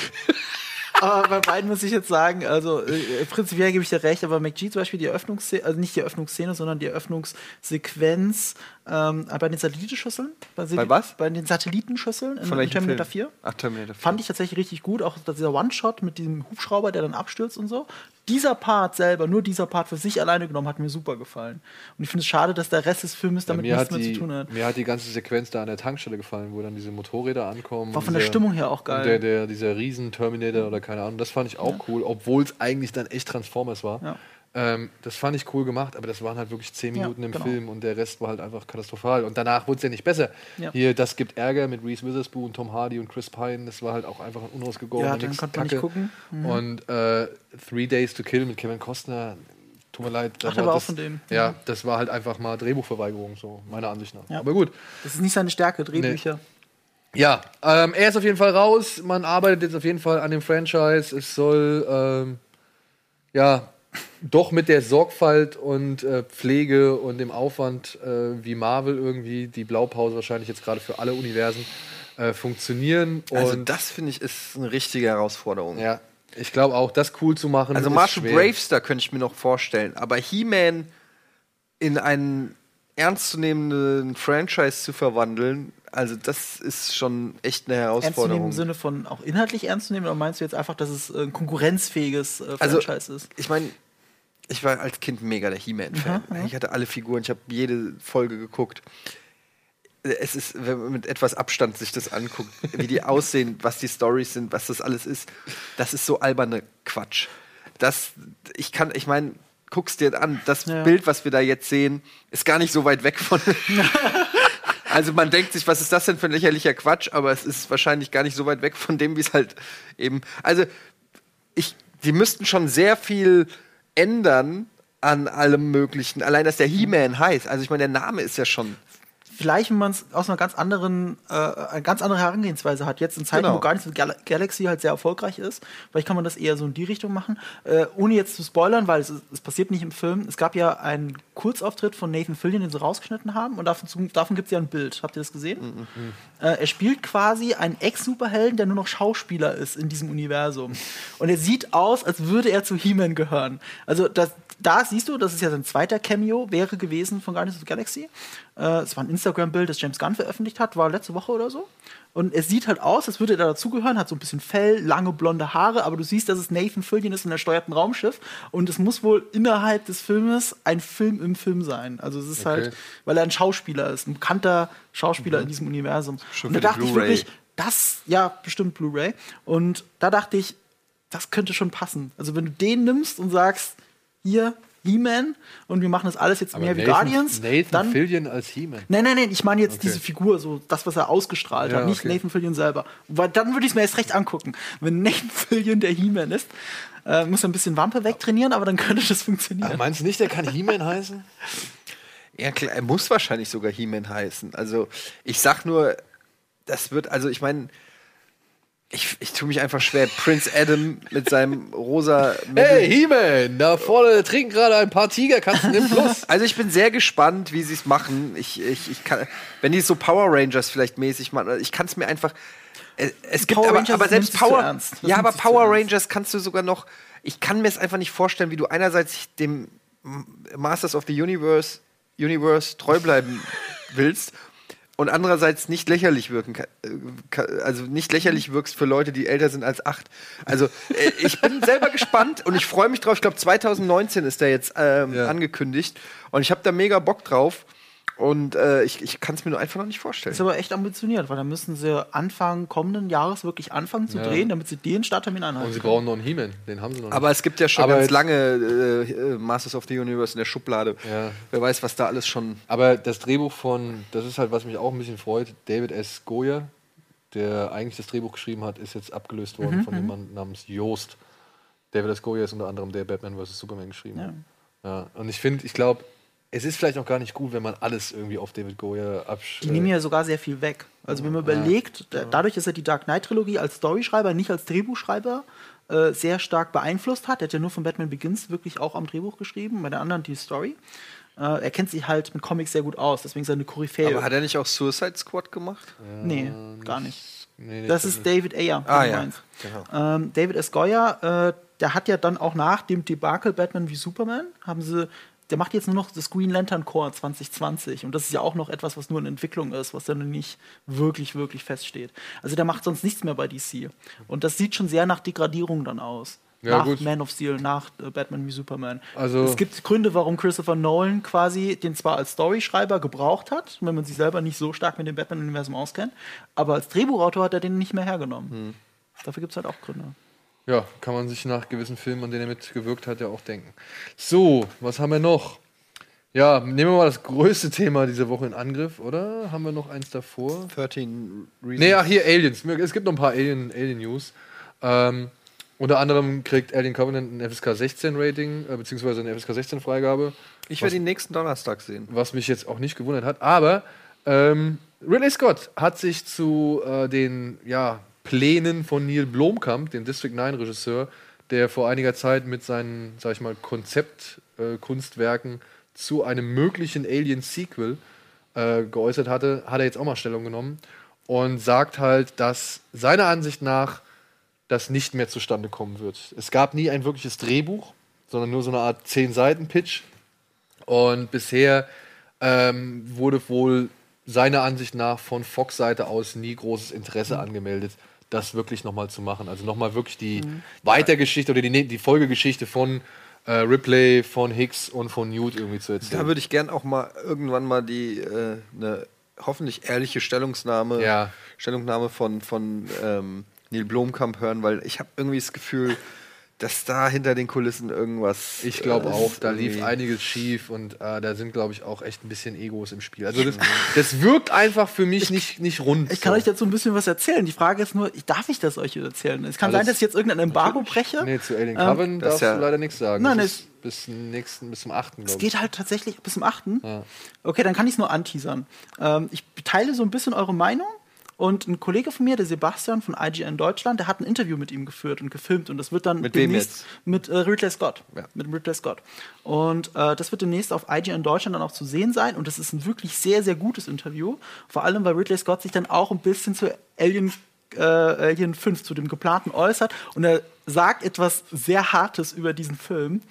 aber bei beiden muss ich jetzt sagen, also äh, prinzipiell gebe ich dir recht, aber McG zum Beispiel die Eröffnungsszene, also nicht die Eröffnungsszene, sondern die Eröffnungssequenz ähm, bei den Satellitenschüsseln. Bei, Bei was? Bei den Satellitenschüsseln in welchem Terminator Film? 4. Ach, Terminator 4. Fand ich tatsächlich richtig gut, auch dieser One-Shot mit diesem Hubschrauber, der dann abstürzt und so. Dieser Part selber, nur dieser Part für sich alleine genommen, hat mir super gefallen. Und ich finde es schade, dass der Rest des Filmes damit mir, nichts mehr die, zu tun hat. mir hat die ganze Sequenz da an der Tankstelle gefallen, wo dann diese Motorräder ankommen. War von der dieser- Stimmung her auch geil. Der, der, dieser Riesen-Terminator oder keine Ahnung, das fand ich auch cool, obwohl es eigentlich dann echt Transformers war. Ja. Ähm, das fand ich cool gemacht, aber das waren halt wirklich zehn Ja, Minuten im genau. Film und der Rest war halt einfach katastrophal. Und danach wurde es ja nicht besser. Ja. Hier, das gibt Ärger mit Reese Witherspoon, Tom Hardy und Chris Pine. Das war halt auch einfach ein unausgegorener Ja, Mix konnte man nicht gucken. Mhm. Und äh, Three Days to Kill mit Kevin Costner, tut mir leid. Ach, der war auch das, von dem. Ja, Mhm. das war halt einfach mal Drehbuchverweigerung, so meiner Ansicht nach. Ja. Aber gut. Das ist nicht seine Stärke, Drehbücher. Ja, ähm, er ist auf jeden Fall raus. Man arbeitet jetzt auf jeden Fall an dem Franchise. Es soll ähm, ja doch mit der Sorgfalt und äh, Pflege und dem Aufwand äh, wie Marvel irgendwie die Blaupause wahrscheinlich jetzt gerade für alle Universen äh, funktionieren. Also und das finde ich ist eine richtige Herausforderung. ja, ich glaube auch, das cool zu machen. Also Marshall. Bravestar könnte ich mir noch vorstellen, aber He-Man in einen ernstzunehmenden Franchise zu verwandeln, also das ist schon echt eine Ernst Herausforderung. im Sinne von auch inhaltlich ernst zu nehmen, oder meinst du jetzt einfach, dass es ein konkurrenzfähiges äh, Also, Franchise ist? ich meine, ich war als Kind mega der He-Man-Fan. Mhm. Ich hatte alle Figuren, ich habe jede Folge geguckt. Es ist, wenn man mit etwas Abstand sich das anguckt, wie die [LAUGHS] aussehen, was die Stories sind, was das alles ist, das ist so alberne Quatsch. Das, ich kann, ich meine, guck's dir an, das Ja. Bild, was wir da jetzt sehen, ist gar nicht so weit weg von. [LAUGHS] Also man denkt sich, was ist das denn für ein lächerlicher Quatsch, aber es ist wahrscheinlich gar nicht so weit weg von dem, wie es halt eben. Also ich, die müssten schon sehr viel ändern an allem Möglichen. Allein, dass der He-Man heißt. Also ich meine, der Name ist ja schon. Vielleicht, wenn man es aus einer ganz anderen, äh, eine ganz andere Herangehensweise hat. Jetzt in Zeiten, Genau. wo Guardians of the Gal Galaxy halt sehr erfolgreich ist, vielleicht kann man das eher so in die Richtung machen. Äh, ohne jetzt zu spoilern, weil es, es passiert nicht im Film. Es gab ja einen Kurzauftritt von Nathan Fillion, den sie rausgeschnitten haben. Und davon, davon gibt es ja ein Bild. Habt ihr das gesehen? Äh, er spielt quasi einen Ex-Superhelden, der nur noch Schauspieler ist in diesem Universum. Und er sieht aus, als würde er zu He-Man gehören. Also das, da siehst du, das ist ja sein zweiter Cameo, wäre gewesen von Guardians of the Galaxy. Äh, Es war ein Instagram-Bild, das James Gunn veröffentlicht hat, war letzte Woche oder so. Und es sieht halt aus, als würde er da dazugehören, hat so ein bisschen Fell, lange blonde Haare, aber du siehst, dass es Nathan Fillion ist und er steuert ein Raumschiff. Und es muss wohl innerhalb des Filmes ein Film im Film sein. Also es ist Okay. halt, weil er ein Schauspieler ist, ein bekannter Schauspieler Mhm. in diesem Universum. Schon und da dachte ich wirklich, das, ja, bestimmt Blu-ray. Und da dachte ich, das könnte schon passen. Also wenn du den nimmst und sagst, hier, He-Man, und wir machen das alles jetzt Aber mehr wie Nathan, Guardians, Nathan dann Fillion als He-Man. Nein, nein, nein, ich meine jetzt Okay. diese Figur, so das, was er ausgestrahlt Ja, hat, nicht okay. Nathan Fillion selber. Weil dann würde ich es mir erst recht angucken. Wenn Nathan [LAUGHS] Fillion der He-Man ist, äh, muss er ein bisschen Wampe wegtrainieren, aber dann könnte das funktionieren. Aber meinst du nicht, der kann He-Man heißen? Ja, klar, er muss wahrscheinlich sogar He-Man heißen. Also ich sag nur, das wird, also ich meine, ich, ich tue mich einfach schwer. Prince Adam mit seinem rosa. Hey, He-Man, da vorne trinken gerade ein paar Tiger, kannst du nehmen Plus. [LAUGHS] Also ich bin sehr gespannt, wie sie es machen. Ich, ich, ich kann, wenn die es so Power Rangers vielleicht mäßig machen, ich kann es mir einfach. Es, es gibt Power aber, aber selbst Power. Ja, aber Power. Rangers kannst du sogar noch. Ich kann mir es einfach nicht vorstellen, wie du einerseits dem Masters of the Universe, Universe treu bleiben willst und andererseits nicht lächerlich wirken äh, also nicht lächerlich wirkst für Leute, die älter sind als acht. Also äh, ich bin selber gespannt und ich freue mich drauf. Ich glaube 2019 ist der jetzt ähm, angekündigt und ich habe da mega Bock drauf. Und äh, ich, ich kann es mir nur einfach noch nicht vorstellen. Das ist aber echt ambitioniert, weil dann müssen sie Anfang kommenden Jahres wirklich anfangen zu Ja. drehen, damit sie den Starttermin einhalten. Und sie brauchen noch einen He-Man, den haben sie noch nicht. Aber es gibt ja schon Aber ganz jetzt- lange äh, äh, Masters of the Universe in der Schublade. Ja. Wer weiß, was da alles schon. Aber das Drehbuch von, das ist halt, was mich auch ein bisschen freut, David S. Goyer, der eigentlich das Drehbuch geschrieben hat, ist jetzt abgelöst worden Mhm, von mhm. jemandem namens Joost. David S. Goyer ist unter anderem der Batman vs. Superman geschrieben Ja. Ja. Und ich finde, ich glaube, es ist vielleicht auch gar nicht gut, wenn man alles irgendwie auf David Goyer absch... Die nehmen ja sogar sehr viel weg. Also wenn man überlegt, da- dadurch, dass er die Dark Knight Trilogie als Storyschreiber, nicht als Drehbuchschreiber, äh, sehr stark beeinflusst hat. Er hat ja nur von Batman Begins wirklich auch am Drehbuch geschrieben, bei den anderen die Story. Äh, er kennt sich halt mit Comics sehr gut aus, deswegen seine Koryphäe. Aber hat er nicht auch Suicide Squad gemacht? Nee, gar nicht. Nee, das ist David Ayer. Ah, ja. meinst. Genau. Ähm, David S. Goyer, äh, der hat ja dann auch nach dem Debakel Batman wie Superman, haben sie, der macht jetzt nur noch das Green Lantern Corps 2020. Und das ist ja auch noch etwas, was nur in Entwicklung ist, was dann nicht wirklich, wirklich feststeht. Also der macht sonst nichts mehr bei DC. Und das sieht schon sehr nach Degradierung dann aus. Ja, nach gut. Man of Steel, nach äh, Batman wie Superman. Also- es gibt Gründe, warum Christopher Nolan quasi den zwar als Storyschreiber gebraucht hat, wenn man sich selber nicht so stark mit dem Batman-Universum auskennt, aber als Drehbuchautor hat er den nicht mehr hergenommen. Hm. Dafür gibt es halt auch Gründe. Ja, kann man sich nach gewissen Filmen, an denen er mitgewirkt hat, ja auch denken. So, was haben wir noch? Ja, nehmen wir mal das größte Thema dieser Woche in Angriff, oder? Haben wir noch eins davor? 13 Reasons. Nee, ach hier, Aliens. Es gibt noch ein paar Alien, Alien News. Ähm, unter anderem kriegt Alien Covenant ein FSK 16 Rating, äh, beziehungsweise eine FSK 16 Freigabe. Ich werde ihn nächsten Donnerstag sehen. Was mich jetzt auch nicht gewundert hat. Aber ähm, Ridley Scott hat sich zu äh, den ja, Plänen von Neil Blomkamp, dem District 9 Regisseur, der vor einiger Zeit mit seinen, sag ich mal, Konzeptkunstwerken äh, zu einem möglichen Alien-Sequel äh, geäußert hatte, hat er jetzt auch mal Stellung genommen und sagt halt, dass seiner Ansicht nach das nicht mehr zustande kommen wird. Es gab nie ein wirkliches Drehbuch, sondern nur so eine Art 10-Seiten-Pitch. Und bisher ähm, wurde wohl seiner Ansicht nach von Fox-Seite aus nie großes Interesse angemeldet, das wirklich nochmal zu machen. Also nochmal wirklich die Weitergeschichte oder die, ne- die Folgegeschichte von äh, Ripley, von Hicks und von Newt irgendwie zu erzählen. Da würde ich gern auch mal irgendwann mal die äh, eine hoffentlich ehrliche Stellungnahme, Ja. Stellungnahme von, von ähm, Neil Blomkamp hören, weil ich habe irgendwie das Gefühl, dass da hinter den Kulissen irgendwas. Ich glaube äh, auch, da lief irgendwie- einiges schief und äh, da sind, glaube ich, auch echt ein bisschen Egos im Spiel. Also das, das wirkt einfach für mich nicht, nicht rund. Ich kann so. euch dazu ein bisschen was erzählen. Die Frage ist nur, darf ich das euch erzählen? Es kann Alles- sein, dass ich jetzt irgendein Embargo breche. Nee, zu Alien Ähm, das darfst ja- du leider nichts sagen. Nein, das ist bis zum nächsten, bis zum 8. Es geht ich. halt tatsächlich bis zum 8. Ja. Okay, dann kann ich es nur anteasern. Ähm, ich teile so ein bisschen eure Meinung. Und ein Kollege von mir, der Sebastian von IGN Deutschland, der hat ein Interview mit ihm geführt und gefilmt. Und das wird dann Mit demnächst mit äh, Ridley Scott. Ja. Mit Ridley Scott. Und äh, das wird demnächst auf IGN Deutschland dann auch zu sehen sein. Und das ist ein wirklich sehr, sehr gutes Interview. Vor allem, weil Ridley Scott sich dann auch ein bisschen zu Alien, äh, Alien 5, zu dem geplanten äußert. Und er sagt etwas sehr Hartes über diesen Film.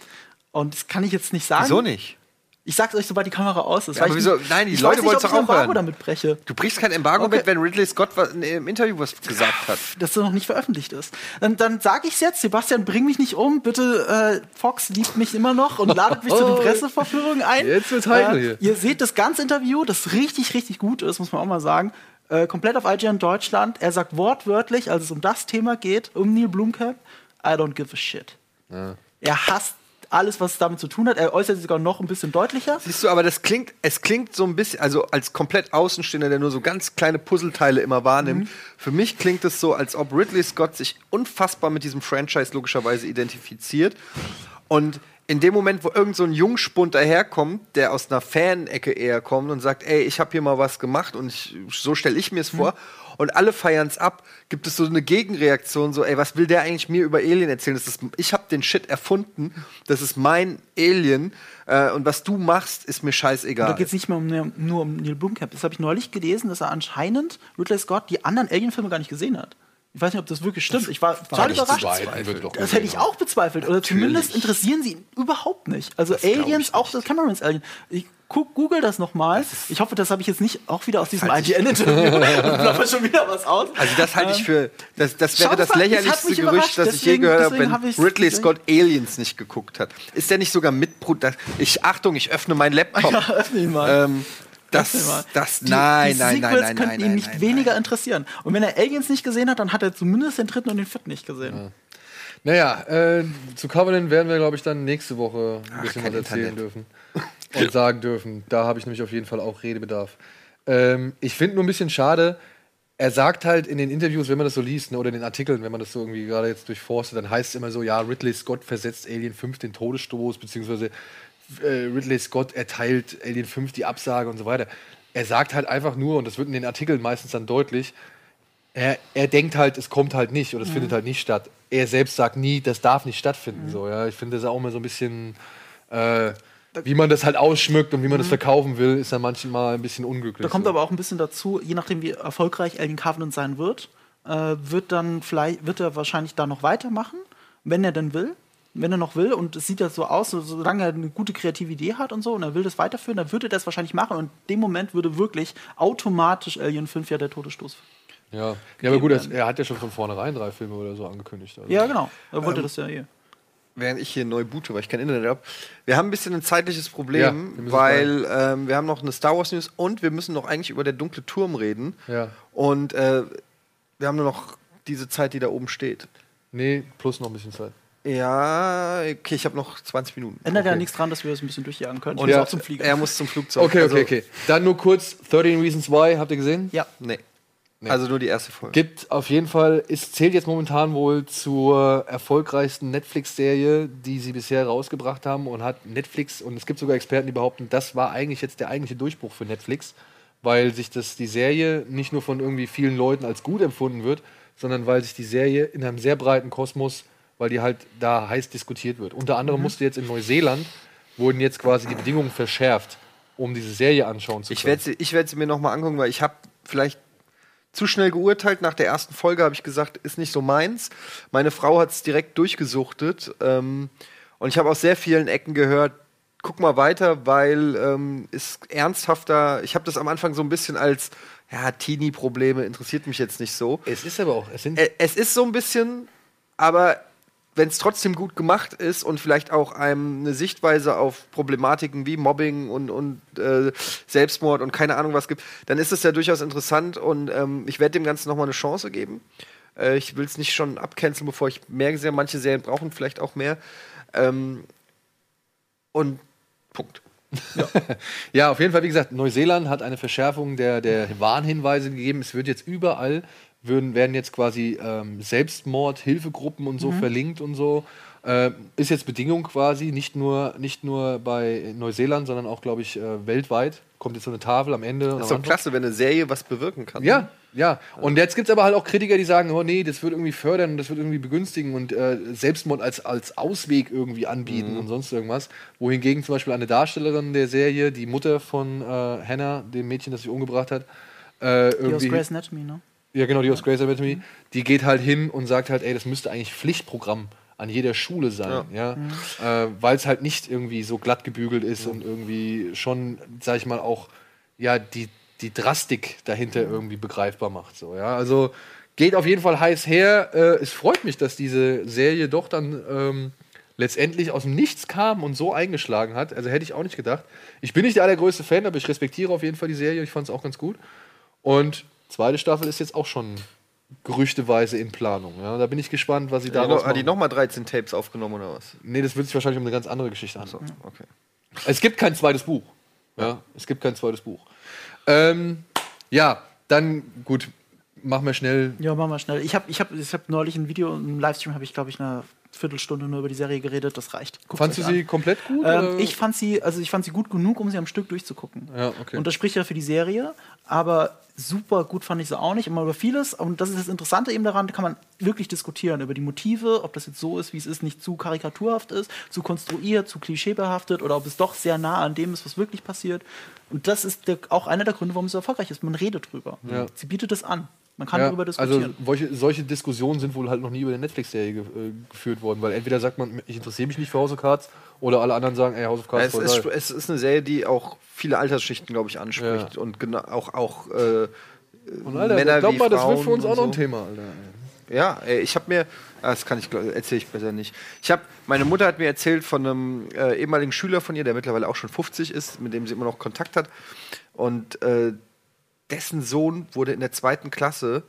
Und das kann ich jetzt nicht sagen. Wieso nicht? Ich sag's euch, sobald die Kamera aus ist. Ja, aber wieso? Nein, die ich Leute wollen's ob doch auch ein Embargo hören. damit breche. Du brichst kein Embargo Okay. mit, wenn Ridley Scott was, im Interview was gesagt hat. das noch nicht veröffentlicht ist. Dann, dann sage ich jetzt, Sebastian, bring mich nicht um. Bitte, äh, Fox liebt mich immer noch und ladet mich zu den [LAUGHS] Oh. Presseverführungen ein. Jetzt wird's heikel hier. Ihr seht das ganze Interview, das richtig, richtig gut ist, muss man auch mal sagen. Äh, komplett auf IGN Deutschland. Er sagt wortwörtlich, als es um das Thema geht, um Neil Blomkamp, I don't give a shit. Er hasst alles, was damit zu tun hat. Er äußert sich sogar noch ein bisschen deutlicher. Siehst du, aber das klingt, es klingt so ein bisschen, also als komplett Außenstehender, der nur so ganz kleine Puzzleteile immer wahrnimmt. Für mich klingt es so, als ob Ridley Scott sich unfassbar mit diesem Franchise logischerweise identifiziert. Und in dem Moment, wo irgend so ein Jungspund daherkommt, der aus einer Fan-Ecke eher kommt und sagt, ey, ich habe hier mal was gemacht und ich, so stelle ich mir es vor. Und alle feiern es ab, gibt es so eine Gegenreaktion, so, ey, was will der eigentlich mir über Alien erzählen? Das ist, ich habe den Shit erfunden, das ist mein Alien äh, und was du machst, ist mir scheißegal. Da geht es nicht mehr um, nur um Neil Blomkamp. Das habe ich neulich gelesen, dass er anscheinend Ridley Scott die anderen Alien-Filme gar nicht gesehen hat. Ich weiß nicht, ob das wirklich stimmt. Ich war total überrascht. Das hätte ich auch bezweifelt. Oder zumindest interessieren sie ihn überhaupt nicht. Also ich Aliens, auch das Camerons Alien. Ich guck, google das nochmal. Ich hoffe, das habe ich jetzt nicht auch wieder aus diesem IGN-Interview. und blaffer [LAUGHS] schon wieder was aus. Also das halte ich für, das, das wäre das lächerlichste Gerücht, das ich je gehört habe, wenn hab Ridley gesehen. Scott Aliens nicht geguckt hat. Ist der nicht sogar Mitbrut? Ich Achtung, ich öffne meinen Laptop. [LAUGHS] Ja, öffne ihn mal. Ähm, Das- das- die, nein, die nein, nein, Sequels nein, könnten nein, ihn nein, nicht nein, weniger interessieren. Und wenn er Aliens nicht gesehen hat, dann hat er zumindest den dritten und den vierten nicht gesehen. Naja, äh, zu Covenant werden wir, glaube ich, dann nächste Woche ein bisschen was erzählen Internet. dürfen. [LAUGHS] Und sagen dürfen. Da habe ich nämlich auf jeden Fall auch Redebedarf. Ähm, ich finde nur ein bisschen schade, er sagt halt in den Interviews, wenn man das so liest, ne, oder in den Artikeln, wenn man das so irgendwie gerade jetzt durchforstet, dann heißt es immer so, ja, Ridley Scott versetzt Alien 5 den Todesstoß, beziehungsweise äh, Ridley Scott erteilt Alien 5 die Absage und so weiter. Er sagt halt einfach nur, und das wird in den Artikeln meistens dann deutlich, er, er denkt halt, es kommt halt nicht oder es Mhm. findet halt nicht statt. Er selbst sagt nie, das darf nicht stattfinden. So, ja. Ich finde das auch immer so ein bisschen, äh, wie man das halt ausschmückt und wie man das verkaufen will, ist dann manchmal ein bisschen unglücklich. Da kommt so. aber auch ein bisschen dazu, je nachdem, wie erfolgreich Alien Covenant sein wird, äh, wird dann vielleicht, wird er wahrscheinlich da noch weitermachen, wenn er denn will. Wenn er noch will, und es sieht ja so aus, so, solange er eine gute kreative Idee hat und so, und er will das weiterführen, dann würde er das wahrscheinlich machen. Und in dem Moment würde wirklich automatisch Alien 5 ja der Todesstoß. Ja, ja aber gut, er, er hat ja schon von vornherein drei Filme oder so angekündigt. Also. Ja, genau. Er wollte Ähm, das ja eh. während ich hier neu boote, weil ich kein Internet habe. Wir haben ein bisschen ein zeitliches Ja, Problem, wir müssen weil ähm, wir haben noch eine Star Wars News und wir müssen noch eigentlich über der dunkle Turm reden. Ja. Und äh, wir haben nur noch diese Zeit, die da oben steht. Nee, plus noch ein bisschen Zeit. Ja, okay, ich habe noch 20 Minuten. Ändert ja okay. nichts dran, dass wir das ein bisschen durchjagen können. Und ja, auch zum Flieger. er muss zum Flugzeug. Okay, okay, Also- okay. Dann nur kurz 13 Reasons Why, habt ihr gesehen? Ja. Nee. Also nur die erste Folge. Gibt auf jeden Fall, es zählt jetzt momentan wohl zur erfolgreichsten Netflix-Serie, die sie bisher rausgebracht haben und hat Netflix, und es gibt sogar Experten, die behaupten, das war eigentlich jetzt der eigentliche Durchbruch für Netflix, weil sich das, die Serie nicht nur von irgendwie vielen Leuten als gut empfunden wird, sondern weil sich die Serie in einem sehr breiten Kosmos, weil die halt da heiß diskutiert wird. Unter anderem Mhm. musste jetzt in Neuseeland, wurden jetzt quasi die Bedingungen verschärft, um diese Serie anschauen zu können. Ich werde sie, ich werd sie mir noch mal angucken, weil ich habe vielleicht zu schnell geurteilt. Nach der ersten Folge habe ich gesagt, ist nicht so meins. Meine Frau hat es direkt durchgesuchtet. Ähm, und ich habe aus sehr vielen Ecken gehört, guck mal weiter, weil ähm, ist ernsthafter. Ich habe das am Anfang so ein bisschen als ja, Teenie-Probleme, interessiert mich jetzt nicht so. Es ist aber auch, es sind Es ist so ein bisschen, aber wenn es trotzdem gut gemacht ist und vielleicht auch einem eine Sichtweise auf Problematiken wie Mobbing und, und äh, Selbstmord und keine Ahnung was gibt, dann ist es ja durchaus interessant und ähm, ich werde dem Ganzen nochmal eine Chance geben. Äh, ich will es nicht schon abcanceln, bevor ich mehr sehe. Manche Serien brauchen vielleicht auch mehr. Ähm, und Punkt. [LAUGHS] Ja, auf jeden Fall, wie gesagt, Neuseeland hat eine Verschärfung der, der Warnhinweise gegeben. Es wird jetzt überall, würden, werden jetzt quasi ähm, Selbstmord, Hilfegruppen und so Mhm. verlinkt und so. Äh, ist jetzt Bedingung quasi, nicht nur, nicht nur bei Neuseeland, sondern auch, glaube ich, äh, weltweit. Kommt jetzt so eine Tafel am Ende. Das ist doch Anfang. klasse, wenn eine Serie was bewirken kann. Ja, ja. Und jetzt gibt es aber halt auch Kritiker, die sagen, oh nee, das wird irgendwie fördern und das wird irgendwie begünstigen und äh, Selbstmord als, als Ausweg irgendwie anbieten Mhm. und sonst irgendwas. Wohingegen zum Beispiel eine Darstellerin der Serie, die Mutter von äh, Hannah, dem Mädchen, das sich umgebracht hat, äh, Die aus irgendwie. Grey's Anatomy, ne? Ja, genau, die aus Grey's Anatomy. Die geht halt hin und sagt halt, ey, das müsste eigentlich Pflichtprogramm an jeder Schule sein, ja, äh, weil es halt nicht irgendwie so glatt gebügelt ist und irgendwie schon, sag ich mal, auch ja die, die Drastik dahinter irgendwie begreifbar macht, so ja. Also geht auf jeden Fall heiß her. Äh, es freut mich, dass diese Serie doch dann ähm, letztendlich aus dem Nichts kam und so eingeschlagen hat. Also hätte ich auch nicht gedacht. Ich bin nicht der allergrößte Fan, aber ich respektiere auf jeden Fall die Serie. Ich fand es auch ganz gut. Und zweite Staffel ist jetzt auch schon gerüchteweise in Planung. Ja, da bin ich gespannt, was sie daraus noch, hat die nochmal 13 Tapes aufgenommen oder was? Nee, das wird sich wahrscheinlich um eine ganz andere Geschichte handeln. Okay. Es gibt kein zweites Buch. Ja, es gibt kein zweites Buch. Ähm, ja, dann gut, machen wir schnell. Ja, machen wir schnell. Ich habe ich hab, ich hab neulich ein Video, im Livestream habe ich, glaube ich, eine Viertelstunde nur über die Serie geredet. Das reicht. Guckt's Fandst du sie an. komplett gut? Ähm, ich fand sie, also ich fand sie gut genug, um sie am Stück durchzugucken. Ja, okay. Und das spricht ja für die Serie, aber super gut fand ich sie auch nicht, immer über vieles. Und das ist das Interessante eben daran, da kann man wirklich diskutieren über die Motive, ob das jetzt so ist, wie es ist, nicht zu karikaturhaft ist, zu konstruiert, zu klischeebehaftet oder ob es doch sehr nah an dem ist, was wirklich passiert. Und das ist der, auch einer der Gründe, warum sie so erfolgreich ist. Man redet drüber. Ja. Sie bietet es an. Man kann ja, darüber diskutieren. Also solche, solche Diskussionen sind wohl halt noch nie über eine Netflix-Serie ge äh, geführt worden, weil entweder sagt man, ich interessiere mich nicht für House of Cards, oder alle anderen sagen, ey, House of Cards Es voll ist, geil. es ist eine Serie, die auch viele Altersschichten, glaube ich, anspricht. Und genau, auch, auch äh, Und Alter, Männer glaub wie mal, das wird Frauen für uns auch noch ein so. Thema, Alter. Ja, ey, ich habe mir, ah, das kann ich, erzähle ich besser nicht. Ich habe, meine Mutter hat mir erzählt von einem äh, ehemaligen Schüler von ihr, der mittlerweile auch schon 50 ist, mit dem sie immer noch Kontakt hat. Und äh, dessen Sohn wurde in der zweiten Klasse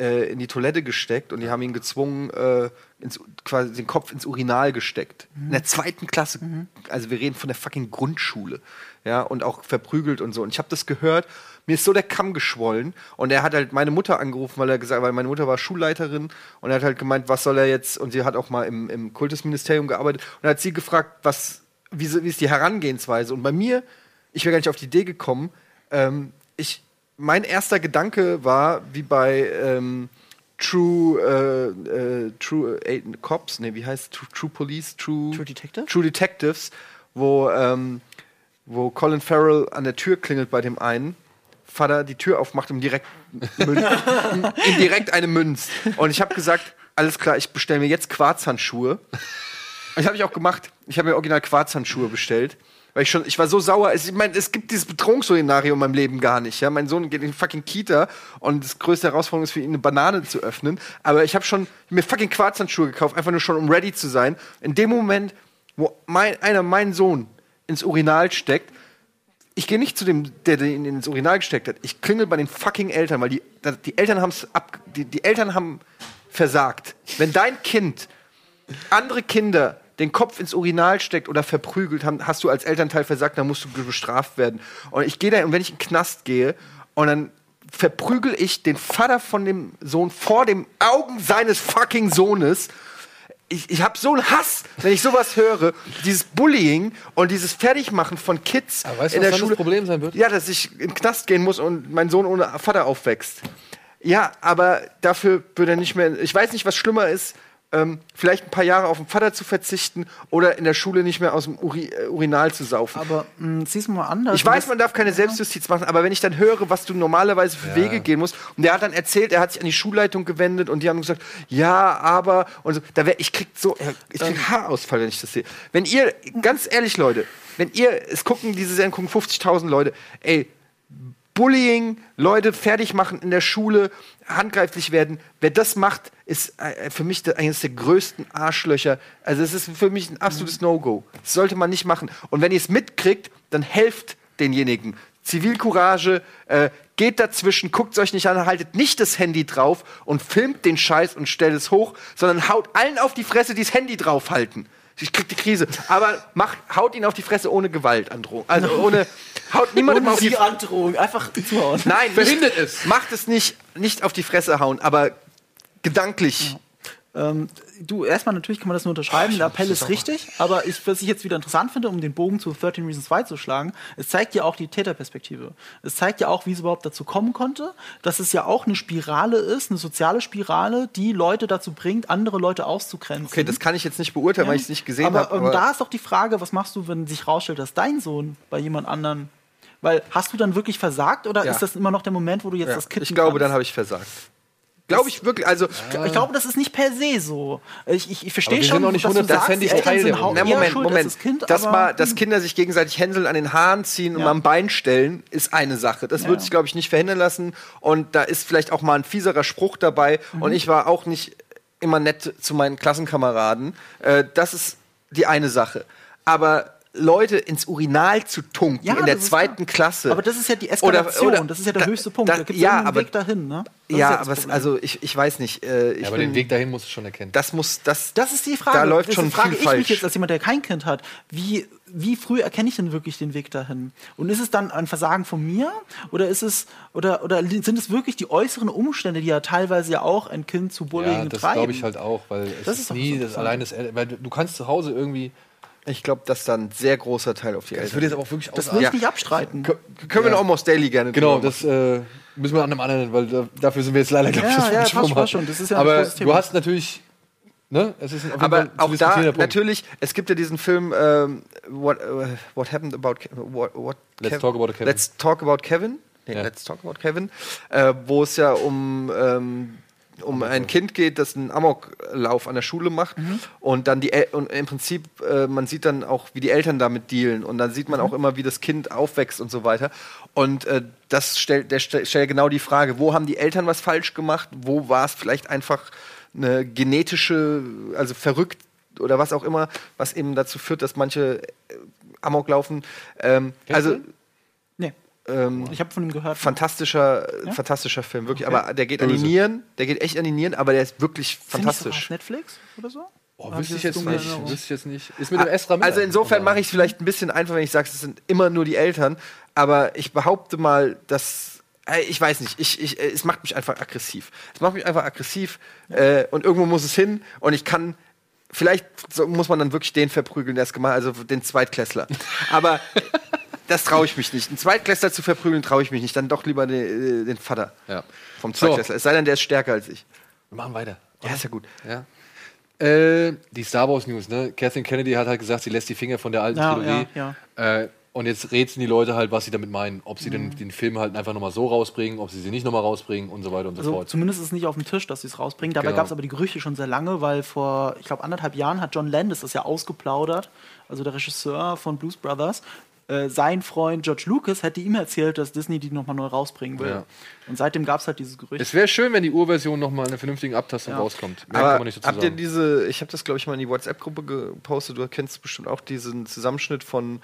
äh, in die Toilette gesteckt und die haben ihn gezwungen, äh, ins, quasi den Kopf ins Urinal gesteckt. In der zweiten Klasse. Also wir reden von der fucking Grundschule. Ja, und auch verprügelt und so. Und ich habe das gehört, mir ist so der Kamm geschwollen und er hat halt meine Mutter angerufen, weil er gesagt, weil meine Mutter war Schulleiterin und er hat halt gemeint, was soll er jetzt, und sie hat auch mal im, im Kultusministerium gearbeitet und hat sie gefragt, was, wie, wie ist die Herangehensweise? Und bei mir, ich wäre gar nicht auf die Idee gekommen, ähm, ich, mein erster Gedanke war, wie bei ähm, True, äh, äh, True äh, Cops, nee, wie heißt True, True Police, True, True Detective? True Detectives, wo, ähm, wo Colin Farrell an der Tür klingelt bei dem einen, Vater die Tür aufmacht und direkt Mün ihm [LAUGHS] direkt eine Münz. Und ich habe gesagt, alles klar, ich bestelle mir jetzt Quarzhandschuhe. Und das habe ich auch gemacht. Ich habe mir original Quarzhandschuhe bestellt. Weil ich schon, ich war so sauer. Ich meine, es gibt dieses Bedrohungsszenario in meinem Leben gar nicht. Ja? Mein Sohn geht in fucking Kita und das größte Herausforderung ist für ihn, eine Banane zu öffnen. Aber ich habe schon mir fucking Quarzhandschuhe gekauft, einfach nur schon, um ready zu sein. In dem Moment, wo mein, einer meinen Sohn ins Urinal steckt, ich gehe nicht zu dem, der den ins Urinal gesteckt hat. Ich klingel bei den fucking Eltern, weil die, die Eltern haben's ab, die, die Eltern haben versagt. Wenn dein Kind andere Kinder den Kopf ins Urinal steckt oder verprügelt, hast du als Elternteil versagt, dann musst du bestraft werden. Und ich gehe da, und wenn ich in den Knast gehe, und dann verprügel ich den Vater von dem Sohn vor den Augen seines fucking Sohnes. Ich, ich habe so einen Hass, wenn ich sowas höre. Dieses Bullying und dieses Fertigmachen von Kids weißt du, in was der Schule Schule. das Problem sein wird? Ja, dass ich in den Knast gehen muss und mein Sohn ohne Vater aufwächst. Ja, aber dafür würde er nicht mehr. Ich weiß nicht, was schlimmer ist. Ähm, vielleicht ein paar Jahre auf den Vater zu verzichten oder in der Schule nicht mehr aus dem Uri äh, Urinal zu saufen. Aber mh, siehst du mal anders. Ich weiß, man darf keine Selbstjustiz machen, aber wenn ich dann höre, was du normalerweise für Wege gehen musst, und der hat dann erzählt, er hat sich an die Schulleitung gewendet und die haben gesagt, ja, aber und so, da wär, ich krieg so, ich krieg Haarausfall, wenn ich das sehe. Wenn ihr, ganz ehrlich, Leute, wenn ihr, es gucken diese Sendung gucken 50.000 Leute, ey, Bullying, Leute fertig machen in der Schule, handgreiflich werden. Wer das macht, ist äh, für mich eines der größten Arschlöcher. Also es ist für mich ein absolutes No-Go. Das sollte man nicht machen. Und wenn ihr es mitkriegt, dann helft denjenigen. Zivilcourage, äh, geht dazwischen, guckt es euch nicht an, haltet nicht das Handy drauf und filmt den Scheiß und stellt es hoch, sondern haut allen auf die Fresse, die das Handy draufhalten. Ich krieg die Krise. Aber macht, haut ihn auf die Fresse ohne Gewaltandrohung. Also ohne, haut niemandem auf die die Androhung, einfach zuhauen. Nein, Verhindert es. Macht es nicht, nicht auf die Fresse hauen, aber gedanklich. Ähm, du, erstmal natürlich kann man das nur unterschreiben, der Appell ist richtig, aber ich, was ich jetzt wieder interessant finde, um den Bogen zu 13 Reasons Why zu schlagen, es zeigt ja auch die Täterperspektive. Es zeigt ja auch, wie es überhaupt dazu kommen konnte, dass es ja auch eine Spirale ist, eine soziale Spirale, die Leute dazu bringt, andere Leute auszugrenzen. Okay, das kann ich jetzt nicht beurteilen, weil ich es nicht gesehen aber, habe. ähm, da ist doch die Frage, was machst du, wenn sich rausstellt, dass dein Sohn bei jemand anderen. Weil hast du dann wirklich versagt oder Ja. ist das immer noch der Moment, wo du jetzt ja, das Kind ich glaube, dann habe ich versagt. Glaube ich wirklich, also ich glaube, das ist nicht per se so. Ich, ich, ich verstehe schon, auch nicht dass du sagst, die Eltern Teil sind Runde. Na, Moment, schuld Moment. das Kind, dass, mal, dass Kinder sich gegenseitig Händeln an den Haaren ziehen und Ja. mal am Bein stellen, ist eine Sache. Das wird sich, glaube ich, nicht verhindern lassen. Und da ist vielleicht auch mal ein fieserer Spruch dabei. Mhm. Und ich war auch nicht immer nett zu meinen Klassenkameraden. Äh, das ist die eine Sache. Aber Leute ins Urinal zu tunken Ja, in der das ist zweiten Klasse. Aber das ist ja die Eskalation, das ist ja der höchste Punkt. Da, gibt es ja, einen aber, Weg dahin, ne? Das ist ja, das aber es, also ich, ich weiß nicht. Äh, ich Ja, aber bin, den Weg dahin musst du schon erkennen. das muss, das, Das ist die Frage. Da läuft das schon frage viel ich falsch. mich jetzt als jemand, der kein Kind hat. Wie, wie früh erkenne ich denn wirklich den Weg dahin? Und ist es dann ein Versagen von mir? Oder ist es, oder, oder sind es wirklich die äußeren Umstände, die ja teilweise ja auch ein Kind zu Bullying Ja, das treiben? glaube ich halt auch, weil es Das ist, ist nie so das allein das, El- weil du kannst zu Hause irgendwie. Ich glaube, dass da ein sehr großer Teil auf die Das Eltern. würde jetzt aber auch wirklich Das ausarten. will ich nicht abstreiten. Können wir noch Almost Daily gerne Genau, drüber das äh, müssen wir an einem anderen, weil da, dafür sind wir jetzt leider, glaube ich, Ja, schon ja, verschoben. passt- passt schon. Das ist ja ein aber großes Thema. du hast natürlich, ne, es ist auf jeden Fall Aber ein auch da diskutierender Punkt. natürlich, es gibt ja diesen Film ähm, what, uh, what Happened About Ke- what, what Let's Kev- Talk About Kevin. Let's Talk About Kevin. Nee, Ja. Let's Talk About Kevin, äh, wo es ja um ähm, um ein Kind geht, das einen Amoklauf an der Schule macht und dann die El und im Prinzip äh, man sieht dann auch, wie die Eltern damit dealen und dann sieht man auch immer, wie das Kind aufwächst und so weiter. Und äh, das stellt der stellt genau die Frage, wo haben die Eltern was falsch gemacht? Wo war es vielleicht einfach eine genetische, also verrückt oder was auch immer, was eben dazu führt, dass manche äh, Amok laufen. Ähm, also. Ähm, Ich habe von ihm gehört. fantastischer, Ja? fantastischer Film, wirklich. Okay. Aber der geht an die Böse. Nieren, der geht echt an die Nieren, aber der ist wirklich Ist fantastisch. auf Netflix oder so? Oh, wüsste ich jetzt nicht. Wüsste ich jetzt nicht. Ist mit dem Esra Miller. Also insofern mache ich es vielleicht ein bisschen einfach, wenn ich sage, es sind immer nur die Eltern. Aber ich behaupte mal, dass ich weiß nicht, ich, ich, äh, es macht mich einfach aggressiv. Es macht mich einfach aggressiv äh, und irgendwo muss es hin und ich kann. Vielleicht so muss man dann wirklich den verprügeln, der es gemacht hat, also den Zweitklässler. [LAUGHS] Aber das traue ich mich nicht. Einen Zweitklässler zu verprügeln, traue ich mich nicht. Dann doch lieber den, den Vater Ja. vom So. Zweitklässler. Es sei denn, der ist stärker als ich. Wir machen weiter. Ja, ist ja gut. Ja. Äh, die Star Wars News, ne? Kathleen Kennedy hat halt gesagt, sie lässt die Finger von der alten Ja, Trilogie. ja, Äh, und jetzt rätseln die Leute halt, was sie damit meinen. Ob sie Mhm. den, den Film halt einfach nochmal so rausbringen, ob sie sie nicht nochmal rausbringen und so weiter und so Also fort. zumindest ist es nicht auf dem Tisch, dass sie es rausbringen. Dabei Genau. gab es aber die Gerüchte schon sehr lange, weil vor, ich glaube, anderthalb Jahren hat John Landis das ja ausgeplaudert, also der Regisseur von Blues Brothers. Äh, sein Freund George Lucas hätte ihm erzählt, dass Disney die nochmal neu rausbringen will. Ja. Und seitdem gab es halt dieses Gerücht. Es wäre schön, wenn die Urversion nochmal in einer vernünftigen Abtastung Ja. rauskommt. Mehr kann Aber man nicht dazu habt ihr diese, ich habe das glaube ich mal in die WhatsApp-Gruppe gepostet, du kennst bestimmt auch diesen Zusammenschnitt von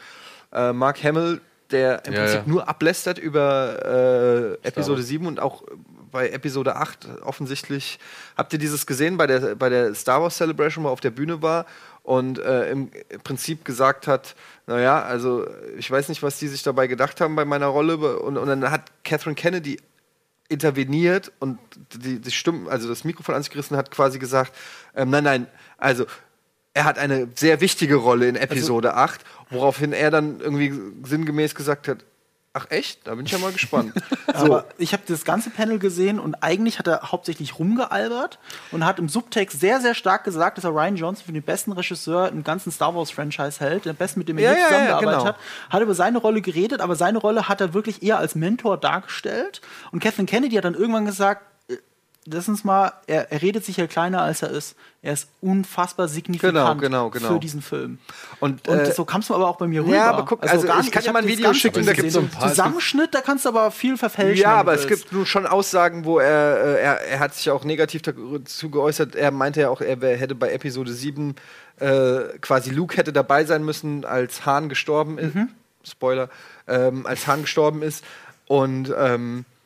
äh, Mark Hamill, der im Ja, Prinzip ja. nur ablästert über äh, Episode Wars. 7 und auch bei Episode 8 offensichtlich. Habt ihr dieses gesehen bei der, bei der Star Wars Celebration, wo er auf der Bühne war und äh, im Prinzip gesagt hat, naja, also ich weiß nicht, was die sich dabei gedacht haben bei meiner Rolle und, und dann hat Catherine Kennedy interveniert und die, die Stimmen, also das Mikrofon an sich gerissen hat, quasi gesagt, ähm, nein, nein, also er hat eine sehr wichtige Rolle in Episode 8, woraufhin er dann irgendwie sinngemäß gesagt hat, ach echt? Da bin ich ja mal gespannt. so, [LAUGHS] Aber ich habe das ganze Panel gesehen und eigentlich hat er hauptsächlich rumgealbert und hat im Subtext sehr, sehr stark gesagt, dass er Ryan Johnson für den besten Regisseur im ganzen Star Wars-Franchise hält, den besten, mit dem er Ja, ja, ja, zusammengearbeitet genau. hat. Hat über seine Rolle geredet, aber seine Rolle hat er wirklich eher als Mentor dargestellt. Und Kathleen Kennedy hat dann irgendwann gesagt, äh, Erstens mal, er, er redet sich ja kleiner als er ist. Er ist unfassbar signifikant Genau, genau, genau. für diesen Film. Und, Und äh, so kam es mir aber auch bei mir rüber. Ja, aber guck, also gar ich nicht- kann dir mal ein Video schicken, da gibt's gesehen. so ein paar- Zusammenschnitt, da kannst du aber viel verfälschen. Ja, aber du es gibt nun schon Aussagen, wo er, äh, er, er hat sich auch negativ dazu geäußert. Er meinte ja auch, er hätte bei Episode 7 äh, quasi Luke hätte dabei sein müssen, als Hahn gestorben ist. Mhm. Spoiler, ähm, als Hahn gestorben ist. Und ähm, äh,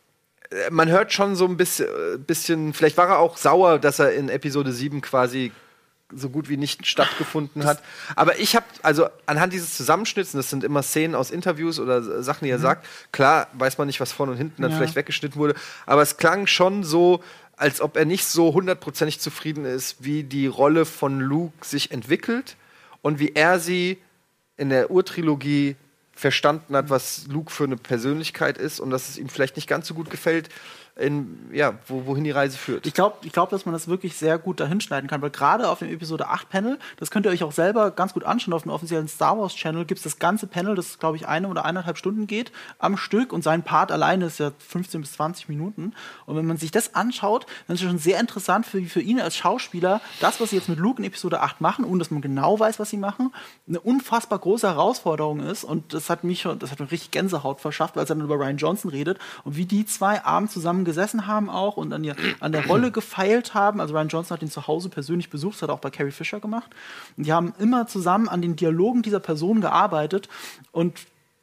man hört schon so ein bisschen, bisschen, vielleicht war er auch sauer, dass er in Episode 7 quasi so gut wie nicht stattgefunden hat. Aber ich habe, also anhand dieses Zusammenschnitts, das sind immer Szenen aus Interviews oder Sachen, die er sagt, klar weiß man nicht, was vorne und hinten dann Ja. vielleicht weggeschnitten wurde, aber es klang schon so, als ob er nicht so hundertprozentig zufrieden ist, wie die Rolle von Luke sich entwickelt und wie er sie in der Urtrilogie verstanden hat, was Luke für eine Persönlichkeit ist und dass es ihm vielleicht nicht ganz so gut gefällt, in, ja, wo, wohin die Reise führt. Ich glaube, ich glaub, dass man das wirklich sehr gut dahin schneiden kann, weil gerade auf dem Episode 8 Panel, das könnt ihr euch auch selber ganz gut anschauen, auf dem offiziellen Star Wars Channel gibt es das ganze Panel, das glaube ich eine oder eineinhalb Stunden geht, am Stück und sein Part alleine ist ja 15 bis 20 Minuten. Und wenn man sich das anschaut, dann ist es schon sehr interessant für, für ihn als Schauspieler, das, was sie jetzt mit Luke in Episode 8 machen, ohne dass man genau weiß, was sie machen, eine unfassbar große Herausforderung ist. Und das hat mich schon, das hat mir richtig Gänsehaut verschafft, als er dann über Ryan Johnson redet und wie die zwei abends zusammen gesessen haben auch und an, ihr, an der Rolle gefeilt haben. Also Ryan Johnson hat ihn zu Hause persönlich besucht, das hat er auch bei Carrie Fisher gemacht. Und die haben immer zusammen an den Dialogen dieser Person gearbeitet und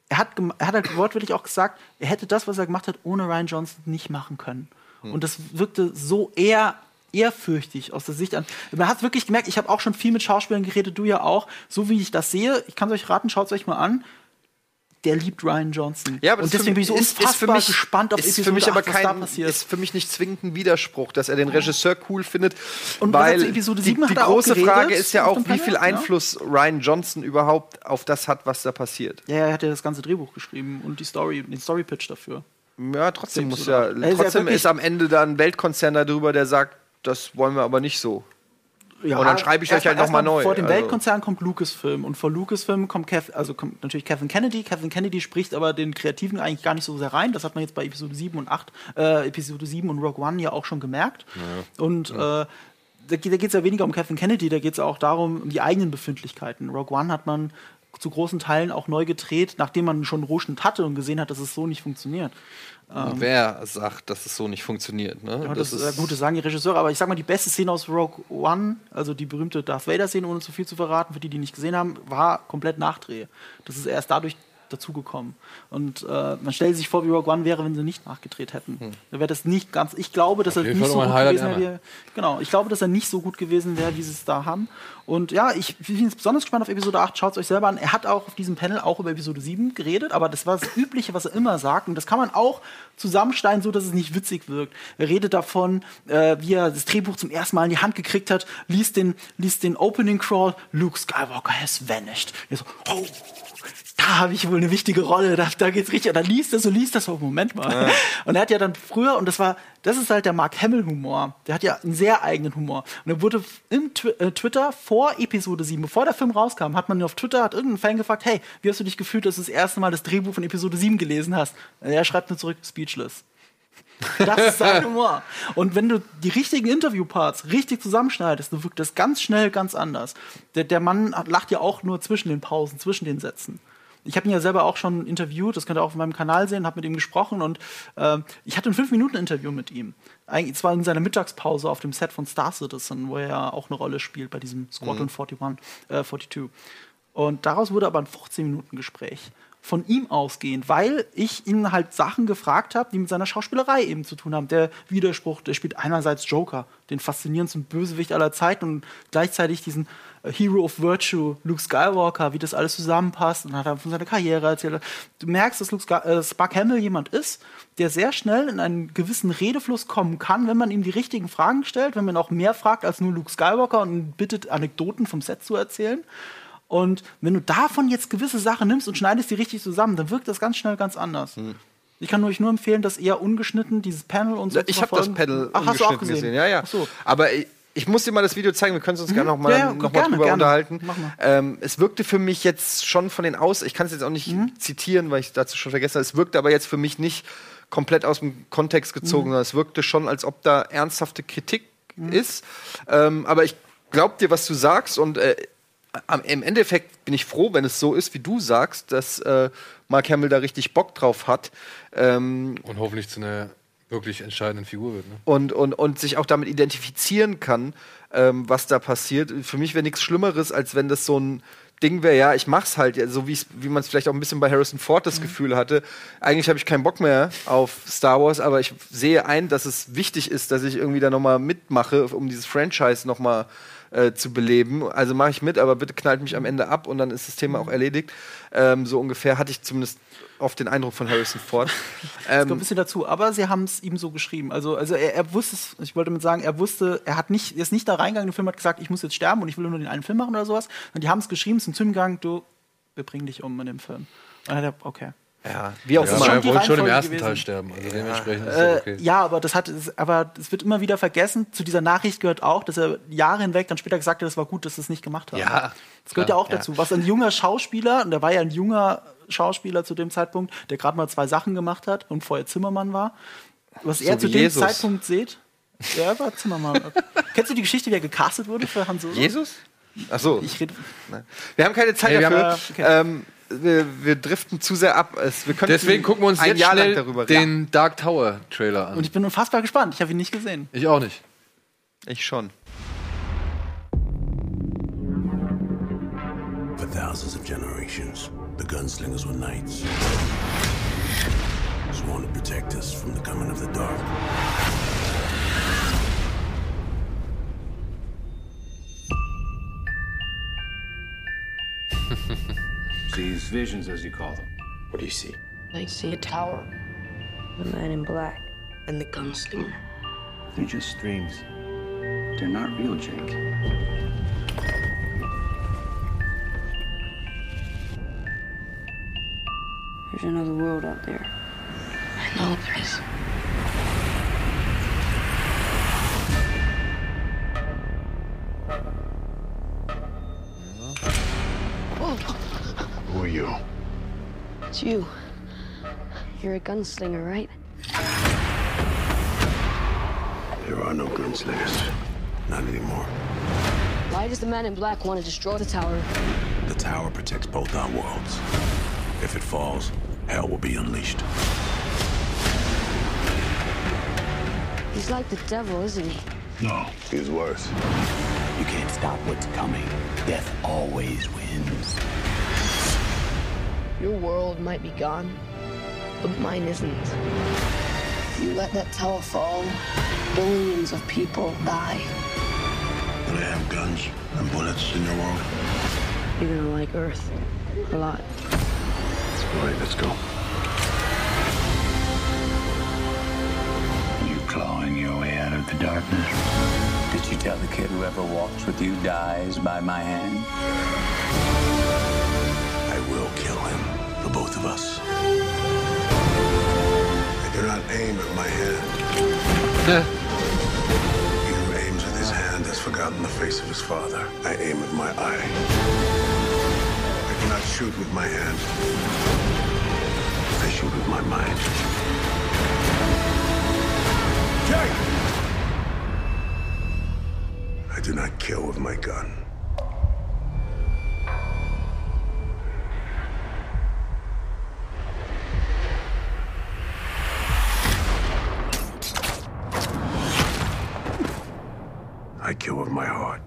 er hat, er hat halt wortwörtlich auch gesagt, er hätte das, was er gemacht hat, ohne Ryan Johnson nicht machen können. Und das wirkte so eher ehrfürchtig aus der Sicht an. Man hat wirklich gemerkt, ich habe auch schon viel mit Schauspielern geredet, du ja auch. So wie ich das sehe, ich kann es euch raten, schaut es euch mal an. Der liebt Ryan Johnson. Ja, aber und deswegen bin ich so ist- ist für unfassbar mich- gespannt auf ist Episode für mich aber 8, was da kein, passiert. ist für mich nicht zwingend ein Widerspruch, dass er den Regisseur cool findet. Und weil Episode die, 7 die auch große geredet Frage ist ja auch, wie viel ja. Einfluss Ryan Johnson überhaupt auf das hat, was da passiert. Ja, er hat ja das ganze Drehbuch geschrieben und die Story, den Story-Pitch dafür. Ja, trotzdem muss ja, ja trotzdem ist am Ende da ein Weltkonzern darüber, der sagt, das wollen wir aber nicht so. Ja, und dann schreibe ich euch halt nochmal neu. Vor dem Also- Weltkonzern kommt Lucasfilm und vor Lucasfilm kommt, Kev, also kommt natürlich Kevin Kennedy. Kevin Kennedy spricht aber den Kreativen eigentlich gar nicht so sehr rein. Das hat man jetzt bei Episode 7 und 8, äh, Episode 7 und Rogue One ja auch schon gemerkt. Und äh, da, geht- da geht es ja weniger um Kevin Kennedy, da geht es auch darum, um die eigenen Befindlichkeiten. Rogue One hat man zu großen Teilen auch neu gedreht, nachdem man schon einen Rohschnitt hatte und gesehen hat, dass es so nicht funktioniert. Ähm, Wer sagt, dass es so nicht funktioniert? Ne? ja, das, ist äh, gut, das sagen die Regisseure, aber ich sag mal, die beste Szene aus Rogue One, also die berühmte Darth Vader-Szene, ohne zu viel zu verraten, für die, die nicht gesehen haben, war komplett Nachdreh. Das ist erst dadurch dazugekommen. Und äh, man stellt sich vor, wie Rogue One wäre, wenn sie nicht nachgedreht hätten. Da wäre das nicht ganz. Ich glaube, dass er nicht so gut Highlight gewesen wäre. wie- Genau, ich glaube, dass er nicht so gut gewesen wäre, wie sie es da haben. Und ja, ich bin jetzt besonders gespannt auf Episode 8. Schaut es euch selber an. Er hat auch auf diesem Panel auch über Episode 7 geredet, aber das war das Übliche, was er immer sagt. Und das kann man auch zusammensteigen, so dass es nicht witzig wirkt. Er redet davon, äh, wie er das Drehbuch zum ersten Mal in die Hand gekriegt hat, liest den, liest den Opening Crawl, Luke Skywalker has vanished. Er so, oh, da habe ich wohl eine wichtige Rolle, da, da geht's richtig. Und dann liest er so, liest das so, Moment mal. Und er hat ja dann früher, und das war, das ist halt der Mark Hamill-Humor. Der hat ja einen sehr eigenen Humor. Und er wurde im Twi äh, Twitter vor Episode 7, bevor der Film rauskam, hat man auf Twitter, hat irgendein Fan gefragt, hey, wie hast du dich gefühlt, dass du das erste Mal das Drehbuch von Episode 7 gelesen hast? Und er schreibt nur zurück, speechless. Das ist sein Humor. Und wenn du die richtigen Interviewparts richtig zusammenschneidest, dann wirkt das ganz schnell ganz anders. Der, der Mann lacht ja auch nur zwischen den Pausen, zwischen den Sätzen. Ich habe ihn ja selber auch schon interviewt, das könnt ihr auch auf meinem Kanal sehen, habe mit ihm gesprochen und ähm, ich hatte ein 5-Minuten-Interview mit ihm. Eigentlich zwar in seiner Mittagspause auf dem Set von Star Citizen, wo er ja auch eine Rolle spielt bei diesem Squadron 41, äh, 42. Und daraus wurde aber ein 15-Minuten-Gespräch von ihm ausgehend, weil ich ihn halt Sachen gefragt habe, die mit seiner Schauspielerei eben zu tun haben. Der Widerspruch, der spielt einerseits Joker, den faszinierendsten Bösewicht aller Zeiten und gleichzeitig diesen äh, Hero of Virtue, Luke Skywalker, wie das alles zusammenpasst und hat dann von seiner Karriere erzählt. Du merkst, dass Luke äh, Spark Hamill jemand ist, der sehr schnell in einen gewissen Redefluss kommen kann, wenn man ihm die richtigen Fragen stellt, wenn man auch mehr fragt als nur Luke Skywalker und bittet, Anekdoten vom Set zu erzählen. Und wenn du davon jetzt gewisse Sachen nimmst und schneidest die richtig zusammen, dann wirkt das ganz schnell ganz anders. Ich kann euch nur empfehlen, das eher ungeschnitten, dieses Panel und so zu Ich habe das. Panel Ach, hast du auch gesehen? gesehen. Ja, ja. So. Aber ich, ich muss dir mal das Video zeigen. Wir können es uns Mhm. gerne noch mal, Ja, ja, noch mal drüber gerne. unterhalten. Ähm, es wirkte für mich jetzt schon von den Aus. Ich kann es jetzt auch nicht Mhm. zitieren, weil ich dazu schon vergessen habe. Es wirkte aber jetzt für mich nicht komplett aus dem Kontext gezogen, Mhm. sondern es wirkte schon, als ob da ernsthafte Kritik ist. Ähm, aber ich glaub dir, was du sagst und äh, am, im Endeffekt bin ich froh, wenn es so ist, wie du sagst, dass äh, Mark Hamill da richtig Bock drauf hat. Ähm, Und hoffentlich zu einer wirklich entscheidenden Figur wird. Ne? und, und, und sich auch damit identifizieren kann, ähm, was da passiert. Für mich wäre nichts Schlimmeres, als wenn das so ein Ding wäre, ja, ich mach's halt, so wie man es vielleicht auch ein bisschen bei Harrison Ford das Gefühl hatte. Eigentlich habe ich keinen Bock mehr auf Star Wars, aber ich sehe ein, dass es wichtig ist, dass ich irgendwie da nochmal mitmache, um dieses Franchise nochmal äh, zu beleben. Also mache ich mit, aber bitte knallt mich am Ende ab und dann ist das Thema auch erledigt. Ähm, so ungefähr hatte ich zumindest oft den Eindruck von Harrison Ford. [LAUGHS] Das kommt ein ähm, bisschen dazu, aber sie haben es ihm so geschrieben. Also, also er, er wusste es, ich wollte damit sagen, er wusste, er hat nicht, er ist nicht da reingegangen, der Film hat gesagt, ich muss jetzt sterben und ich will nur den einen Film machen oder sowas. Und die haben es geschrieben, sind zu ihm gegangen, du, wir bringen dich um in dem Film. Und dann hat er, okay. Ja, wie auch Ja, schon er wollte schon im ersten gewesen. Teil sterben. Also dementsprechend ist Äh, das okay. Ja, aber das hat, es- aber es wird immer wieder vergessen. Zu dieser Nachricht gehört auch, dass er Jahre hinweg dann später gesagt hat, es war gut, dass es nicht gemacht haben. Ja, das gehört klar, ja auch ja. dazu. Was ein junger Schauspieler, und der war ja ein junger Schauspieler zu dem Zeitpunkt, der gerade mal zwei Sachen gemacht hat und vorher Zimmermann war. Was So er zu dem Jesus. Zeitpunkt sieht, er war Zimmermann. [LAUGHS] Kennst du die Geschichte, wie er gecastet wurde für Han Solo? Jesus? Ach so. Ich rede. Wir haben keine Zeit Hey, dafür. haben- okay. ähm, wir, wir driften zu sehr ab. Es, wir Deswegen gucken wir uns jetzt Jahr schnell den Dark Tower Trailer an. Und ich bin unfassbar gespannt. Ich habe ihn nicht gesehen. ich auch nicht. Ich schon. For thousands of generations, the gunslingers were knights. Sworn to protect us from the coming of the dark. [LAUGHS] These visions, as you call them. What do you see? I see a tower, the man in black, and the gunslinger. They're just dreams. They're not real, Jake. There's another world out there. I know there is. You? It's you. You're a gunslinger, right? There are no gunslingers. Not anymore. Why does the man in black want to destroy the tower? The tower protects both our worlds. If it falls, hell will be unleashed. He's like the devil, isn't he? No. He's worse. You can't stop what's coming. Death always wins. Your world might be gone, but mine isn't. You let that tower fall, billions of people die. Do they have guns and bullets in your world? You're gonna like Earth a lot. All right, let's go. You clawing your way out of the darkness. Did you tell the kid whoever walks with you dies by my hand? Of us. I do not aim at my hand. he who aims with his hand has forgotten the face of his father. I aim at my eye. I do not shoot with my hand. I shoot with my mind. Jake! I do not kill with my gun. I kill with my heart.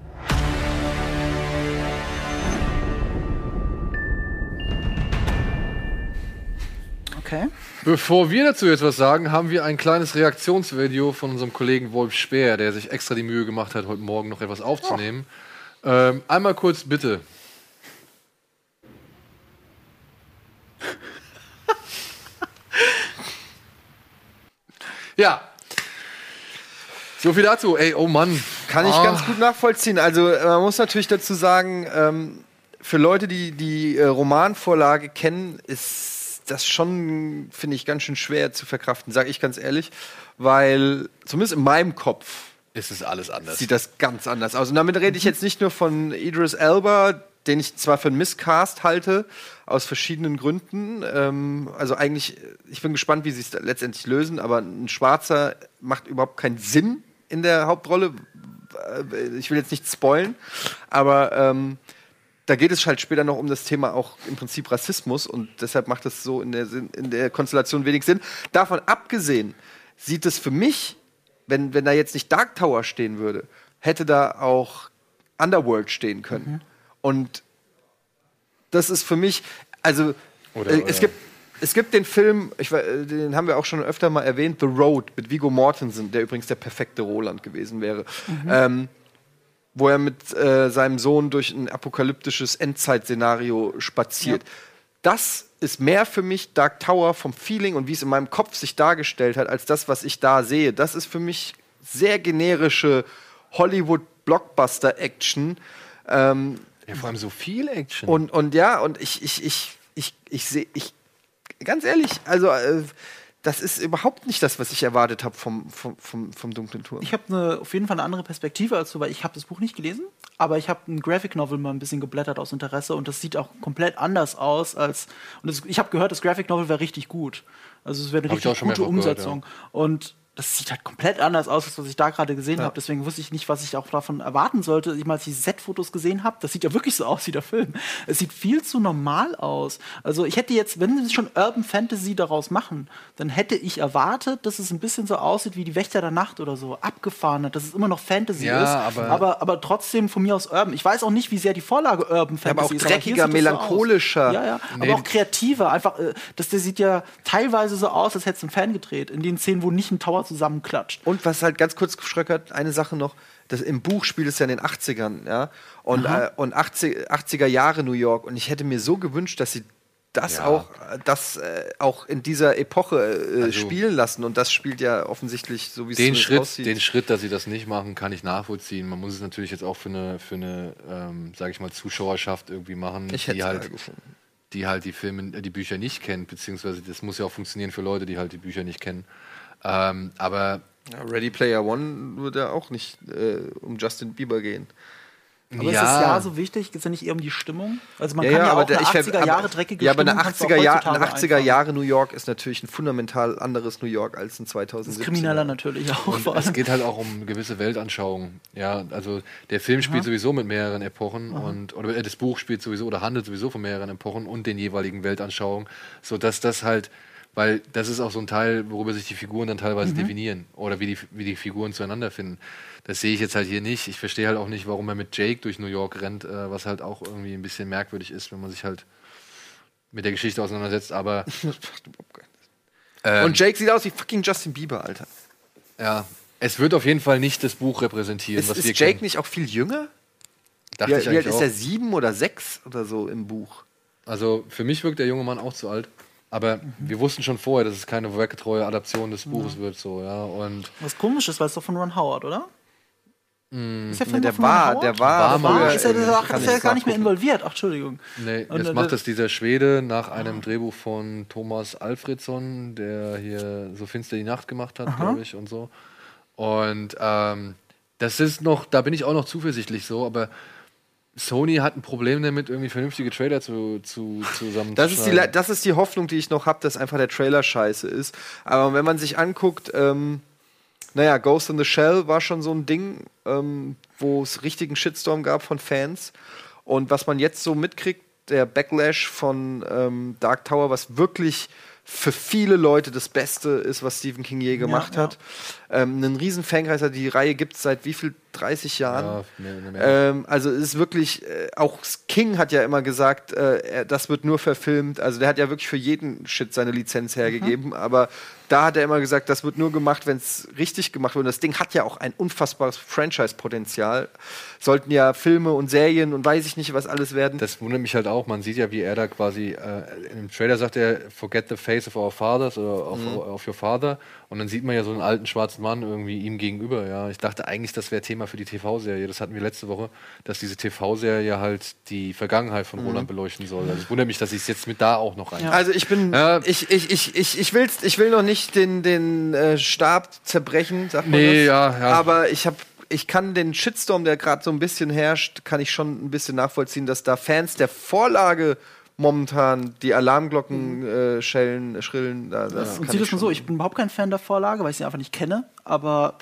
Okay. Bevor wir dazu jetzt was sagen, haben wir ein kleines Reaktionsvideo von unserem Kollegen Wolf Speer, der sich extra die Mühe gemacht hat, heute Morgen noch etwas aufzunehmen. Ähm, einmal kurz bitte. [LAUGHS] ja. So viel dazu. Ey, oh Mann. Kann ich Ah. ganz gut nachvollziehen. Also äh, man muss natürlich dazu sagen, ähm, für Leute, die die äh, Romanvorlage kennen, ist das schon, finde ich, ganz schön schwer zu verkraften, sage ich ganz ehrlich, weil zumindest in meinem Kopf ist es alles anders. Sieht das ganz anders aus. Und damit rede ich jetzt nicht nur von Idris Elba, den ich zwar für einen Misscast halte, aus verschiedenen Gründen. Ähm, also eigentlich, ich bin gespannt, wie sie es letztendlich lösen, aber ein Schwarzer macht überhaupt keinen Sinn in der Hauptrolle. Äh, Ich will jetzt nicht spoilen, aber ähm, da geht es halt später noch um das Thema auch im Prinzip Rassismus und deshalb macht das so in der, in der Konstellation wenig Sinn. Davon abgesehen sieht es für mich, wenn, wenn da jetzt nicht Dark Tower stehen würde, hätte da auch Underworld stehen können. Und das ist für mich, also Oder- äh, oder- es gibt es gibt den Film, ich, äh, den haben wir auch schon öfter mal erwähnt, The Road mit Vigo Mortensen, der übrigens der perfekte Roland gewesen wäre. Mhm. Ähm, wo er mit äh, seinem Sohn durch ein apokalyptisches Endzeit-Szenario spaziert. Das ist mehr für mich Dark Tower vom Feeling und wie es in meinem Kopf sich dargestellt hat, als das, was ich da sehe. Das ist für mich sehr generische Hollywood-Blockbuster-Action. Ähm, ja, vor allem so viel Action. Und, und ja, und ich, ich, ich, ich, ich sehe, ich, ganz ehrlich, also äh, das ist überhaupt nicht das, was ich erwartet habe vom, vom, vom, vom Dunklen Turm. Ich habe ne, auf jeden Fall eine andere Perspektive als du, weil ich habe das Buch nicht gelesen, aber ich habe ein Graphic Novel mal ein bisschen geblättert aus Interesse und das sieht auch komplett anders aus als und das, ich habe gehört, das Graphic Novel wäre richtig gut. Also es wäre eine Hab richtig gute gehört, Umsetzung und das sieht halt komplett anders aus, als was ich da gerade gesehen Ja. habe. Deswegen wusste ich nicht, was ich auch davon erwarten sollte. Ich mal, als ich die Set-Fotos gesehen habe, das sieht ja wirklich so aus wie der Film. Es sieht viel zu normal aus. Also ich hätte jetzt, wenn sie schon Urban Fantasy daraus machen, dann hätte ich erwartet, dass es ein bisschen so aussieht wie die Wächter der Nacht oder so, abgefahren hat, dass es immer noch Fantasy Ja, ist, aber- aber, aber trotzdem von mir aus Urban. Ich weiß auch nicht, wie sehr die Vorlage Urban Fantasy aber auch ist. dreckiger, sieht es so melancholischer. Ja, ja, Nee. aber auch kreativer. Einfach, äh, das der sieht ja teilweise so aus, als hätte es ein Fan gedreht, in den Szenen, wo nicht ein Tower zusammenklatscht. Und was halt ganz kurz geschröckert, eine Sache noch, das, im Buch spielt es ja in den 80ern, ja, und, äh, und 80, 80er Jahre New York. Und ich hätte mir so gewünscht, dass sie das Ja. auch, äh, das äh, auch in dieser Epoche äh, Also- spielen lassen. Und das spielt ja offensichtlich so, wie es den zumindest Schritt, aussieht. den Schritt, dass sie das nicht machen, kann ich nachvollziehen. Man muss es natürlich jetzt auch für eine, für eine, ähm, sage ich mal, Zuschauerschaft irgendwie machen, die halt, die halt die Filme, äh, die Bücher nicht kennt, beziehungsweise das muss ja auch funktionieren für Leute, die halt die Bücher nicht kennen. Ähm, aber Ja, Ready Player One würde ja auch nicht äh, um Justin Bieber gehen. Aber ist das Jahr so wichtig? Geht es ja nicht eher um die Stimmung? Also man Ja, kann ja, ja, aber auch der- eine ich ver- 80er Jahre dreckige Ja, aber eine Stimmung kannst du auch 80er, Jahr, eine 80er Jahre New York ist natürlich ein fundamental anderes New York als ein 2017. krimineller natürlich auch. Und vor es allem. geht halt auch um gewisse Weltanschauungen. Ja, also der Film spielt Aha. sowieso mit mehreren Epochen Aha. und oder äh, das Buch spielt sowieso oder handelt sowieso von mehreren Epochen und den jeweiligen Weltanschauungen, so dass das halt, weil das ist auch so ein Teil, worüber sich die Figuren dann teilweise Mhm. definieren oder wie die wie die Figuren zueinander finden. Das sehe ich jetzt halt hier nicht. Ich verstehe halt auch nicht, warum er mit Jake durch New York rennt, äh, was halt auch irgendwie ein bisschen merkwürdig ist, wenn man sich halt mit der Geschichte auseinandersetzt. Aber [LAUGHS] ähm, Und Jake sieht aus wie fucking Justin Bieber, Alter. Ja, es wird auf jeden Fall nicht das Buch repräsentieren, Ist, was ist wir Jake kennen. nicht auch viel jünger? Dachte wie, ich wie alt ist er? Sieben oder sechs oder so im Buch? Also für mich wirkt der junge Mann auch zu alt. Aber wir wussten schon vorher, dass es keine vorweggetreue Adaption des Buches wird, so, ja. Und Was komisch ist, weil es doch von Ron Howard, oder? mh, Ist der Film Nee, der doch von Ron war- Howard? der war Der früher war, ist er, ist er gar nicht mehr involviert? Ach, Entschuldigung. Nee, Und, jetzt äh, macht das dieser Schwede nach einem Drehbuch von Thomas Alfredsson, der hier so finster die Nacht gemacht hat, glaube ich, und so. Und ähm, das ist noch, da bin ich auch noch zuversichtlich so, aber Sony hat ein Problem damit, irgendwie vernünftige Trailer zu, zu zusammen Das ist, die, das ist die Hoffnung, die ich noch habe, dass einfach der Trailer scheiße ist. Aber wenn man sich anguckt, ähm, naja, Ghost in the Shell war schon so ein Ding, ähm, wo es richtigen Shitstorm gab von Fans. Und was man jetzt so mitkriegt, der Backlash von ähm, Dark Tower, was wirklich für viele Leute das Beste ist, was Stephen King je gemacht ja. hat. Ähm, einen riesen Fankreis hat. Die Reihe gibt es seit wie viel? 30 Jahren. Ja, mehr- mehr. Ähm, also es ist wirklich, äh, auch King hat ja immer gesagt, äh, das wird nur verfilmt. Also der hat ja wirklich für jeden Shit seine Lizenz hergegeben. Aber da hat er immer gesagt, das wird nur gemacht, wenn es richtig gemacht wird. Und das Ding hat ja auch ein unfassbares Franchise-Potenzial. Sollten ja Filme und Serien und weiß ich nicht, was alles werden. Das wundert mich halt auch. Man sieht ja, wie er da quasi äh, im Trailer sagt er, forget the face of our fathers oder of, Mhm. of your father. Und dann sieht man ja so einen alten schwarzen Mann irgendwie ihm gegenüber. Ja, ich dachte eigentlich, das wäre Thema für die TV-Serie. Das hatten wir letzte Woche, dass diese TV-Serie halt die Vergangenheit von Mhm. Roland beleuchten soll. Also es wundert mich, dass ich es jetzt mit da auch noch rein. Also ich bin, ich, ich, ich, ich, ich, will's, ich will noch nicht den, den äh, Stab zerbrechen, sagt man Nee, das. ja, ja. Aber ich habe ich kann den Shitstorm, der gerade so ein bisschen herrscht, kann ich schon ein bisschen nachvollziehen, dass da Fans der Vorlage momentan die Alarmglocken äh, schellen, schrillen. Da, das Und kann sieh das ich mal so, ich bin überhaupt kein Fan der Vorlage, weil ich sie einfach nicht kenne, aber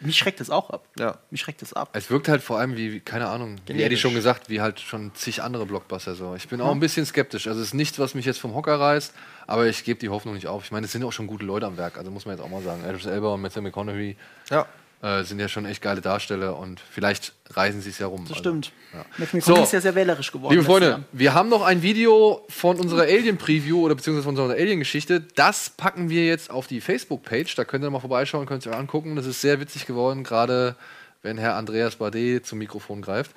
mich schreckt es auch ab. Ja. Mich schreckt es ab. Es wirkt halt vor allem wie, keine Ahnung, wie Eddie Generisch. schon gesagt, wie halt schon zig andere Blockbuster so. Ich bin auch ein bisschen skeptisch. Also es ist nichts, was mich jetzt vom Hocker reißt, aber ich gebe die Hoffnung nicht auf. Ich meine, es sind auch schon gute Leute am Werk, also muss man jetzt auch mal sagen. Idris Elba und Matthew McConaughey ja. Äh, sind ja schon echt geile Darsteller und vielleicht reisen sie es ja rum. Das Also, stimmt. ja. Matthew So. Ist ja sehr wählerisch geworden. Liebe Freunde, Jahr. wir haben noch ein Video von unserer Alien-Preview oder beziehungsweise von unserer Alien-Geschichte. Das packen wir jetzt auf die Facebook-Page. Da könnt ihr mal vorbeischauen, könnt ihr euch angucken. Das ist sehr witzig geworden, gerade wenn Herr Andreas Bardet zum Mikrofon greift.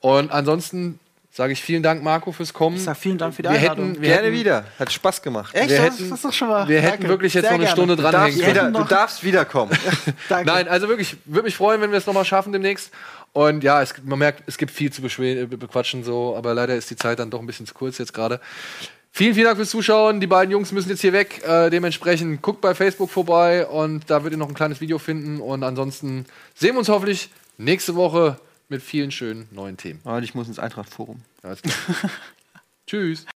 Und ansonsten sage ich vielen Dank, Marco, fürs Kommen. Ich sag vielen Dank für die wir Einladung. hätten, wir Gerne hätten, wieder. Hat Spaß gemacht. Echt? Wir das, hätten- das ist doch schon mal. wir hätten wirklich jetzt Sehr noch eine gerne. Stunde Du dranhängen darfst, können. wieder, du darfst wiederkommen. [LAUGHS] Nein, also wirklich, würde mich freuen, wenn wir es nochmal schaffen demnächst. Und ja, es, man merkt, es gibt viel zu äh, bequatschen so, aber leider ist die Zeit dann doch ein bisschen zu kurz jetzt gerade. Vielen, vielen Dank fürs Zuschauen. Die beiden Jungs müssen jetzt hier weg. Äh, dementsprechend guckt bei Facebook vorbei und da werdet ihr noch ein kleines Video finden. Und ansonsten sehen wir uns hoffentlich nächste Woche mit vielen schönen neuen Themen. Und ich muss ins Eintracht-Forum. Alles klar. [LAUGHS] Tschüss.